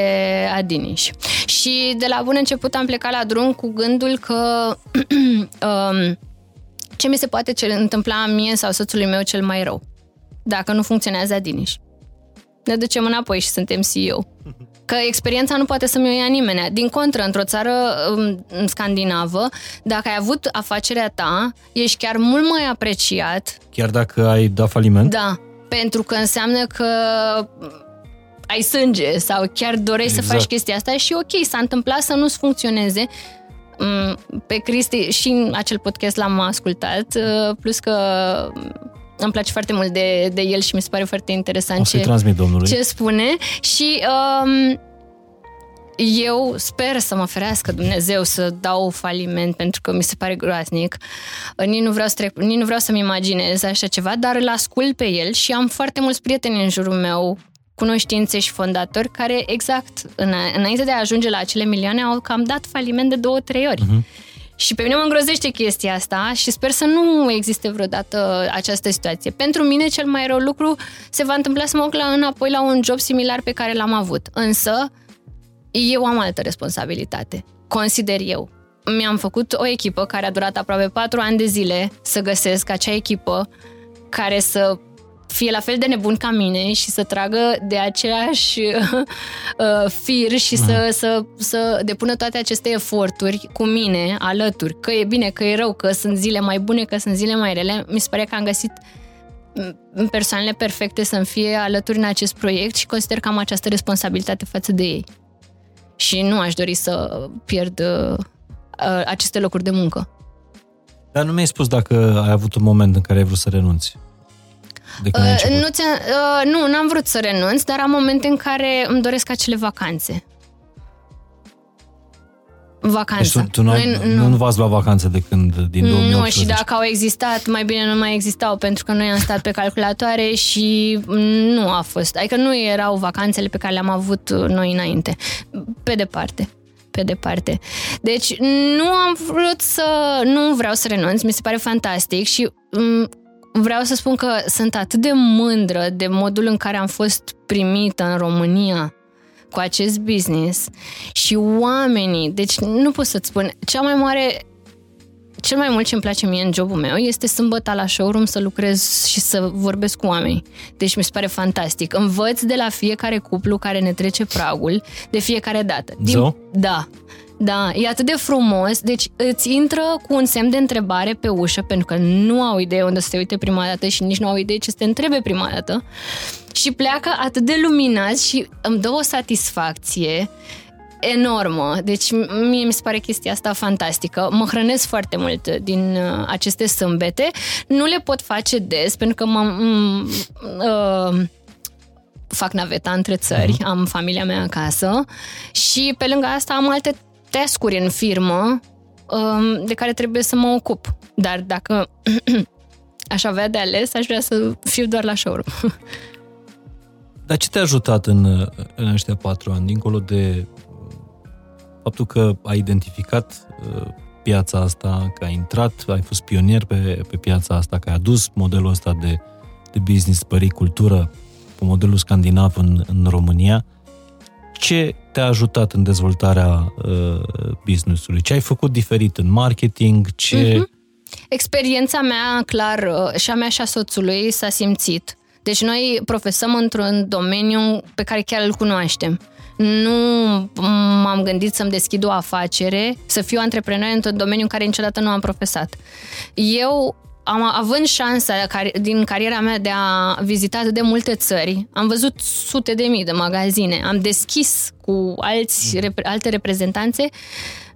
a Diniș. Și de la bun început am plecat la drum cu gândul că [CLEARS THROAT] um, ce mi se poate întâmpla mie sau soțului meu cel mai rău dacă nu funcționează Adiniș. Ne ducem înapoi și suntem CEO. Că experiența nu poate să mi-o ia nimeni. Din contră, într-o țară um, scandinavă, dacă ai avut afacerea ta, ești chiar mult mai apreciat. Chiar dacă ai dat faliment? Da, pentru că înseamnă că ai sânge sau chiar dorești exact. să faci chestia asta și ok, s-a întâmplat să nu-ți funcționeze. Mm, pe Cristi și în acel podcast l-am ascultat, uh, plus că îmi place foarte mult de, de el și mi se pare foarte interesant ce, transmit domnului. ce spune. Și um, eu sper să mă ferească Dumnezeu să dau faliment pentru că mi se pare groaznic. Nici nu vreau să, trec, nici nu vreau să-mi imaginez așa ceva, dar îl ascult pe el și am foarte mulți prieteni în jurul meu cunoștințe și fondatori care exact înainte de a ajunge la acele milioane au cam dat faliment de două, trei ori. Uh-huh. Și pe mine mă îngrozește chestia asta și sper să nu existe vreodată această situație. Pentru mine cel mai rău lucru se va întâmpla să mă duc la, înapoi la un job similar pe care l-am avut. Însă, eu am altă responsabilitate. Consider eu. Mi-am făcut o echipă care a durat aproape patru ani de zile să găsesc acea echipă care să fie la fel de nebun ca mine și să tragă de aceeași [LAUGHS] uh, fir și să, mhm. să, să depună toate aceste eforturi cu mine alături. Că e bine, că e rău, că sunt zile mai bune, că sunt zile mai rele. Mi se pare că am găsit persoanele perfecte să-mi fie alături în acest proiect și consider că am această responsabilitate față de ei. Și nu aș dori să pierd uh, aceste locuri de muncă. Dar nu mi-ai spus dacă ai avut un moment în care ai vrut să renunți de când uh, nu, uh, nu, n-am vrut să renunț, dar am momente în care îmi doresc acele vacanțe. vacanță. Deci tu, tu nu, Noi nu, nu v-ați luat vacanță de când, din 2018? Nu, și dacă au existat, mai bine nu mai existau, pentru că noi am stat pe calculatoare și nu a fost. Adică nu erau vacanțele pe care le-am avut noi înainte. Pe departe pe departe. Deci nu am vrut să, nu vreau să renunț, mi se pare fantastic și m- vreau să spun că sunt atât de mândră de modul în care am fost primită în România cu acest business și oamenii, deci nu pot să-ți spun, cea mai mare cel mai mult ce îmi place mie în jobul meu este sâmbătă la showroom să lucrez și să vorbesc cu oameni. Deci mi se pare fantastic. Învăț de la fiecare cuplu care ne trece pragul de fiecare dată. Din, da. Da, e atât de frumos, deci îți intră cu un semn de întrebare pe ușă, pentru că nu au idee unde să te uite prima dată și nici nu au idee ce să te întrebe prima dată și pleacă atât de luminați și îmi dă o satisfacție enormă. Deci mie mi se pare chestia asta fantastică. Mă hrănesc foarte mult din uh, aceste sâmbete. Nu le pot face des pentru că mă uh, fac naveta între țări, uh-huh. am familia mea acasă și pe lângă asta am alte task-uri în firmă uh, de care trebuie să mă ocup. Dar dacă [CLEARS THROAT] aș avea de ales, aș vrea să fiu doar la showroom. [LAUGHS] Dar ce te-a ajutat în, în ăștia patru ani, dincolo de faptul că ai identificat uh, piața asta, că ai intrat, ai fost pionier pe, pe piața asta, că ai adus modelul ăsta de, de business, păricultură, pe modelul scandinav în, în România, ce te-a ajutat în dezvoltarea uh, business-ului? Ce ai făcut diferit în marketing? Ce... Mm-hmm. Experiența mea, clar, uh, și a mea și a soțului s-a simțit. Deci noi profesăm într-un domeniu pe care chiar îl cunoaștem. Nu m-am gândit să-mi deschid o afacere, să fiu antreprenor într-un domeniu în care niciodată nu am profesat. Eu am, având șansa din cariera mea de a vizita atât de multe țări, am văzut sute de mii de magazine, am deschis cu alți, alte reprezentanțe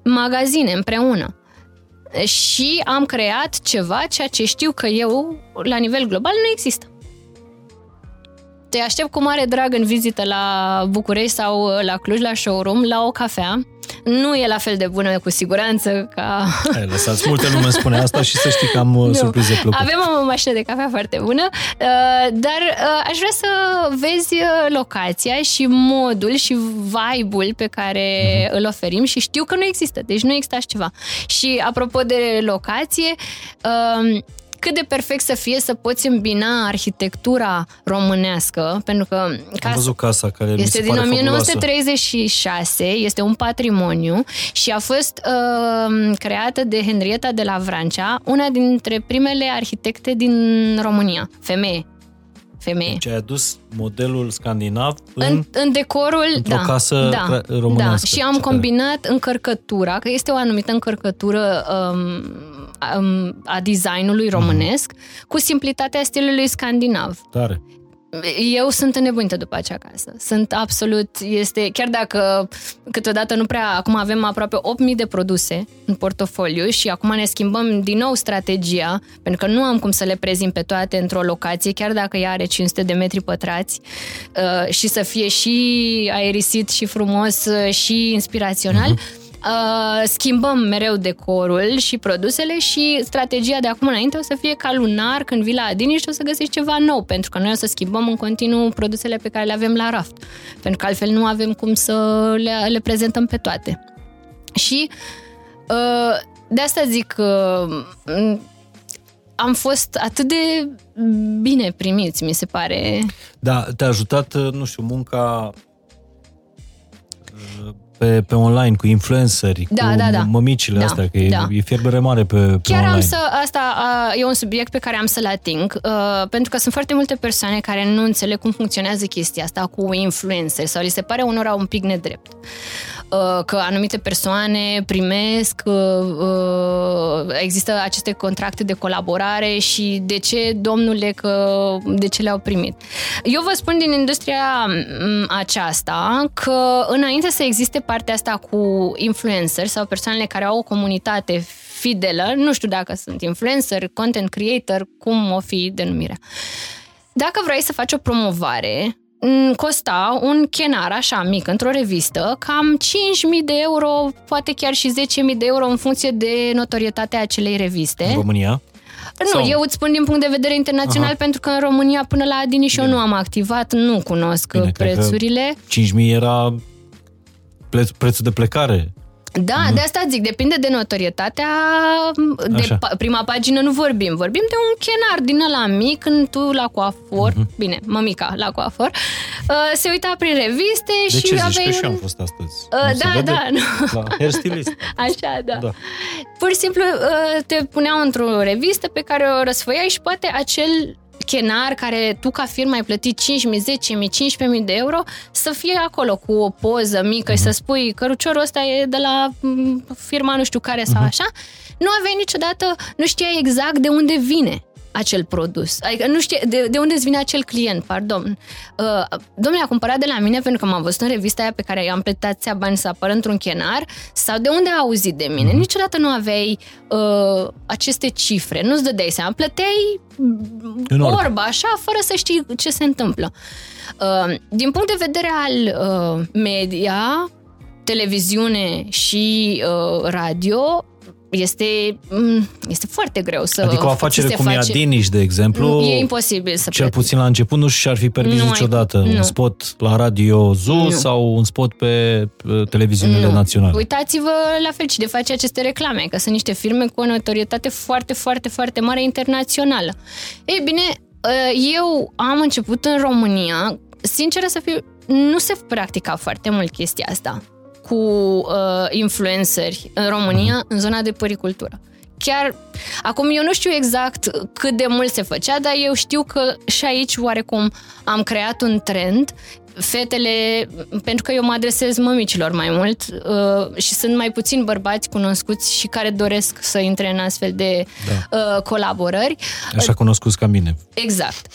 magazine împreună. Și am creat ceva, ceea ce știu că eu, la nivel global, nu există. Te aștept cu mare drag în vizită la București sau la Cluj, la showroom, la o cafea. Nu e la fel de bună, cu siguranță, ca... Hai, lăsați, multe lume spune asta și să știi că am [LAUGHS] nu. Uh, surprize plăcute. Avem o mașină de cafea foarte bună, uh, dar uh, aș vrea să vezi locația și modul și vibe-ul pe care uh-huh. îl oferim și știu că nu există, deci nu există așa ceva. Și apropo de locație, cât de perfect să fie să poți îmbina arhitectura românească, pentru că casa Am văzut casa care este din 1936, fabuloasă. este un patrimoniu și a fost uh, creată de Henrietta de la Vrancea, una dintre primele arhitecte din România, femeie femeie. Deci ai adus modelul scandinav în, în, în decorul într-o da, casă da, românească. Da, și am combinat încărcătura, că este o anumită încărcătură um, um, a designului românesc, mm. cu simplitatea stilului scandinav. Tare eu sunt înnebunită după acea casă. Sunt absolut, este, chiar dacă câteodată nu prea, acum avem aproape 8.000 de produse în portofoliu și acum ne schimbăm din nou strategia, pentru că nu am cum să le prezint pe toate într-o locație, chiar dacă ea are 500 de metri pătrați uh, și să fie și aerisit și frumos uh, și inspirațional. Uh-huh uh, schimbăm mereu decorul și produsele și strategia de acum înainte o să fie ca lunar când vii la Adini și o să găsești ceva nou, pentru că noi o să schimbăm în continuu produsele pe care le avem la raft, pentru că altfel nu avem cum să le, le prezentăm pe toate. Și uh, de asta zic că uh, am fost atât de bine primiți, mi se pare. Da, te-a ajutat, nu știu, munca pe, pe online, cu influenceri, da, cu da, da. mămicile da, astea, că da. e, e fierbere mare pe, pe Chiar online. am să, asta e un subiect pe care am să-l ating, uh, pentru că sunt foarte multe persoane care nu înțeleg cum funcționează chestia asta cu influenceri sau li se pare unora un pic nedrept. Uh, că anumite persoane primesc, uh, uh, există aceste contracte de colaborare și de ce, domnule, că de ce le-au primit. Eu vă spun din industria mm, aceasta că înainte să existe partea asta cu influencer sau persoanele care au o comunitate fidelă, nu știu dacă sunt influencer, content creator, cum o fi denumirea. Dacă vrei să faci o promovare, m, costa un chenar așa mic într-o revistă cam 5.000 de euro, poate chiar și 10.000 de euro în funcție de notorietatea acelei reviste. În România? Nu, Sau- eu îți spun din punct de vedere internațional, Aha. pentru că în România până la Adiniș și eu nu am activat, nu cunosc Bine, cred că- prețurile. 5.000 era preț- prețul de plecare. Da, de asta zic, depinde de notorietatea. De Așa. pa- prima pagină nu vorbim, vorbim de un chenar din ăla mic, când tu la coafor, Mhm. bine, mămica la coafor, uh, se uita prin reviste De și ce zici? aveai Că și eu un... am fost astăzi. Uh, Nu se da, vede? da, [LAUGHS] nu. La hairstylist. Așa, da. Da. Pur și simplu uh, te puneau într-o revistă pe care o răsfăiai și poate acel chenar care tu ca firmă ai plătit 5.000, 10.000, 15.000 de euro să fie acolo cu o poză mică și să spui căruciorul ăsta e de la mm, firma nu știu care sau așa, nu aveai niciodată, nu știai exact de unde vine acel produs. Adică nu știe de, de unde îți vine acel client, pardon. Uh, domnule, a cumpărat de la mine pentru că m-a văzut în revista aia pe care i-am plătit atâția bani să apară într-un chenar sau de unde a auzit de mine. Niciodată nu aveai uh, aceste cifre, nu-ți dădeai seama. Plăteai În orb. orba, așa, fără să știi ce se întâmplă. Uh, din punct de vedere al uh, media, televiziune și uh, radio, este, mm, este foarte greu să Adică o ți afacere se cum e face- Adiniș, de exemplu, E imposibil să cel plătești. puțin la început nu și-ar fi permis Nu ai- niciodată un nu. spot la Radio Zoo Nu. sau un spot pe uh, televiziunile Nu. naționale. Uitați-vă la fel și de face aceste reclame, că sunt niște firme cu o notorietate foarte, foarte, foarte mare internațională. Ei bine, eu am început în România, sinceră să fiu, nu se practica foarte mult chestia asta cu uh, influenceri în România în zona de păricultură. Chiar, acum eu nu știu exact cât de mult se făcea, dar eu știu că și aici oarecum am creat un trend fetele, pentru că eu mă adresez mămicilor mai mult uh, și sunt mai puțin bărbați cunoscuți și care doresc să intre în astfel de da. uh, colaborări. Așa cunoscuți ca mine. Exact.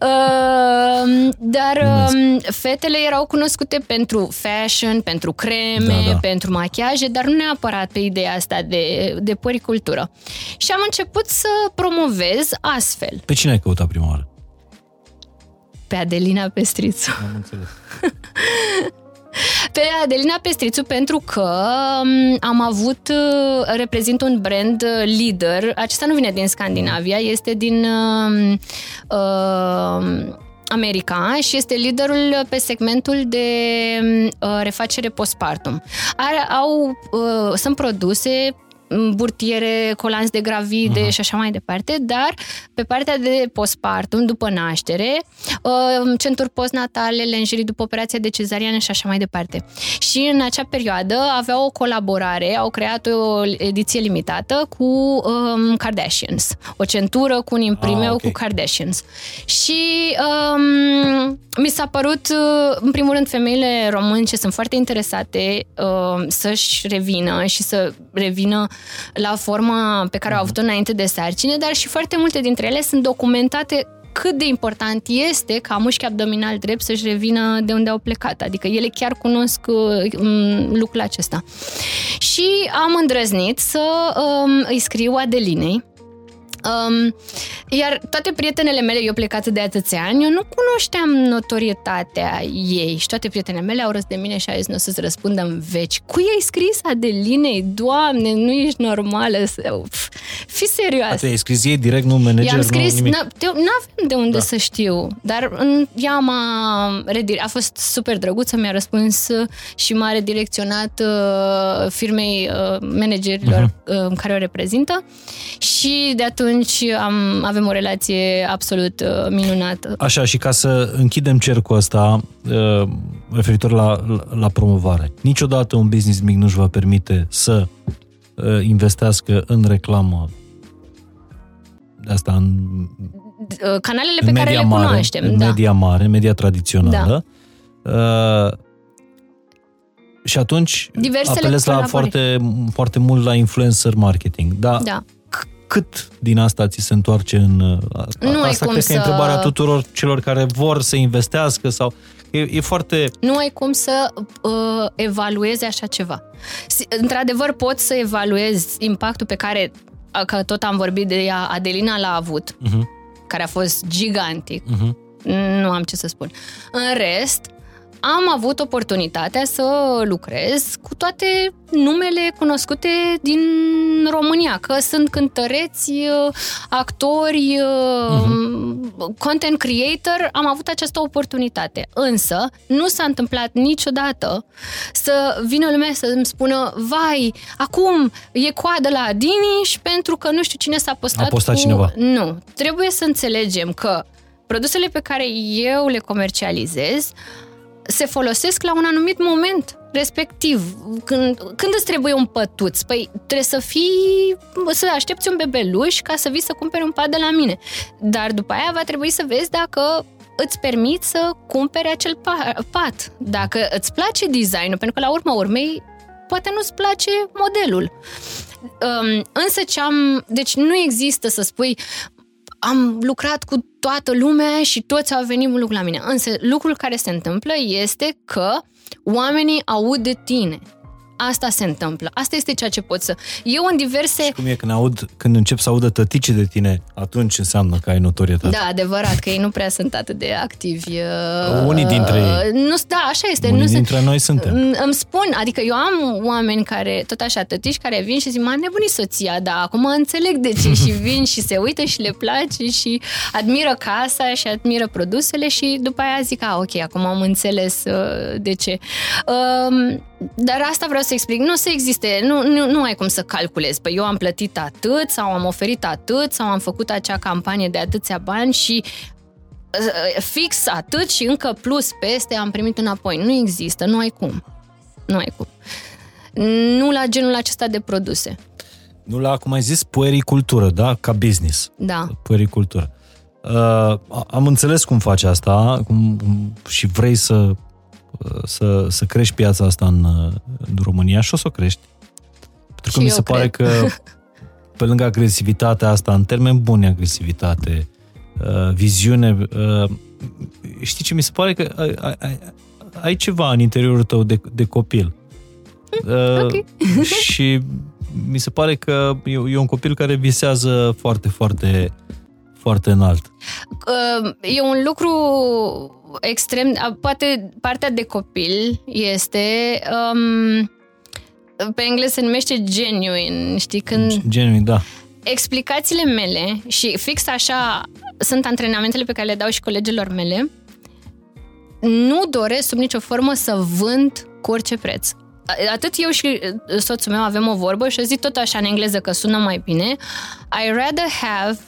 Uh, dar uh, fetele erau cunoscute pentru fashion, pentru creme, Da, da. pentru machiaje, dar nu neapărat pe ideea asta de, de păricultură. Și am început să promovez astfel Pe cine ai căutat prima oară? pe Adelina Pestrițu. Am înțeles. [LAUGHS] Pe Adelina Pestrițu pentru că um, am avut, uh, reprezint un brand uh, lider, acesta nu vine din Scandinavia, este din uh, uh, America și este liderul pe segmentul de uh, refacere postpartum. Are, au, uh, sunt produse m, burtiere, colanți de gravide uh-huh. și așa mai departe, dar pe partea de postpartum, după naștere, uh, centuri postnatale, lenjerii după operația de cezariană și așa mai departe. Și în acea perioadă aveau o colaborare, au creat o ediție limitată cu um, Kardashians. O centură cu un imprimeu Ah, ah, ok. cu Kardashians. Și um, mi s-a părut, uh, în primul rând, femeile românce sunt foarte interesate uh, să-și revină și să revină la forma pe care au avut-o înainte de sarcine, dar și foarte multe dintre ele sunt documentate cât de important este ca mușchi abdominal drept să-și revină de unde au plecat. Adică ele chiar cunosc uh, m, lucrul acesta. Și am îndrăznit să um, îi scriu Adelinei Um, iar toate prietenele mele, eu plecat de atâția ani, eu nu cunoșteam notorietatea ei și toate prietenele mele au râs de mine și au zis, nu o să-ți răspundă în veci. Cui ai scris Adelinei? Doamne, nu ești normală. Să... Pf, Fi serioasă. Atunci ai scris ei direct, nu manager, I-am scris, nu nimic. n- de- n-avem de unde Da. da. să știu, dar în, ea m-a redire- a fost super drăguță, mi-a răspuns uh, și m-a redirecționat uh, firmei uh, managerilor uh, care o reprezintă și de atunci am, avem o relație absolut uh, minunată. Așa, și ca să închidem cercul ăsta uh, referitor la, la, la promovare. Niciodată un business mic nu-și va permite să uh, investească în reclamă de asta în, Uh, Canalele în pe care media le mare, cunoaștem, în da. media mare, în media tradițională. Uh, și atunci Diversele apelez la colaborări. foarte, foarte mult la influencer marketing. Da, Da. Cât din asta ți se întoarce în... uh, Nu ai asta cum cred că e să- întrebarea tuturor celor care vor să investească sau... E, e foarte... Nu ai cum să uh, evaluezi așa ceva. S- Într-adevăr, poți să evaluezi impactul pe care, că tot am vorbit de ea, Adelina l-a avut, Uh-huh, care a fost gigantic. uh-huh. Nu am ce să spun. În rest, am avut oportunitatea să lucrez cu toate numele cunoscute din România, că sunt cântăreți, actori, uh-huh. content creator, am avut această oportunitate. Însă, nu s-a întâmplat niciodată să vină lumea să îmi spună, vai, acum e coadă la Diniș pentru că nu știu cine s-a postat, a postat cu... cineva. Nu. Trebuie să înțelegem că produsele pe care eu le comercializez se folosesc la un anumit moment respectiv. Când, când îți trebuie un pătuț? Păi trebuie să fii, să aștepți un bebeluș ca să vii să cumperi un pat de la mine. Dar după aia va trebui să vezi dacă îți permit să cumperi acel pat. Dacă îți place designul, pentru că la urma urmei poate nu-ți place modelul. Um, însă ce am... Deci nu există să spui am lucrat cu toată lumea și toți au venit lucru la mine. Însă lucrul care se întâmplă este că oamenii aud de tine. Asta se întâmplă. Asta este ceea ce pot să... Eu în diverse... Și cum e când, aud, când încep să audă tăticii de tine, atunci înseamnă că ai notorietate. Da, adevărat, că ei nu prea sunt atât de activi. Unii dintre ei. Nu, da, așa este. Unii nu dintre sunt, noi suntem. Îmi spun, adică eu am oameni care, tot așa, tătici care vin și zic, m-a nebunit soția, da, acum înțeleg de ce și [LAUGHS] vin și se uită și le place și admiră casa și admiră produsele și după aia zic, a, ok, acum am înțeles uh, de ce. Um, dar asta vreau să explic. Nu o să existe, nu, nu, nu ai cum să calculezi. Păi eu am plătit atât sau am oferit atât sau am făcut acea campanie de atâția bani și uh, fix atât și încă plus peste am primit înapoi. Nu există, nu ai cum. Nu ai cum. Nu la genul acesta de produse. Nu la, cum ai zis, puericultură, da? Ca business. Da. Puericultură. Uh, am înțeles cum faci asta cum, și vrei să să, să crești piața asta în, în România și o să o crești. Pentru că Și mi eu se pare cred. că pe lângă agresivitatea asta, în termeni buni agresivitate, uh, viziune, uh, știi ce mi se pare că ai, ai, ai, ai ceva în interiorul tău de, de copil. Uh, ok. [LAUGHS] și mi se pare că e, e un copil care visează foarte, foarte, foarte înalt. Uh, E un lucru extrem... a, Poate partea de copil este... Um, pe engleză se numește genuine, știi? Când Genuine, da. explicațiile mele și fix așa sunt antrenamentele pe care le dau și colegilor mele, nu doresc sub nicio formă să vând cu orice preț. Atât eu și soțul meu avem o vorbă și o zic tot așa în engleză că sună mai bine. I rather have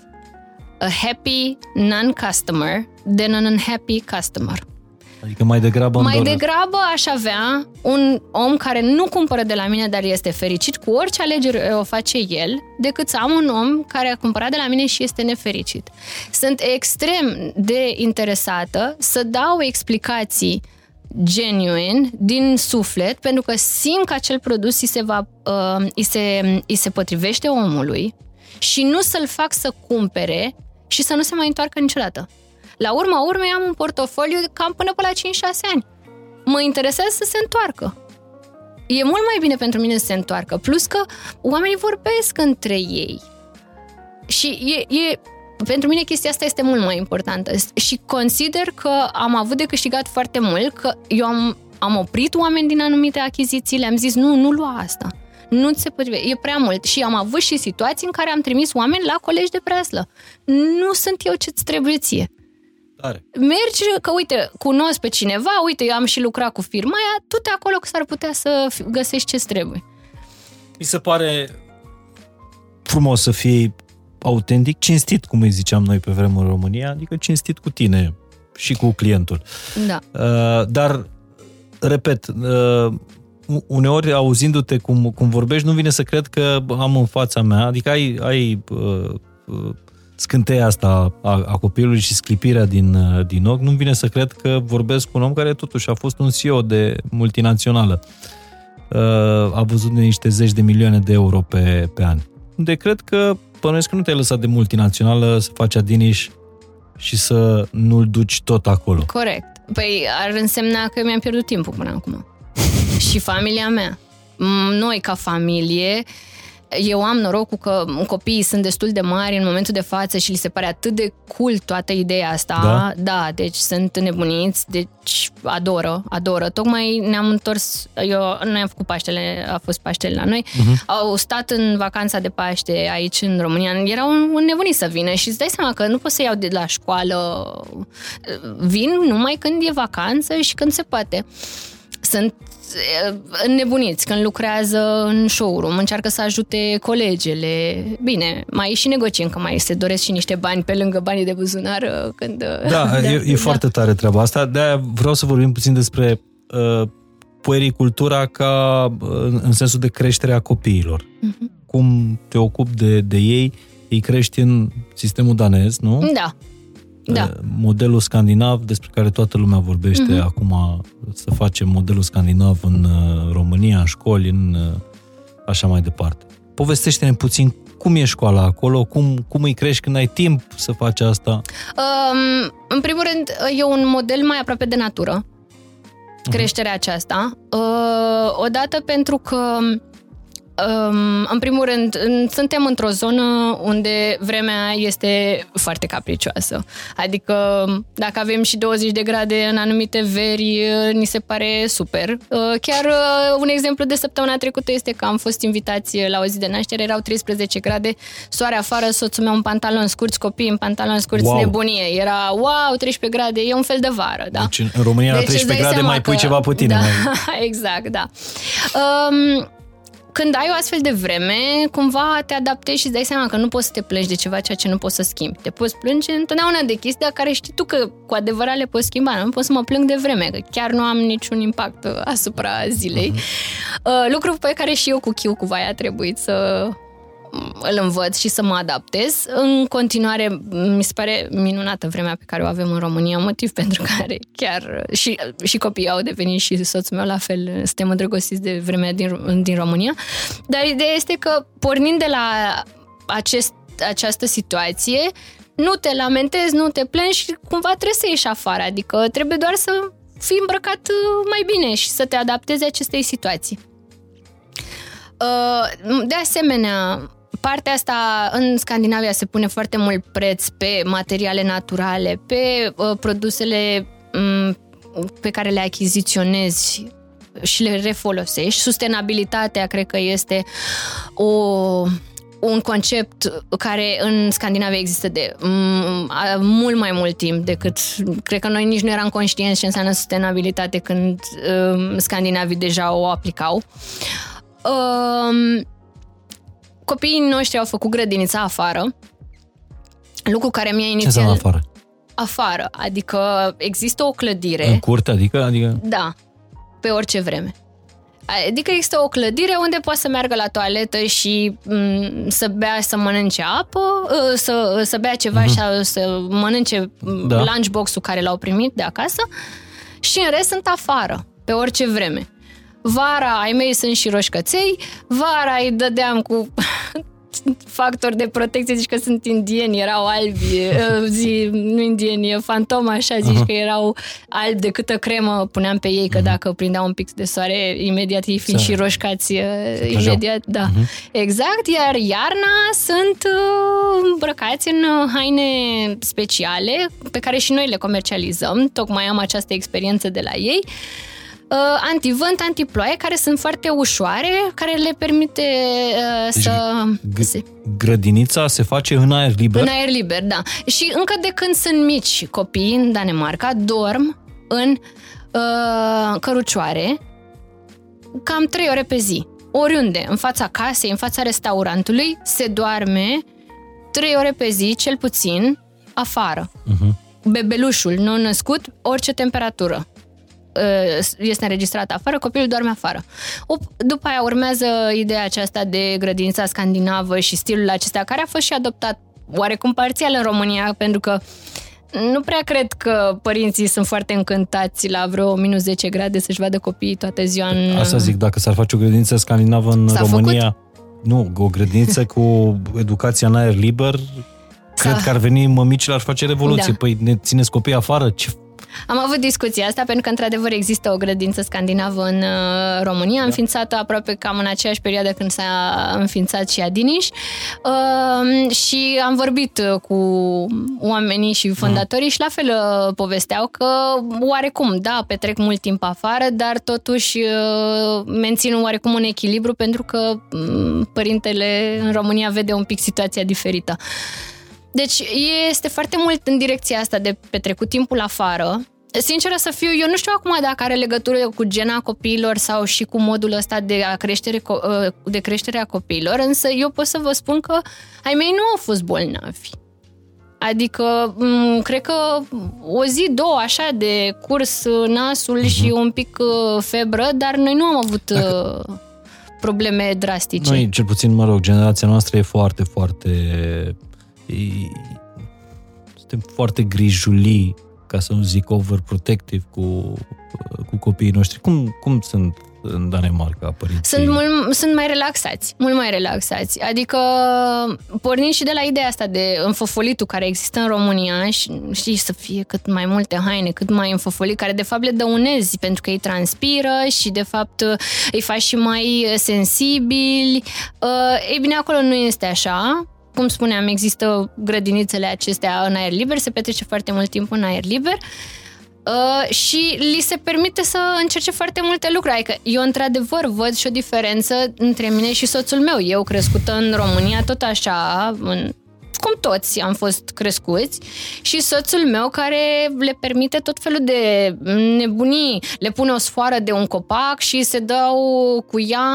a happy non-customer than an unhappy customer. Adică mai degrabă îmi Mai doresc. degrabă aș avea un om care nu cumpără de la mine, dar este fericit cu orice alegere o face el, decât să am un om care a cumpărat de la mine și este nefericit. Sunt extrem de interesată să dau explicații genuine, din suflet, pentru că simt că acel produs îi se, va, uh, îi se, îi se potrivește omului și nu să-l fac să cumpere și să nu se mai întoarcă niciodată. La urma urmei am un portofoliu cam până pe la 5-6 ani. Mă interesează să se întoarcă. E mult mai bine pentru mine să se întoarcă. Plus că oamenii vorbesc între ei. Și e, e, pentru mine chestia asta este mult mai importantă. Și consider că am avut de câștigat foarte mult, că eu am, am oprit oameni din anumite achiziții, le-am zis nu, nu lua asta. Nu ți se potrivește, e prea mult. Și am avut și situații în care am trimis oameni la colegi de preaslă. Nu sunt eu ce-ți trebuie ție Tare. mergi, că uite, cunosc pe cineva, uite, eu am și lucrat cu firma aia, tu te acolo că s-ar putea să fi- găsești ce trebuie. Mi se pare frumos să fii autentic, cinstit, cum îi ziceam noi pe vremuri în România, adică cinstit cu tine și cu clientul. Da. Uh, dar, repet, uh, uneori auzindu-te cum, cum vorbești, nu vine să cred că am în fața mea, adică ai, ai uh, uh, scânteia asta a, a copilului și sclipirea din, uh, din ochi, nu vine să cred că vorbesc cu un om care totuși a fost un CEO de multinațională. Uh, a văzut de niște zeci de milioane de euro pe, pe an. De cred că bănuiesc că nu te-ai lăsat de multinațională să faci adiniș și să nu-l duci tot acolo. Corect. Păi ar însemna că mi-am pierdut timpul până acum. Și familia mea. Mm, Noi, ca familie, eu am norocul că copiii sunt destul de mari în momentul de față și li se pare atât de cool toată ideea asta. Da? da deci sunt nebuniți, deci adoră, adoră. Tocmai ne-am întors, eu, noi am făcut Paștele, a fost Paștele la noi, uh-huh. au stat în vacanța de Paște aici în România, erau un nebunit să vină și îți dai seama că nu poți să iau de la școală, vin numai când e vacanță și când se poate. Sunt înnebuniți când lucrează în showroom, încearcă să ajute colegele. Bine, mai și negociem că mai se doresc și niște bani pe lângă banii de buzunar uh, când... Uh, da, da [LAUGHS] e, e da. foarte tare treaba asta. de vreau să vorbim puțin despre uh, puericultura ca uh, în sensul de creștere a copiilor. Uh-huh. Cum te ocupi de, de ei, îi crești în sistemul danez, nu? Da. Da. Eh, modelul scandinav despre care toată lumea vorbește uh-huh. acum, să facem modelul scandinav în uh, România, în școli, în uh, așa mai departe. Povestește-ne puțin cum e școala acolo, cum, cum îi crești când ai timp să faci asta? Um, în primul rând, e un model mai aproape de natură, mhm. creșterea uh-huh. aceasta. Uh, odată pentru că în primul rând, suntem într-o zonă unde vremea este foarte capricioasă. Adică, dacă avem și 20 de grade în anumite veri, ni se pare super. Uh, chiar uh, un exemplu de săptămâna trecută este că am fost invitați la o zi de naștere, erau 13 grade, soare afară, soțul meu în pantaloni scurți, copii în pantaloni scurți, wow. nebunie. Era, wow, 13 grade, e un fel de vară, da? Deci în România deci, la 13 grade mai pui că... ceva pe tine. Da, mai... [LAUGHS] exact, da. Um, când ai o astfel de vreme, cumva te adaptezi și îți dai seama că nu poți să te plângi de ceva ceea ce nu poți să schimbi. Te poți plânge întotdeauna de chestii de care știi tu că cu adevărat le poți schimba. Nu pot să mă plâng de vreme, că chiar nu am niciun impact asupra zilei. Uh-huh. Lucru pe care și eu cu Chiu cu Vaia a trebuit să îl învăț și să mă adaptez. În continuare, mi se pare minunată vremea pe care o avem în România, motiv pentru care chiar și, și copiii au devenit și soțul meu la fel, suntem îndrăgostiți de vremea din, din România. Dar ideea este că, pornind de la acest, această situație, nu te lamentezi, nu te plângi și cumva trebuie să ieși afară, adică trebuie doar să fii îmbrăcat mai bine și să te adaptezi acestei situații. Uh, de asemenea, partea asta în Scandinavia se pune foarte mult preț pe materiale naturale, pe uh, produsele um, pe care le achiziționezi și le refolosești. Sustenabilitatea cred că este o un concept care în Scandinavia există de m- mult mai mult timp decât cred că noi nici nu eram conștienți ce înseamnă sustenabilitate când uh, scandinavii deja o aplicau. Uh, copiii noștri au făcut grădinița afară, lucru care mi-a inițial... Ce afară? Afară, adică există o clădire... În curte, adică? adică... Da, pe orice vreme. Adică există o clădire unde poate să meargă la toaletă și m- mm, să bea, să mănânce apă, ă, să, să bea ceva uh-huh. și să mănânce da. lunchbox-ul care l-au primit de acasă și în rest sunt afară, pe orice vreme. Vara ai mei sunt și roșcăței, vara îi dădeam cu [LAUGHS] factor de protecție, zici că sunt indieni, erau albi, uh, zi, nu indieni, fantom, așa, zici uh-huh. că erau albi de câtă cremă puneam pe ei, că uh-huh. dacă prindeau un pic de soare, imediat ei fiind și roșcați, uh, imediat, da. Uh-huh. Exact, iar iarna sunt uh, îmbrăcați în haine speciale, pe care și noi le comercializăm, tocmai am această experiență de la ei, uh, antivânt, antiploaie, care sunt foarte ușoare, care le permite uh, deci să... G- grădinița se face în aer liber? În aer liber, da. Și încă de când sunt mici copii în Danemarca, dorm în uh, cărucioare cam trei ore pe zi. Oriunde, în fața casei, în fața restaurantului, se doarme trei ore pe zi, cel puțin, afară. Uh-huh. Bebelușul nou născut, orice temperatură. Uh, este înregistrat afară, copilul doarme afară. După aia urmează ideea aceasta de grădinița scandinavă și stilul acesta, care a fost și adoptat oarecum parțial în România, pentru că nu prea cred că părinții sunt foarte încântați la vreo minus 10 grade să-și vadă copiii toată ziua în... Asta zic, dacă s-ar face o grădiniță scandinavă în S-a România... Făcut? Nu, o grădiniță cu educația în aer liber, S-a... cred că ar veni mămicile, ar face revoluție. Da. Păi ne țineți copiii afară? Ce Am avut discuția asta pentru că, într-adevăr, există o grădință scandinavă în uh, România, da. înființată aproape cam în aceeași perioadă când s-a înființat și Adiniș. Uh, și am vorbit cu oamenii și fondatorii uh. și la fel uh, povesteau că oarecum, da, petrec mult timp afară, dar totuși uh, mențin oarecum un echilibru pentru că um, părintele în România vede un pic situația diferită. Deci este foarte mult în direcția asta de petrecut timpul afară. Sinceră să fiu, eu nu știu acum dacă are legătură cu gena copiilor sau și cu modul ăsta de, a creștere, ă, de creștere a copiilor, însă eu pot să vă spun că ai mei nu au fost bolnavi. Adică, cred că o zi, două, așa, de curs nasul uh-huh. și un pic ă, febră, dar noi nu am avut Dacă... Ă, probleme drastice. Noi, cel puțin, mă rog, generația noastră e foarte, foarte suntem foarte grijulii, ca să nu zic overprotective cu, cu copiii noștri. Cum, cum sunt în Danemarca părinții? Sunt, mult, sunt mai relaxați, mult mai relaxați. Adică pornind și de la ideea asta de înfofolitul care există în România și știi, să fie cât mai multe haine, cât mai înfofolit, care de fapt le dăunezi pentru că ei transpiră și de fapt îi faci și mai sensibili. Ei bine, acolo nu este așa cum spuneam, există grădinițele acestea în aer liber, se petrece foarte mult timp în aer liber uh, și li se permite să încerce foarte multe lucruri. Adică eu, într-adevăr, văd și o diferență între mine și soțul meu. Eu, crescută în România, tot așa, în cum toți am fost crescuți și soțul meu care le permite tot felul de nebunii. Le pune o sfoară de un copac și se dau cu ea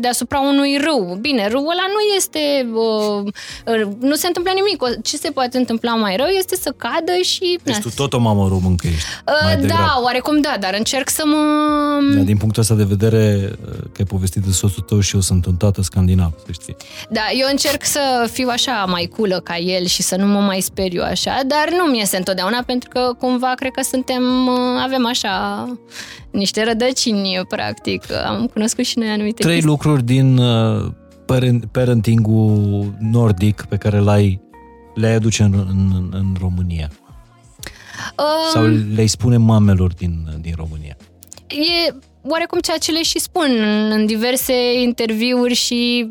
deasupra unui râu. Bine, râul ăla nu este... Uh, nu se întâmplă nimic. Ce se poate întâmpla mai rău este să cadă și... Deci tu tot o mamă româncă ești. Uh, da, oarecum da, dar încerc să mă... Da, din punctul ăsta de vedere, uh, că ai povestit de soțul tău și eu sunt un tată scandinav, să știi. Da, eu încerc să fiu așa mai culă ca el și să nu mă mai speriu așa, dar nu mi este întotdeauna pentru că cumva cred că suntem, uh, avem așa niște rădăcini, practic. Am cunoscut și noi anumite Trei chestii. lucruri din uh, parenting-ul nordic pe care l-ai, le-ai aduce în, în, în România? Um, Sau le-ai spune mamelor din, din România? E oarecum ceea ce le și spun în diverse interviuri și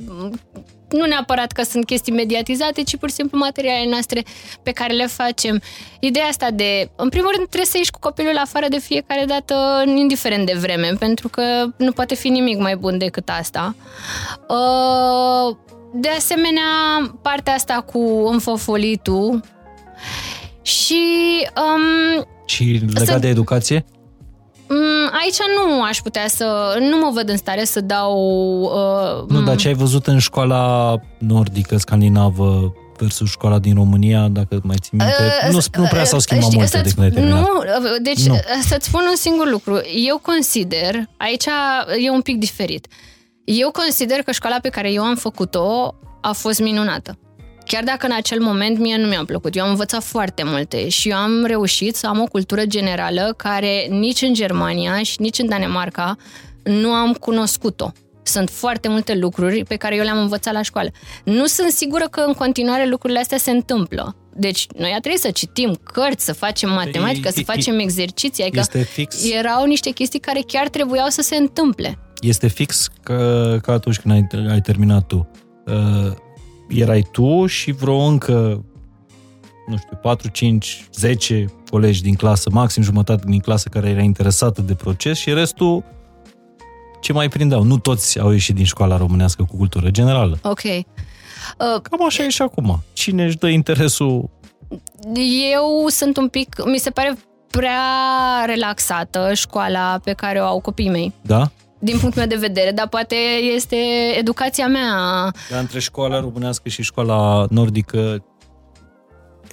nu neapărat că sunt chestii mediatizate, ci pur și simplu materialele noastre pe care le facem. Ideea asta de, în primul rând, trebuie să ieși cu copilul afară de fiecare dată, indiferent de vreme, pentru că nu poate fi nimic mai bun decât asta. Uh, de asemenea, partea asta cu înfofolitul și... Um, și legat să... de educație? Mm, aici nu aș putea să... Nu mă văd în stare să dau... Uh, nu, dar ce ai văzut în școala nordică, scandinavă, versus școala din România, dacă mai ții minte, uh, nu, nu prea s-au schimbat uh, multe de când ai terminat. Nu, deci nu. să-ți spun un singur lucru. Eu consider, aici e un pic diferit, eu consider că școala pe care eu am făcut-o a fost minunată. Chiar dacă în acel moment mie nu mi-a plăcut. Eu am învățat foarte multe și eu am reușit să am o cultură generală care nici în Germania și nici în Danemarca nu am cunoscut-o. Sunt foarte multe lucruri pe care eu le-am învățat la școală. Nu sunt sigură că în continuare lucrurile astea se întâmplă. Deci noi a trebuit să citim cărți, să facem matematică, să facem exerciții. Adică este fix. erau niște chestii care chiar trebuiau să se întâmple. Este fix ca, ca atunci când ai, ai terminat tu. Uh, erai tu și vreo încă, nu știu, 4, 5, 10 colegi din clasă, maxim jumătate din clasă care era interesată de proces și restul ce mai prindeau. Nu toți au ieșit din școala românească cu cultură generală. Ok. Uh, Cam așa e și acum. Cine își dă interesul? Eu sunt un pic, mi se pare prea relaxată școala pe care o au copiii mei. Da? Din punctul meu de vedere, dar poate este educația mea. Dar între școala românească și școala nordică,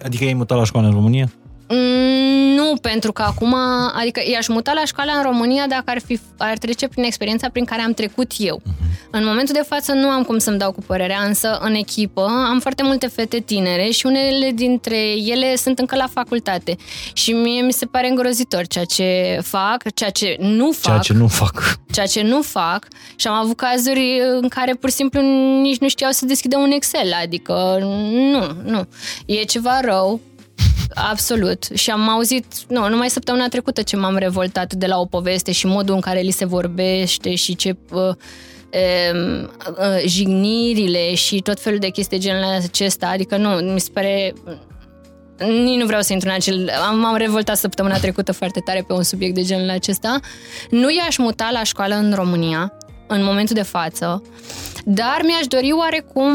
adică ai mutat la școală în România? Mm, nu, pentru că acum, adică i-aș muta la școala în România dacă ar, fi, ar trece prin experiența prin care am trecut eu. Uh-huh. În momentul de față nu am cum să-mi dau cu părerea, însă în echipă am foarte multe fete tinere și unele dintre ele sunt încă la facultate. Și mie mi se pare îngrozitor ceea ce fac, ceea ce nu fac. Ceea ce nu fac. Ceea ce nu fac. Și am avut cazuri în care pur și simplu nici nu știau să deschidă un Excel, adică nu, nu. E ceva rău absolut. Și am auzit, nu, numai săptămâna trecută ce m-am revoltat de la o poveste și modul în care li se vorbește și ce... Uh, uh, jignirile și tot felul de chestii genul acesta, adică nu, mi se pare nici nu vreau să intru în acel... M-am revoltat săptămâna trecută foarte tare pe un subiect de genul acesta. Nu i-aș muta la școală în România, în momentul de față, dar mi-aș dori oarecum...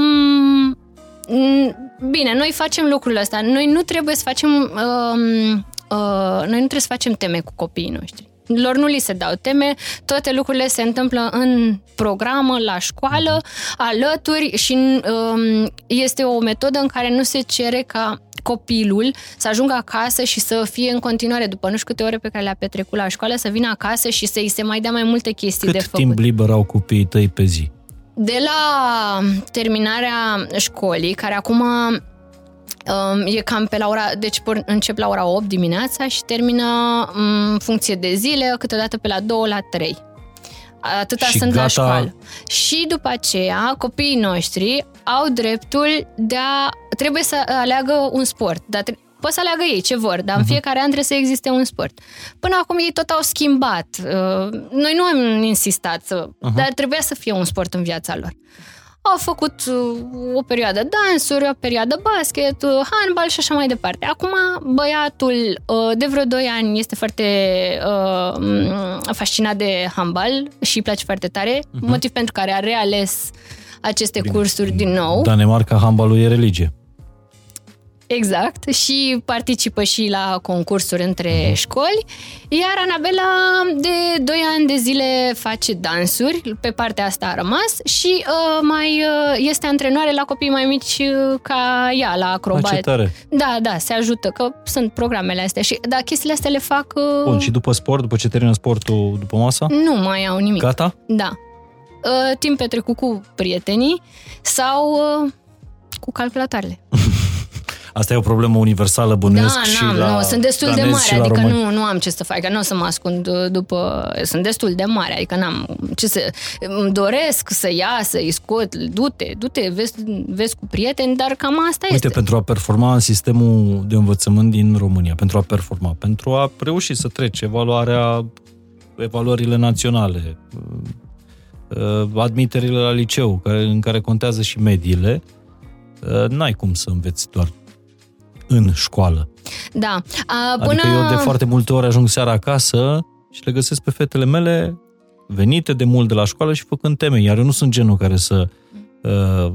Bine, noi facem lucrurile astea. Noi nu trebuie să facem... Uh, uh, noi nu trebuie să facem teme cu copiii noștri. Lor nu li se dau teme, toate lucrurile se întâmplă în programă, la școală, alături și um, este o metodă în care nu se cere ca copilul să ajungă acasă și să fie în continuare, după nu știu câte ore pe care le-a petrecut la școală, să vină acasă și să-i se mai dea mai multe chestii Cât de făcut. timp liber au copiii tăi pe zi? De la terminarea școlii, care acum um, e cam pe la ora, deci încep la ora 8 dimineața și termină um, în funcție de zile, câteodată pe la 2 la 3. Atâta și sunt gata... la școală. Și după aceea, copiii noștri au dreptul de a... Trebuie să aleagă un sport, dar tre- pot să aleagă ei ce vor, dar în uh-huh. fiecare an trebuie să existe un sport. Până acum ei tot au schimbat. Uh, noi nu am insistat, să, uh-huh. dar trebuia să fie un sport în viața lor au făcut uh, o perioadă dansuri, o perioadă basket, uh, handbal și așa mai departe. Acum băiatul uh, de vreo 2 ani este foarte fascinat de handbal și îi place foarte tare, uh-huh. motiv pentru care a reales aceste Bine. cursuri din nou. Danemarca handbalul e religie. Exact, și participă și la concursuri între uh-huh. școli, iar Anabela de 2 ani de zile face dansuri, pe partea asta a rămas și uh, mai uh, este antrenoare la copii mai mici uh, ca ea, la acrobat. tare. Da, da, se ajută, că sunt programele astea și da, chestiile astea le fac... Uh... Bun, și după sport, după ce termină sportul, după masa? Nu mai au nimic. Gata? Da. Uh, timp petrecut cu prietenii sau uh, cu calculatoarele. [LAUGHS] Asta e o problemă universală, bănuiesc da, și n-am, la nu, sunt destul de mari, adică români. nu, nu am ce să fac, că nu o să mă ascund uh, după... Sunt destul de mari, adică n-am ce să... Îmi doresc să iasă, îi scot, du-te, du-te, vezi, vezi cu prieteni, dar cam asta Uite, este. pentru a performa în sistemul de învățământ din România, pentru a performa, pentru a reuși să trece evaluarea, evaluările naționale, uh, admiterile la liceu, care, în care contează și mediile, uh, n-ai cum să înveți doar în școală. Da. A, până... Adică eu de foarte multe ori ajung seara acasă și le găsesc pe fetele mele venite de mult de la școală și făcând teme, iar eu nu sunt genul care să uh,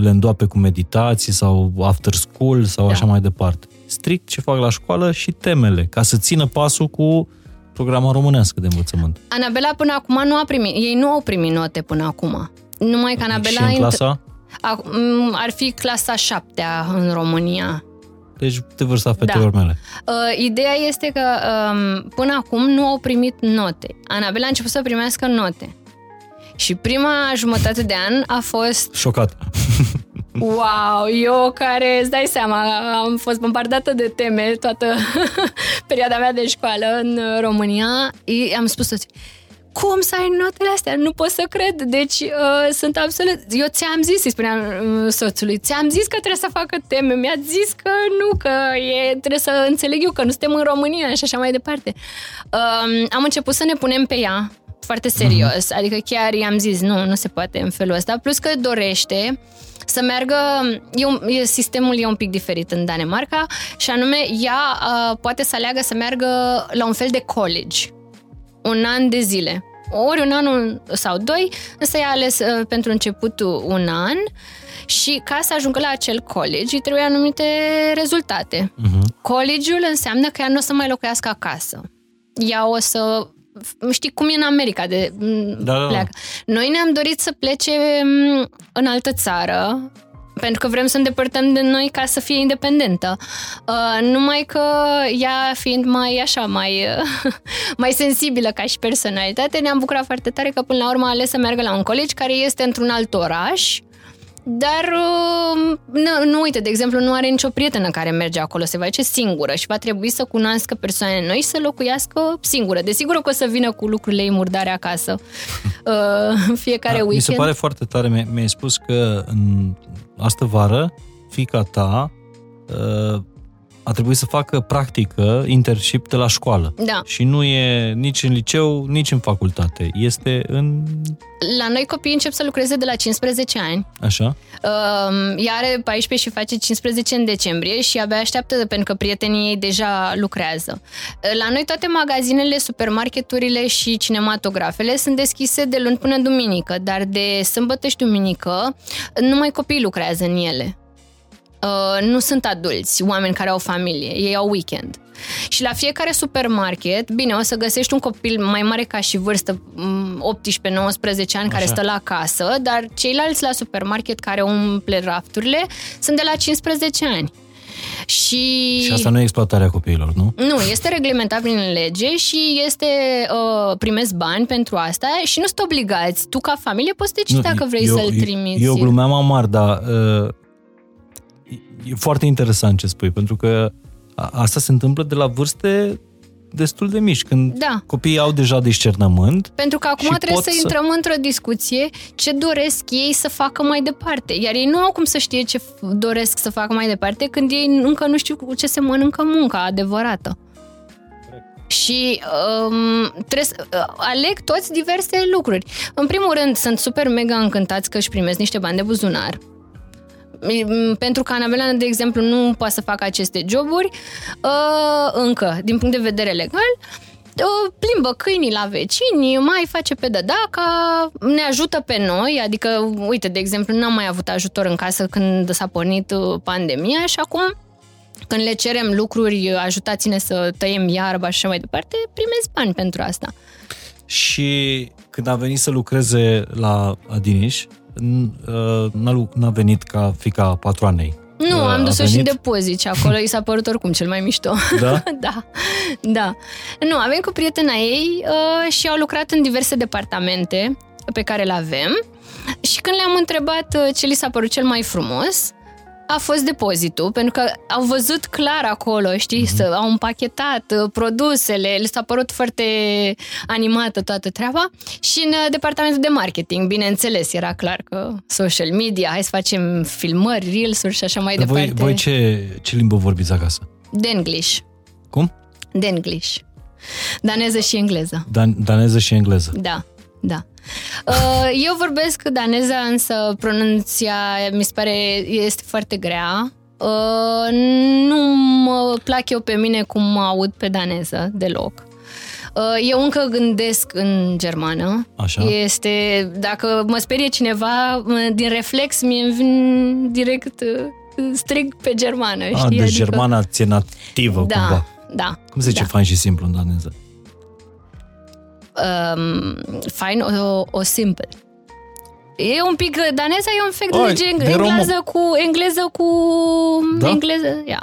le îndoape cu meditații sau after school sau da. așa mai departe. Strict ce fac la școală și temele, ca să țină pasul cu programa românească de învățământ. Anabela până acum nu a primit, ei nu au primit note până acum. Numai că Anabela... Și în clasa? Ar fi clasa șaptea în România. Deci de vârsta fetelor da. mele. Uh, ideea este că um, până acum nu au primit note. Anabela a început să primească note. Și prima jumătate de an a fost... Șocat. [LAUGHS] Wow, eu care, îți dai seama, am fost bombardată de teme toată [LAUGHS] perioada mea de școală în România. Am spus toți, cum să ai notele astea? Nu pot să cred. Deci uh, sunt absolut... Eu ți-am zis, îi spuneam uh, soțului, ți-am zis că trebuie să facă teme. Mi-a zis că nu, că e, trebuie să înțeleg eu că nu suntem în România și așa mai departe. Uh, am început să ne punem pe ea foarte serios. Mm-hmm. Adică chiar i-am zis, nu, nu se poate în felul ăsta. Plus că dorește să meargă, e un, e, sistemul e un pic diferit în Danemarca și anume ea uh, poate să aleagă să meargă la un fel de college un an de zile. Ori un an sau doi, însă i-a ales uh, pentru începutul un an și ca să ajungă la acel college îi trebuie anumite rezultate. Uh-huh. Colegiul înseamnă că ea nu o să mai locuiască acasă. Ea o să știi cum e în America de da, da, pleacă. Noi ne-am dorit să plece în altă țară pentru că vrem să îndepărtăm de noi ca să fie independentă. Uh, numai că ea fiind mai așa, mai, uh, [LAUGHS] mai sensibilă ca și personalitate, ne-am bucurat foarte tare că până la urmă a ales să meargă la un colegi care este într-un alt oraș, dar uh, nu, nu uite, de exemplu, nu are nicio prietenă care merge acolo, se va duce singură și va trebui să cunoască persoane noi și să locuiască singură. Desigur că o să vină cu lucrurile ei murdare acasă uh, fiecare da, weekend. Mi se pare foarte tare, mi- mi-ai spus că în astă vară fica ta uh, a trebuit să facă practică, internship de la școală. Da. Și nu e nici în liceu, nici în facultate. Este în... La noi copiii încep să lucreze de la 15 ani. Așa? Um, ea are 14 și face 15 în decembrie și abia așteaptă pentru că prietenii ei deja lucrează. La noi toate magazinele, supermarketurile și cinematografele sunt deschise de luni până duminică, dar de sâmbătă și duminică numai copiii lucrează în ele. Uh, nu sunt adulți, oameni care au familie, ei au weekend. Și la fiecare supermarket, bine, o să găsești un copil mai mare ca și vârstă, 18-19 ani, Așa. care stă la casă, dar ceilalți la supermarket care umple rafturile sunt de la 15 ani. Și... și asta nu e exploatarea copiilor, nu? Nu, este reglementat prin lege și este uh, primesc bani pentru asta și nu sunt obligați. Tu ca familie poți decide nu, dacă vrei eu, să-l trimiți. Eu glumeam amar, dar uh, e foarte interesant ce spui, pentru că asta se întâmplă de la vârste destul de mici, când da. copiii au deja discernământ. Pentru că acum trebuie să, să intrăm într-o discuție ce doresc ei să facă mai departe. Iar ei nu au cum să știe ce doresc să facă mai departe când ei încă nu știu cu ce se mănâncă munca adevărată. Și um, trebuie să, uh, aleg toți diverse lucruri. În primul rând, sunt super mega încântați că își primesc niște bani de buzunar pentru că Anabela, de exemplu, nu poate să facă aceste joburi uh, încă, din punct de vedere legal, uh, plimbă câinii la vecini, mai face pe dădaca, ne ajută pe noi, adică, uite, de exemplu, n-am mai avut ajutor în casă când s-a pornit uh, pandemia și acum când le cerem lucruri, ajutați-ne să tăiem iarba și așa mai departe, primesc bani pentru asta. Și când a venit să lucreze la Adiniș, Uh, n-a, n-a venit ca fica patroanei. Nu, uh, am dus-o și în depozit și acolo i s-a părut oricum cel mai mișto. Da? [LAUGHS] da, da. Nu, am venit cu prietena ei uh, și au lucrat în diverse departamente pe care le avem și când le-am întrebat uh, ce li s-a părut cel mai frumos, a fost depozitul, pentru că au văzut clar acolo, știi, mm-hmm. să au împachetat uh, produsele, le s-a părut foarte animată toată treaba și în uh, departamentul de marketing, bineînțeles, era clar că social media, hai să facem filmări, reels-uri și așa mai Dar departe. Voi, voi ce, ce limbă vorbiți acasă? De English. Cum? De English. Daneză și engleză. Dan- daneză și engleză. Da, da. [LAUGHS] Uh, eu vorbesc daneză, însă pronunția mi se pare este foarte grea. Uh, nu mă plac eu pe mine cum mă aud pe daneză deloc. Uh, eu încă gândesc în germană. Așa. Este, dacă mă sperie cineva, din reflex mi-e vin direct strig pe germană. Știi? A, deci adică... germana ți-e nativă da, cumva. Da, Cum se zice da. fain și simplu în daneză? Um, fain o, o simple. E un pic, daneza e un fel Oi, de, de engleză cu, engleză cu da? engleză, ia.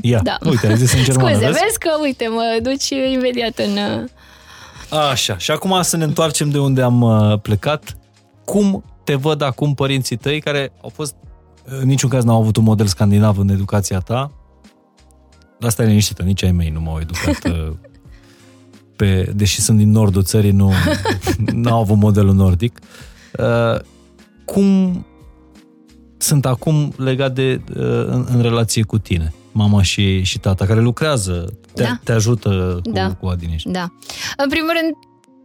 Ia, da. uite, ai zis în germană, Scuze, vezi? vezi că, uite, mă duci imediat în... Uh, Așa, și acum să ne întoarcem de unde am uh, plecat. Cum te văd acum părinții tăi care au fost, în niciun caz n-au avut un model scandinav în educația ta? Asta e liniștită, nici ai mei nu m-au educat uh, [LAUGHS] pe, deși sunt din nordul țării, nu [LAUGHS] au avut modelul nordic. Uh, cum sunt acum legat de, uh, în, în relație cu tine, mama și, și tata, care lucrează, te, Da. te ajută cu, Da. cu Adineș. Da. În primul rând,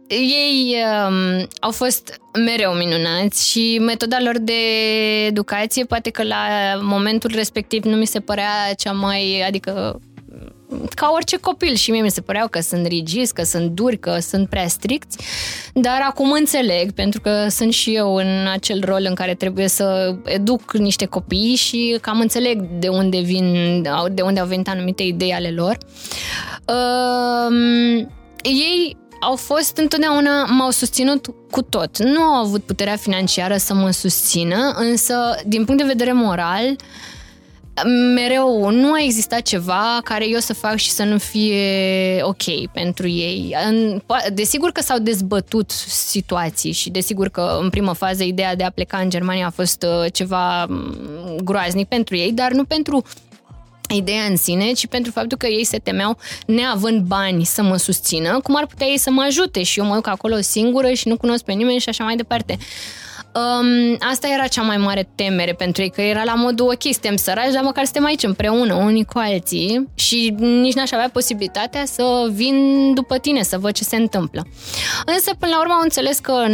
ei um, au fost mereu minunați și metoda lor de educație poate că la momentul respectiv nu mi se părea cea mai, adică ca orice copil și mie mi se păreau că sunt rigizi, că sunt duri, că sunt prea stricți, dar acum înțeleg, pentru că sunt și eu în acel rol în care trebuie să educ niște copii și cam înțeleg de unde vin, de unde au venit anumite idei ale lor. Um, ei au fost întotdeauna, m-au susținut cu tot. Nu au avut puterea financiară să mă susțină, însă, din punct de vedere moral, mereu nu a existat ceva care eu să fac și să nu fie ok pentru ei. În- po- Desigur că s-au dezbătut situații și desigur că în primă fază ideea de a pleca în Germania a fost uh, ceva mm, groaznic pentru ei, dar nu pentru ideea în sine, ci pentru faptul că ei se temeau, neavând bani să mă susțină, cum ar putea ei să mă ajute și eu mă duc acolo singură și nu cunosc pe nimeni și așa mai departe. Um, asta era cea mai mare temere pentru ei, că era la modul, ok, suntem săraci, dar măcar suntem aici împreună, unii cu alții și nici n-aș avea posibilitatea să vin după tine, să văd ce se întâmplă. Însă, până la urmă, au înțeles că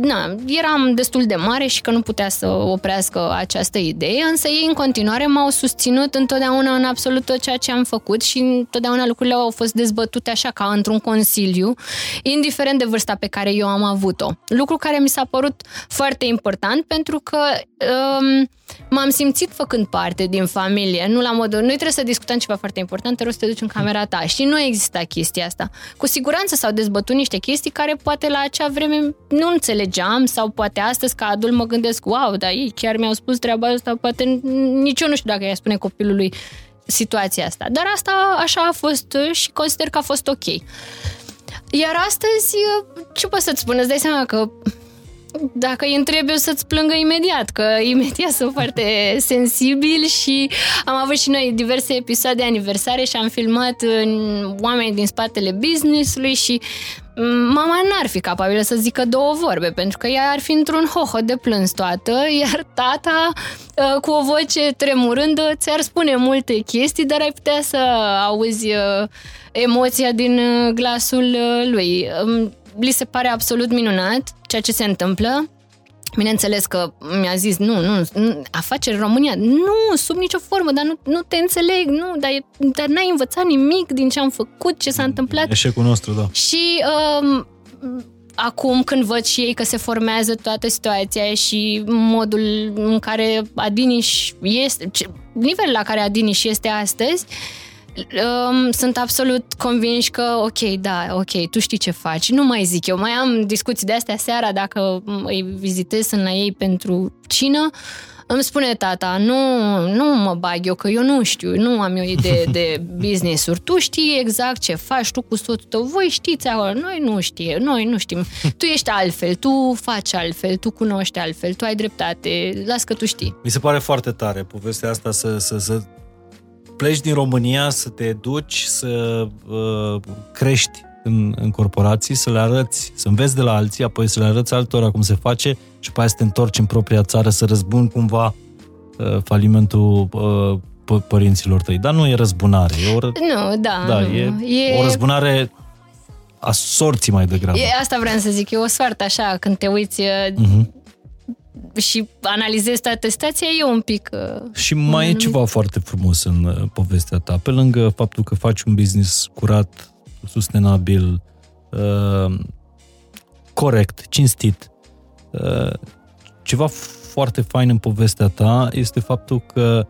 na, eram destul de mare și că nu putea să oprească această idee, însă ei în continuare m-au susținut întotdeauna în absolut tot ceea ce am făcut și întotdeauna lucrurile au fost dezbătute așa ca într-un consiliu, indiferent de vârsta pe care eu am avut-o. Lucru care mi s-a părut foarte important pentru că um, m-am simțit făcând parte din familie, nu la modul, noi trebuie să discutăm ceva foarte important, te rog să te duci în camera ta și nu exista chestia asta. Cu siguranță s-au dezbătut niște chestii care poate la acea vreme nu înțelegeam sau poate astăzi ca adult mă gândesc, wow, dar ei chiar mi-au spus treaba asta, poate nici eu nu știu dacă i-a spune copilului situația asta. Dar asta așa a fost și consider că a fost ok. Iar astăzi, ce pot să-ți spun? Îți dai seama că dacă îi întrebi, o să-ți plângă imediat, că [LAUGHS] imediat sunt foarte sensibil și am avut și noi diverse episoade aniversare și am filmat oameni din spatele business-ului și mama n-ar fi capabilă să zică două vorbe, pentru că ea ar fi într-un hoho de plâns toată, [LAUGHS] iar tata, ă, cu o voce tremurândă, ți-ar spune multe chestii, dar ai putea să auzi ă, emoția din ă, glasul lui li se pare absolut minunat ceea ce se întâmplă. Bineînțeles că mi-a zis, nu, nu, nu afaceri România, nu, sub nicio formă, dar nu, nu te înțeleg, nu, dar, dar n-ai învățat nimic din ce am făcut, ce s-a întâmplat. Eșecul nostru, da. Și um, acum când văd și ei că se formează toată situația și modul în care Adiniș este, nivelul la care Adiniș este astăzi, uh, um, sunt absolut convinși că, ok, da, ok, tu știi ce faci. Nu mai zic eu, mai am discuții de astea seara dacă îi vizitez, sunt la ei pentru cină. Îmi spune tata, nu, nu mă bag eu, că eu nu știu, nu am eu idee de [LAUGHS] business-uri. Tu știi exact ce faci, tu cu soțul tău, voi știți acolo, noi nu știm, noi nu știm. [LAUGHS] Tu ești altfel, tu faci altfel, tu cunoști altfel, tu ai dreptate, las că tu știi. Mi se pare foarte tare povestea asta să, să, să pleci din România, să te duci, să uh, crești în, în corporații, să le arăți, să înveți de la alții, apoi să le arăți altora cum se face și apoi să te întorci în propria țară, să răzbuni cumva uh, falimentul uh, p- părinților tăi. Dar nu e răzbunare. E o ră... Nu, da. da nu. E, e o răzbunare a sorții mai degrabă. E, asta vreau să zic, e o soartă așa, când te uiți uh-huh și analizezi toată stația, e un pic... Uh, și mai e ceva foarte frumos în uh, povestea ta. Pe lângă faptul că faci un business curat, sustenabil, uh, corect, cinstit, uh, ceva foarte fain în povestea ta este faptul că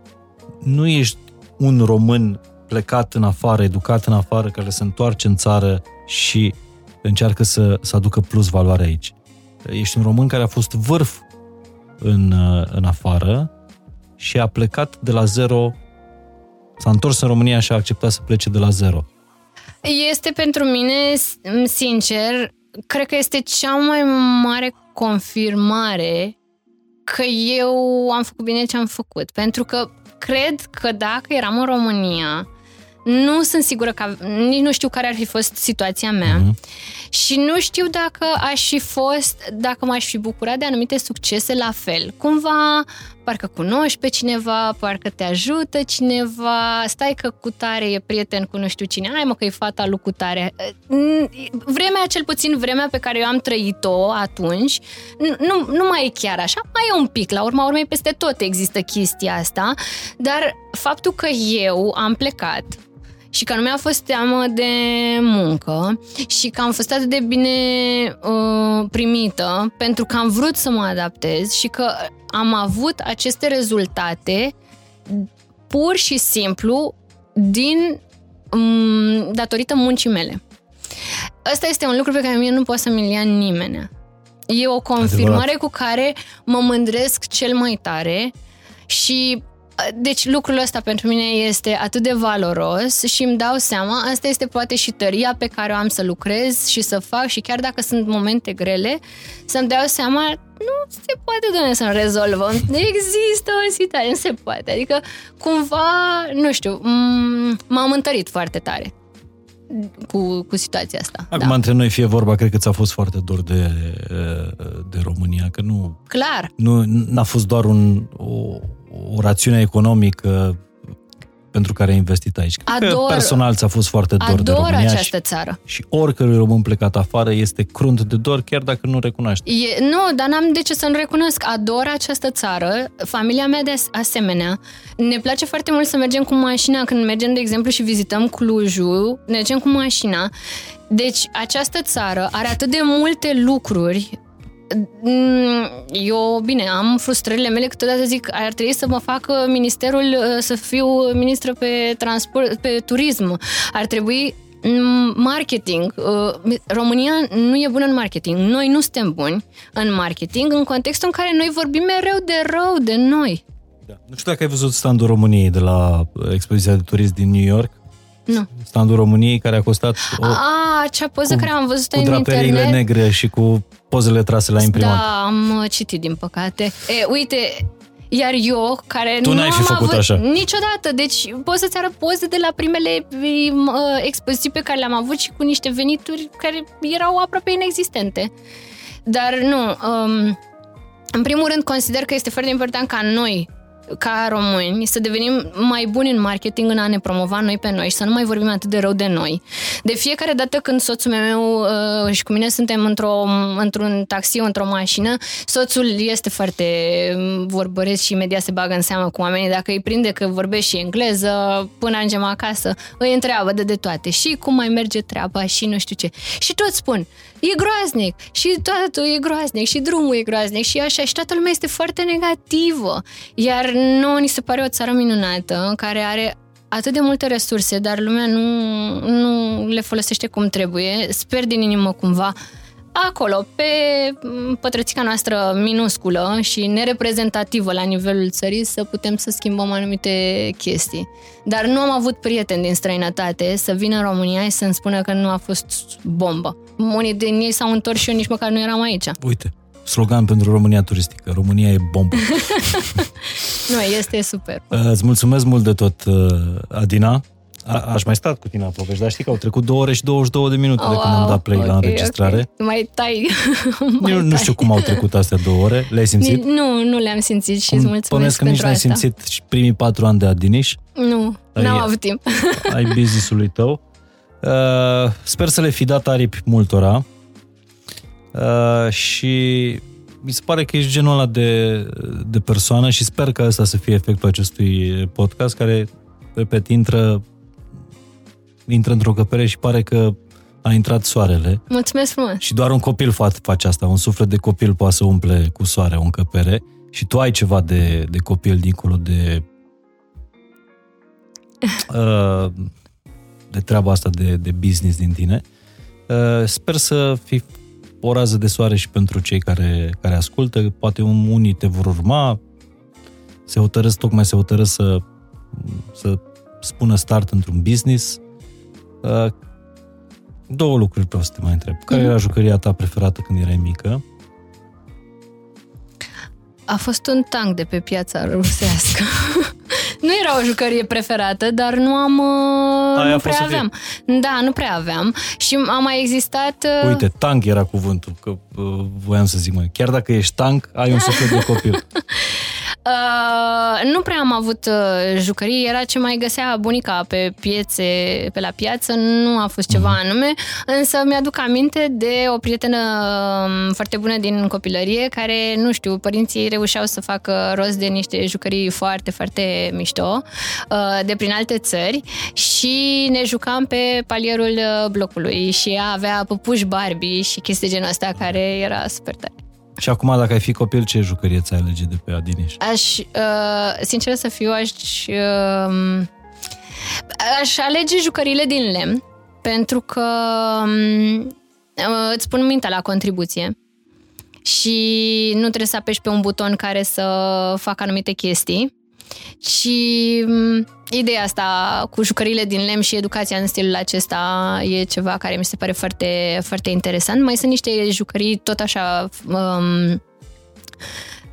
nu ești un român plecat în afară, educat în afară, care se întoarce în țară și încearcă să, să aducă plus valoare aici. Ești un român care a fost vârf în, în afară și a plecat de la zero, s-a întors în România și a acceptat să plece de la zero. Este pentru mine, sincer, cred că este cea mai mare confirmare că eu am făcut bine ce am făcut. Pentru că cred că dacă eram în România, nu sunt sigură că, nici nu știu care ar fi fost situația mea mm-hmm. și nu știu dacă aș fi fost, dacă m-aș fi bucurat de anumite succese la fel. Cumva, parcă cunoști pe cineva, parcă te ajută cineva, stai că cu tare e prieten cu nu știu cine, hai mă că e fata lui cu tare. Vremea, cel puțin vremea pe care eu am trăit-o atunci, nu, nu mai e chiar așa, mai e un pic, la urma urmei peste tot există chestia asta, dar faptul că eu am plecat și că nu mi-a fost teamă de muncă și că am fost atât de bine uh, primită pentru că am vrut să mă adaptez și că am avut aceste rezultate pur și simplu din um, datorită muncii mele. Ăsta este un lucru pe care mie nu poate să-mi ia nimeni. E o confirmare Adevărat. cu care mă mândresc cel mai tare și deci lucrul ăsta pentru mine este atât de valoros și îmi dau seama, asta este poate și tăria pe care o am să lucrez și să fac și chiar dacă sunt momente grele, să-mi dau seama, nu se poate, doamne, să rezolvăm. Există o situație, nu se poate. Adică, cumva, nu știu, m- m-am întărit foarte tare. Cu, cu situația asta. Acum, da. între noi fie vorba, cred că ți-a fost foarte dor de, de România, că nu... Clar. Nu n-a fost doar un, o, o rațiune economică pentru care ai investit aici. Cred Ador, că personal ți-a fost foarte dor de România. această și, țară. Și oricărui român plecat afară este crunt de dor, chiar dacă nu recunoaște. E, nu, dar n-am de ce să nu recunosc. Ador această țară, familia mea de asemenea. Ne place foarte mult să mergem cu mașina când mergem, de exemplu, și vizităm Clujul, ne mergem cu mașina. Deci, această țară are atât de multe lucruri Mm, eu, bine, am frustrările mele, câteodată zic, ar trebui să mă facă ministerul, uh, să fiu ministră pe transport, pe turism. Ar trebui mm, marketing. Uh, România nu e bună în marketing. Noi nu suntem buni în marketing în contextul în care noi vorbim mereu de rău de noi. Da. Nu știu dacă ai văzut standul României de la uh, expoziția de turism din New York. Nu. Standul României care a costat o, A, acea poză cu, care am văzut cu în draperiile internet. negre și cu pozele trase la imprimat. Da, am uh, citit din păcate. E, uite, iar eu, care tu nu n-ai fi am făcut avut așa. niciodată, deci pot să-ți arăt poze de la primele uh, expoziții pe care le-am avut și cu niște venituri care erau aproape inexistente. Dar nu, um, în primul rând consider că este foarte important ca noi, ca români, să devenim mai buni în marketing, în a ne promova noi pe noi și să nu mai vorbim atât de rău de noi. De fiecare dată când soțul meu uh, și cu mine suntem într-o, într-un taxi, într-o mașină, soțul este foarte vorbăresc și imediat se bagă în seamă cu oamenii. Dacă îi prinde că vorbește și engleză, până ajungem acasă, îi întreabă de, de toate. Și cum mai merge treaba și nu știu ce. Și tot spun, e groaznic. Și totul e groaznic. Și drumul e groaznic. Și așa. Și toată lumea este foarte negativă. Iar nu ni se pare o țară minunată care are atât de multe resurse, dar lumea nu, nu le folosește cum trebuie. Sper din inimă cumva acolo, pe pătrățica noastră minusculă și nereprezentativă la nivelul țării, să putem să schimbăm anumite chestii. Dar nu am avut prieteni din străinătate să vină în România și să-mi spună că nu a fost bombă. Unii din ei s-au întors și eu nici măcar nu eram aici. Uite, slogan pentru România turistică. România e bombă. [LAUGHS] nu, este super. Îți mulțumesc mult de tot, Adina. A, aș mai stat cu tine la povești, dar știi că au trecut 2 ore și 22 de minute oh, de când am dat play okay, la înregistrare. Okay. Mai tai. [LAUGHS] mai nu, tai. nu știu cum au trecut astea două ore. Le-ai simțit? Nu, nu le-am simțit și îți mulțumesc că nici n-ai simțit și primii patru ani de Adiniș. Nu, ai, n-am avut timp. [LAUGHS] ai business-ului tău. Uh, sper să le fi dat aripi multora. Uh, și mi se pare că ești genul ăla de, de persoană și sper că asta să fie efectul acestui podcast care, repet, intră intră într-o căpere și pare că a intrat soarele. Mulțumesc frumos! Și doar un copil face asta, un suflet de copil poate să umple cu soare o încăpere și tu ai ceva de, de copil dincolo de [LAUGHS] uh, de treaba asta de, de business din tine. Uh, sper să fii o rază de soare și pentru cei care, care ascultă. Poate unii te vor urma, se hotărăsc, tocmai se hotărăsc să, să spună start într-un business, Uh, două lucruri vreau să te mai întreb. Care mm-hmm. era jucăria ta preferată când erai mică? A fost un tank de pe piața rusească. [LAUGHS] nu era o jucărie preferată, dar nu am... Uh, Aia nu prea aveam. Da, nu prea aveam. Și a mai existat... Uh... Uite, tank era cuvântul, că uh, voiam să zic mai. Chiar dacă ești tank, ai un suflet de copil. [LAUGHS] Uh, nu prea am avut uh, jucării, era ce mai găsea bunica pe piețe, pe la piață, nu a fost ceva mm. anume, însă mi-aduc aminte de o prietenă uh, foarte bună din copilărie, care, nu știu, părinții reușeau să facă rost de niște jucării foarte, foarte mișto, uh, de prin alte țări. Și ne jucam pe palierul uh, blocului. Și ea avea păpuși Barbie și chestii genul ăsta care era super tare. Și acum, dacă ai fi copil, ce jucărie ți-ai alege de pe Adiniș? Aș, uh, sincer să fiu, aș, uh, aș alege jucările din lemn, pentru că um, uh, îți pun mintea la contribuție și nu trebuie să apeși pe un buton care să facă anumite chestii. Și um, ideea asta cu jucările din lemn și educația în stilul acesta e ceva care mi se pare foarte, foarte interesant. Mai sunt niște jucării tot așa um,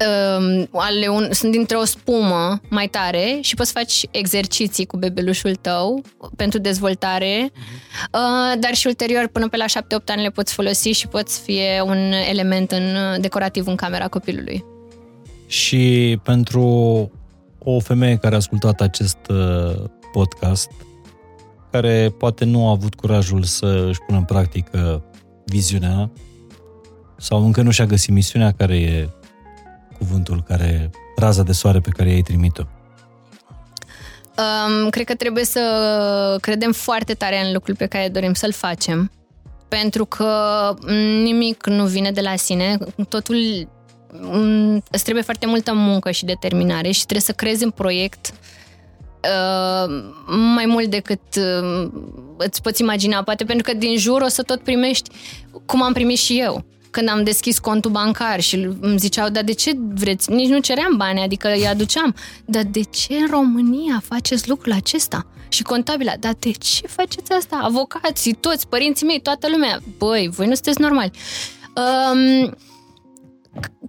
um, ale un, sunt dintre o spumă mai tare și poți să faci exerciții cu bebelușul tău pentru dezvoltare, uh, dar și ulterior, până pe la 7-8 ani le poți folosi și poți fie un element în, decorativ în camera copilului. Și pentru o femeie care a ascultat acest uh, podcast, care poate nu a avut curajul să își pună în practică viziunea sau încă nu și-a găsit misiunea, care e cuvântul care, raza de soare pe care i-ai trimit-o? Um, cred că trebuie să credem foarte tare în lucrul pe care dorim să-l facem, pentru că nimic nu vine de la sine, totul um, îți trebuie foarte multă muncă și determinare și trebuie să crezi în proiect uh, mai mult decât uh, îți poți imagina, poate pentru că din jur o să tot primești cum am primit și eu când am deschis contul bancar și îmi ziceau, dar de ce vreți? Nici nu ceream bani, adică îi aduceam. Dar de ce în România faceți lucrul acesta? Și contabila, dar de ce faceți asta? Avocații, toți, părinții mei, toată lumea. Băi, voi nu sunteți normali. Um,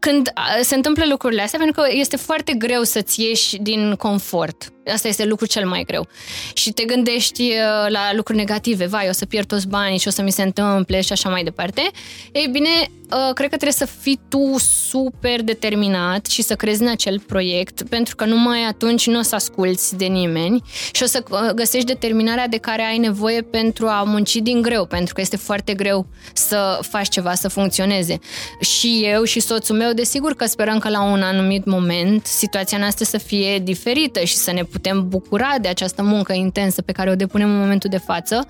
când se întâmplă lucrurile astea, pentru că este foarte greu să-ți ieși din confort. Asta este lucrul cel mai greu. Și te gândești uh, la lucruri negative, vai, o să pierd toți banii și o să mi se întâmple și așa mai departe. Ei bine, uh, cred că trebuie să fii tu super determinat și să crezi în acel proiect, pentru că numai atunci nu o să asculți de nimeni și o să uh, găsești determinarea de care ai nevoie pentru a munci din greu, pentru că este foarte greu să faci ceva să funcționeze. Și eu și soțul meu, desigur că sperăm că la un anumit moment situația noastră să fie diferită și să ne putem bucura de această muncă intensă pe care o depunem în momentul de față,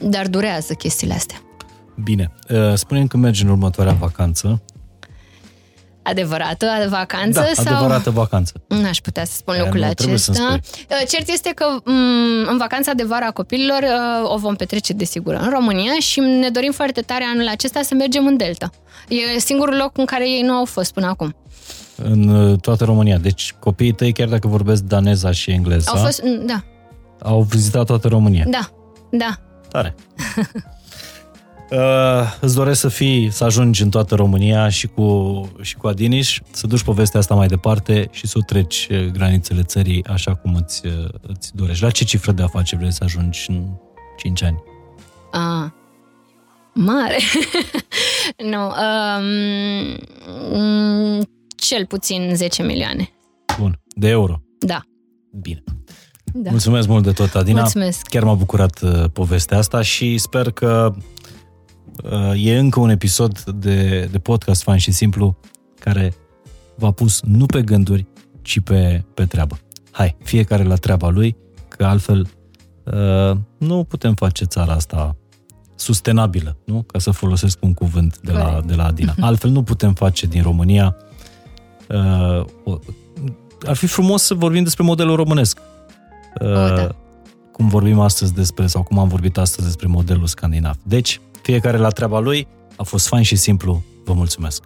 dar durează chestiile astea. Bine. Uh, spune-mi când mergi în următoarea vacanță. Adevărată vacanță? Da, sau... adevărată vacanță. N-aș putea să spun lucrul acesta. Uh, cert este că mm, în vacanța de vară a copililor uh, o vom petrece desigur în România și ne dorim foarte tare anul acesta să mergem în Delta. E singurul loc în care ei nu au fost până acum în uh, toată România. Deci copiii tăi, chiar dacă vorbesc daneza și engleza, au, fost, mm, da. au vizitat toată România. Da, da. Tare. [LAUGHS] uh, îți doresc să fii, să ajungi în toată România și cu, și cu Adiniș, să duci povestea asta mai departe și să o treci uh, granițele țării așa cum îți, uh, îți dorești. La ce cifră de afaceri vrei să ajungi în 5 ani? Ah, mare. [LAUGHS] nu. Um, cel puțin 10 milioane. Bun. De euro? Da. Bine. Da. Mulțumesc mult de tot, Adina. Mulțumesc. Chiar m-a bucurat uh, povestea asta și sper că uh, e încă un episod de, de podcast fain și simplu care v-a pus nu pe gânduri, ci pe, pe treabă. Hai, fiecare la treaba lui, că altfel uh, nu putem face țara asta sustenabilă, nu? Ca să folosesc un cuvânt de la, de la Adina. [LAUGHS] Altfel nu putem face din România uh, ar fi frumos să vorbim despre modelul românesc. Uh, oh, da. Cum vorbim astăzi despre, sau cum am vorbit astăzi despre modelul scandinav. Deci, fiecare la treaba lui, a fost fain și simplu. Vă mulțumesc!